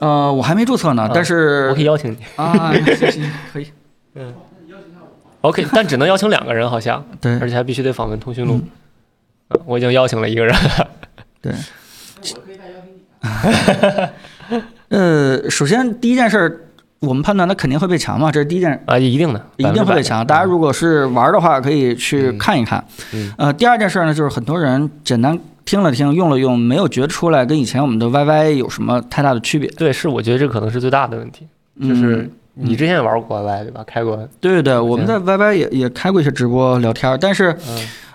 呃，我还没注册呢，但是我可以邀请你啊，行行可以。嗯。OK，但只能邀请两个人，好像 [LAUGHS] 对，而且还必须得访问通讯录。嗯，我已经邀请了一个人。[LAUGHS] 对。我可以再邀请你。[LAUGHS] 呃，首先第一件事，我们判断它肯定会被强嘛，这是第一件啊，一定的，一定会被强。大家如果是玩的话，可以去看一看。嗯。呃，第二件事呢，就是很多人简单听了听，用了用，没有觉得出来跟以前我们的 YY 有什么太大的区别。对，是我觉得这可能是最大的问题，就是。你之前也玩过 YY 对吧？开过。对对对，我们在 YY 也也开过一些直播聊天，但是，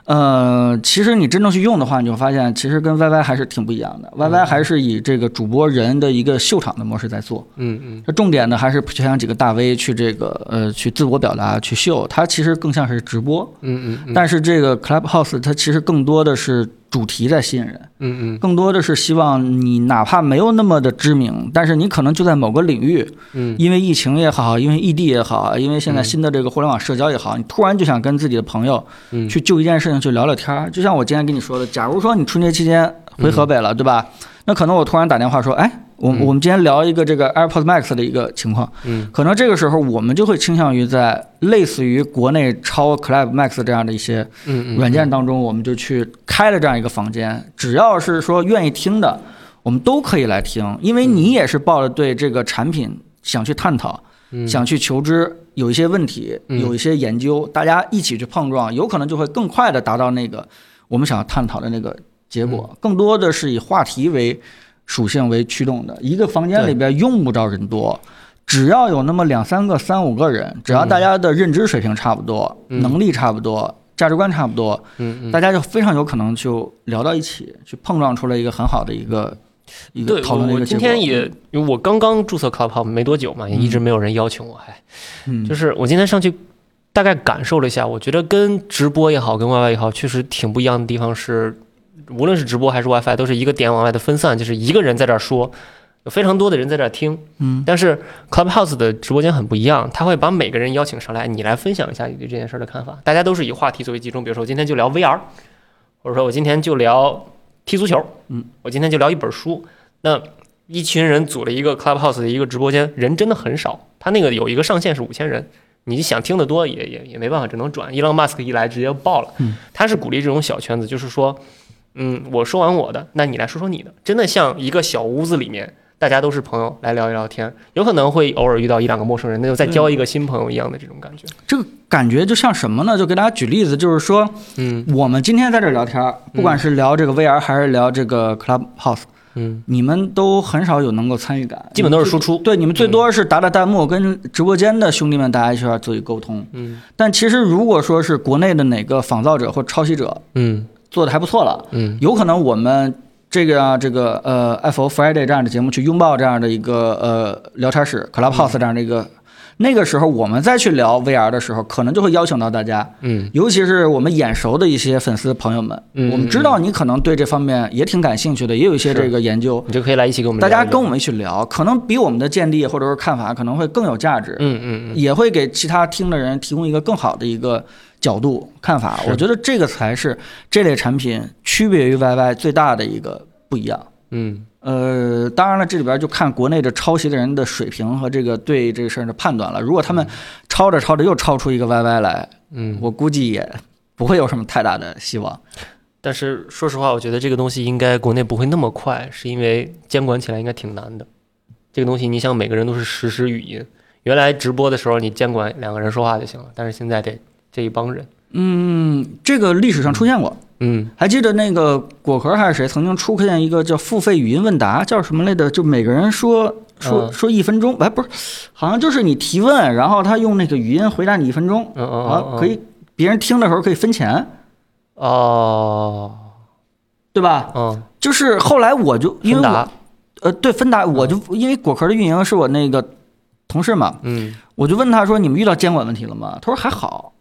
呃，其实你真正去用的话，你就发现其实跟 YY 还是挺不一样的。YY 还是以这个主播人的一个秀场的模式在做。嗯嗯。这重点呢，还是培养几个大 V 去这个呃去自我表达去秀，它其实更像是直播。嗯嗯。但是这个 Clubhouse 它其实更多的是。主题在吸引人，嗯嗯，更多的是希望你哪怕没有那么的知名，但是你可能就在某个领域，嗯，因为疫情也好，因为异地也好，因为现在新的这个互联网社交也好，你突然就想跟自己的朋友，嗯，去就一件事情去聊聊天儿。就像我今天跟你说的，假如说你春节期间回河北了，对吧？那可能我突然打电话说，哎。我我们今天聊一个这个 AirPods Max 的一个情况，嗯，可能这个时候我们就会倾向于在类似于国内超 Club Max 这样的一些软件当中，我们就去开了这样一个房间，只要是说愿意听的，我们都可以来听，因为你也是抱着对这个产品想去探讨，想去求知，有一些问题，有一些研究，大家一起去碰撞，有可能就会更快的达到那个我们想要探讨的那个结果。更多的是以话题为属性为驱动的，一个房间里边用不着人多。只要有那么两三个、三五个人，只要大家的认知水平差不多，能力差不多，价值观差不多，嗯，大家就非常有可能就聊到一起，去碰撞出来一个很好的一个一个讨论的一个。我今天也，因为我刚刚注册 Clubhouse 没多久嘛，也一直没有人邀请我，还，就是我今天上去大概感受了一下，我觉得跟直播也好，跟 YY 也好，确实挺不一样的地方是，无论是直播还是 WiFi，都是一个点往外的分散，就是一个人在这儿说。有非常多的人在这儿听，嗯，但是 Clubhouse 的直播间很不一样，他会把每个人邀请上来，你来分享一下你对这件事的看法。大家都是以话题作为集中，比如说我今天就聊 VR，或者说我今天就聊踢足球，嗯，我今天就聊一本书。那一群人组了一个 Clubhouse 的一个直播间，人真的很少，他那个有一个上限是五千人，你想听得多也也也没办法，只能转。伊朗马斯克一来直接爆了，嗯，他是鼓励这种小圈子，就是说，嗯，我说完我的，那你来说说你的，真的像一个小屋子里面。大家都是朋友，来聊一聊天，有可能会偶尔遇到一两个陌生人，那就再交一个新朋友一样的这种感觉。这个感觉就像什么呢？就给大家举例子，就是说，嗯，我们今天在这聊天，不管是聊这个 VR 还是聊这个 Clubhouse，嗯，你们都很少有能够参与感，基本都是输出。对，你们最多是打打弹幕，跟直播间的兄弟们大家一块做一沟通。嗯，但其实如果说是国内的哪个仿造者或抄袭者，嗯，做的还不错了，嗯，有可能我们。这个啊，这个呃 F O Friday 这样的节目去拥抱这样的一个呃聊天室，Clubhouse 这样的一个，那个时候我们再去聊 VR 的时候，可能就会邀请到大家，嗯，尤其是我们眼熟的一些粉丝朋友们，嗯，我们知道你可能对这方面也挺感兴趣的，也有一些这个研究，你就可以来一起跟我们，大家跟我们一起聊，可能比我们的见地或者是看法可能会更有价值，嗯嗯嗯，也会给其他听的人提供一个更好的一个角度看法，我觉得这个才是这类产品区别于 YY 最大的一个不一样。嗯，呃，当然了，这里边就看国内的抄袭的人的水平和这个对这个事儿的判断了。如果他们抄着抄着又抄出一个 YY 来，嗯，我估计也不会有什么太大的希望。但是说实话，我觉得这个东西应该国内不会那么快，是因为监管起来应该挺难的。这个东西，你想每个人都是实时语音，原来直播的时候你监管两个人说话就行了，但是现在得这一帮人。嗯，这个历史上出现过。嗯，还记得那个果壳还是谁曾经出现一个叫付费语音问答，叫什么来着？就每个人说说说一分钟，哎，不是，好像就是你提问，然后他用那个语音回答你一分钟，啊，可以，别人听的时候可以分钱，哦，对吧？嗯，就是后来我就因为我，呃，对，芬达，我就因为果壳的运营是我那个同事嘛，嗯，我就问他说：“你们遇到监管问题了吗？”他说：“还好。”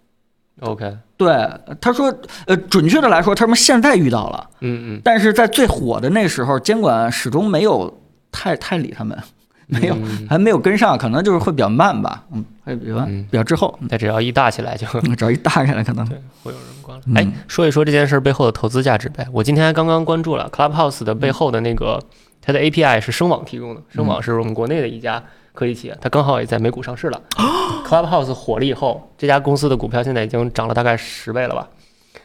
OK，对，他说，呃，准确的来说，他们现在遇到了，嗯嗯，但是在最火的那时候，监管始终没有太太理他们，没有，还没有跟上，可能就是会比较慢吧，嗯，会比较比较滞后。那只要一大起来就，只要一大起来，可能。对会有人关了。哎，说一说这件事背后的投资价值呗。我今天刚刚关注了 Clubhouse 的背后的那个，它的 API 是声网提供的，声网是我们国内的一家。科技企业，它刚好也在美股上市了。[GASPS] Clubhouse 火了以后，这家公司的股票现在已经涨了大概十倍了吧？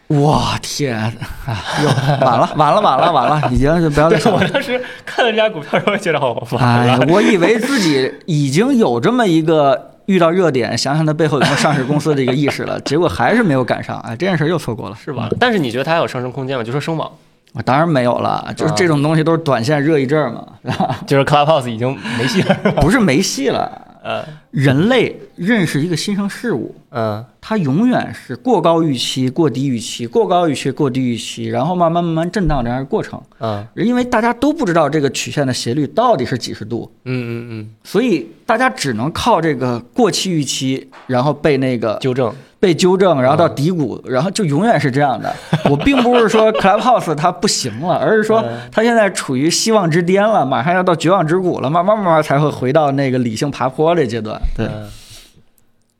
哇天！啊，[LAUGHS] 又晚了，晚了，晚了，晚了，已经就不要再说。[LAUGHS] 我当时看了这家股票，时候觉得好烦、哎。我以为自己已经有这么一个遇到热点，想想它背后有没有上市公司的一个意识了，结果还是没有赶上。哎，这件事又错过了，是吧？但是你觉得它还有上升空间吗？就说声网。我当然没有了，就是这种东西都是短线热一阵儿嘛，[LAUGHS] 就是 Clubhouse 已经没戏了，不是没戏了。呃，人类认识一个新生事物，嗯，它永远是过高预期、过低预期、过高预期、过低预期，然后慢慢慢慢震荡这样的过程。嗯，因为大家都不知道这个曲线的斜率到底是几十度，嗯嗯嗯，所以大家只能靠这个过期预期，然后被那个纠正。被纠正，然后到低谷，然后就永远是这样的。[LAUGHS] 我并不是说 Clubhouse 它不行了，而是说它现在处于希望之巅了，马上要到绝望之谷了，慢慢慢慢才会回到那个理性爬坡的阶段。对，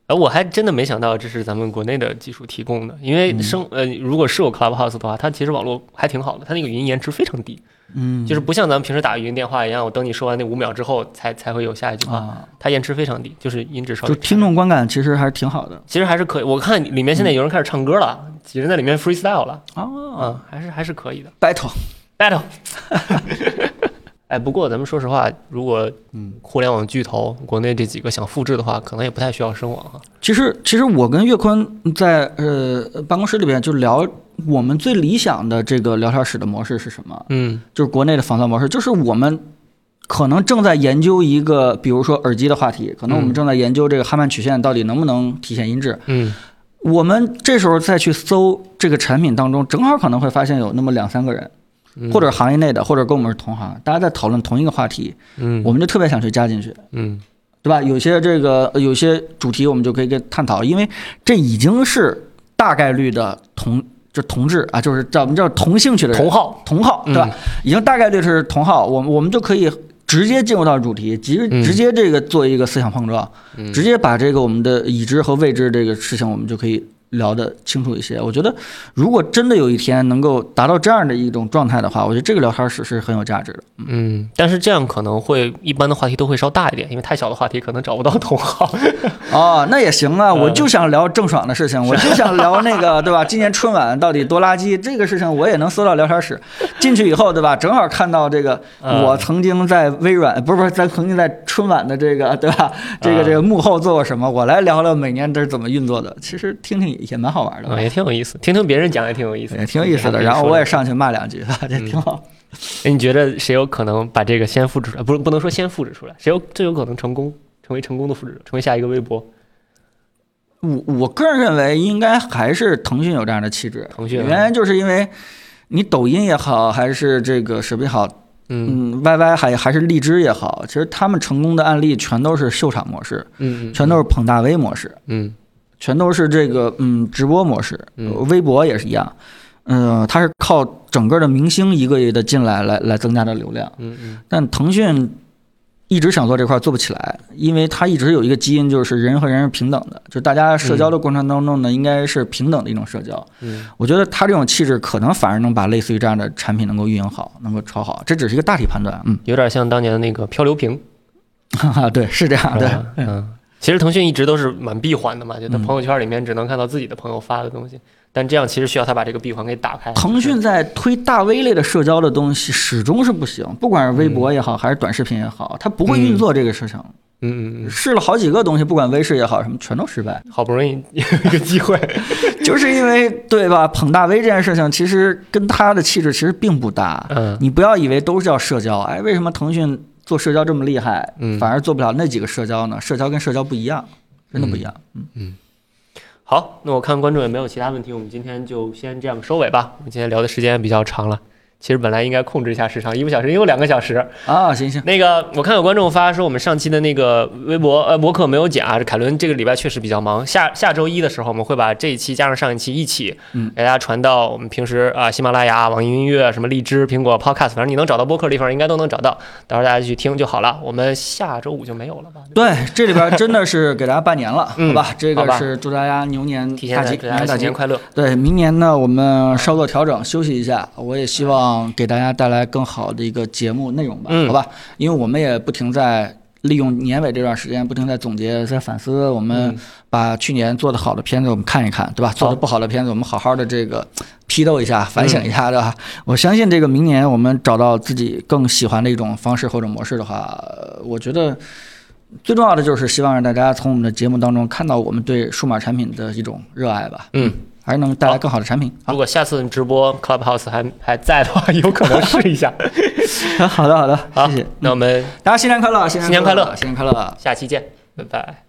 而，我还真的没想到这是咱们国内的技术提供的，因为生呃，如果是有 Clubhouse 的话，它其实网络还挺好的，它那个语音延迟非常低。嗯，就是不像咱们平时打语音电话一样，我等你说完那五秒之后才才会有下一句话，它延迟非常低，就是音质稍微。就听众观感其实还是挺好的，其实还是可以。我看里面现在有人开始唱歌了，几人在里面 freestyle 了，啊，嗯，还是还是可以的。battle battle。[LAUGHS] 哎，不过咱们说实话，如果嗯互联网巨头国内这几个想复制的话，可能也不太需要声网啊。其实，其实我跟岳坤在呃办公室里边就聊，我们最理想的这个聊天室的模式是什么？嗯，就是国内的仿造模式，就是我们可能正在研究一个，比如说耳机的话题，可能我们正在研究这个哈曼曲线到底能不能体现音质。嗯，我们这时候再去搜这个产品当中，正好可能会发现有那么两三个人。或者行业内的，或者跟我们是同行，大家在讨论同一个话题，嗯，我们就特别想去加进去，嗯，对吧？有些这个有些主题，我们就可以跟探讨，因为这已经是大概率的同就同志啊，就是叫我们叫同兴趣的同好。同好，对吧？已经大概率是同好，我我们就可以直接进入到主题，直直接这个做一个思想碰撞，直接把这个我们的已知和未知这个事情，我们就可以。聊得清楚一些，我觉得如果真的有一天能够达到这样的一种状态的话，我觉得这个聊天室是很有价值的。嗯，但是这样可能会一般的话题都会稍大一点，因为太小的话题可能找不到同好。[LAUGHS] 哦，那也行啊，我就想聊郑爽的事情，我就想聊那个，[LAUGHS] 对吧？今年春晚到底多垃圾？这个事情我也能搜到聊天室，进去以后，对吧？正好看到这个，我曾经在微软，不是不是，咱曾经在春晚的这个，对吧？这个这个幕后做过什么？我来聊聊每年这是怎么运作的。其实听听。也蛮好玩的，也挺有意思，听听别人讲也挺有意思，也挺有意思的。然后我也上去骂两句，[LAUGHS] 这挺好。哎，你觉得谁有可能把这个先复制出来？不是，不能说先复制出来，谁有最有可能成功，成为成功的复制者，成为下一个微博？我我个人认为，应该还是腾讯有这样的气质。腾讯原来就是因为你抖音也好，还是这个视频好，嗯，Y Y 还还是荔枝也好，其实他们成功的案例全都是秀场模式，嗯，全都是捧大 V 模式，嗯。全都是这个嗯直播模式，微博也是一样，嗯，它是靠整个的明星一个一个的进来来来增加的流量，嗯嗯。但腾讯一直想做这块做不起来，因为它一直有一个基因就是人和人是平等的，就大家社交的过程当中呢，应该是平等的一种社交。嗯，我觉得它这种气质可能反而能把类似于这样的产品能够运营好，能够炒好。这只是一个大体判断，嗯，有点像当年的那个漂流瓶，哈哈，对，是这样，对，嗯。其实腾讯一直都是蛮闭环的嘛，就他朋友圈里面只能看到自己的朋友发的东西，但这样其实需要他把这个闭环给打开。腾讯在推大 V 类的社交的东西始终是不行，不管是微博也好，还是短视频也好，它不会运作这个事情。嗯嗯嗯，试了好几个东西，不管微视也好，什么全都失败。好不容易 [LAUGHS] 有一个机会，就是因为对吧？捧大 V 这件事情其实跟他的气质其实并不搭。嗯，你不要以为都是叫社交，哎，为什么腾讯做社交这么厉害，反而做不了那几个社交呢？社交跟社交不一样。真的不一样，嗯嗯，好，那我看观众也没有其他问题，我们今天就先这样收尾吧。我们今天聊的时间比较长了。其实本来应该控制一下时长，一个小时又两个小时啊！行行，那个我看有观众发说我们上期的那个微博呃博客没有剪啊，凯伦这个礼拜确实比较忙。下下周一的时候，我们会把这一期加上上一期一起，嗯，给大家传到我们平时啊喜马拉雅、网易云音乐、什么荔枝、苹果 Podcast，反正你能找到播客的地方应该都能找到，到时候大家去听就好了。我们下周五就没有了吧？对，这里边真的是给大家拜年了，[LAUGHS] 好吧？这个是祝大家牛年大吉，大家新年快乐。对，明年呢我们稍作调整，休息一下。我也希望给大家带。带来更好的一个节目内容吧，好吧，因为我们也不停在利用年尾这段时间，不停在总结、在反思。我们把去年做的好的片子我们看一看，对吧？做的不好的片子，我们好好的这个批斗一下、反省一下，对吧？我相信这个明年我们找到自己更喜欢的一种方式或者模式的话，我觉得最重要的就是希望让大家从我们的节目当中看到我们对数码产品的一种热爱吧。嗯。还是能带来更好的产品。如果下次直播 Clubhouse 还还在的话，[LAUGHS] 有可能试一下。[LAUGHS] 好的，好的，好，谢谢。那我们大家新年快乐，新年快乐，新年快乐，下期见，拜拜。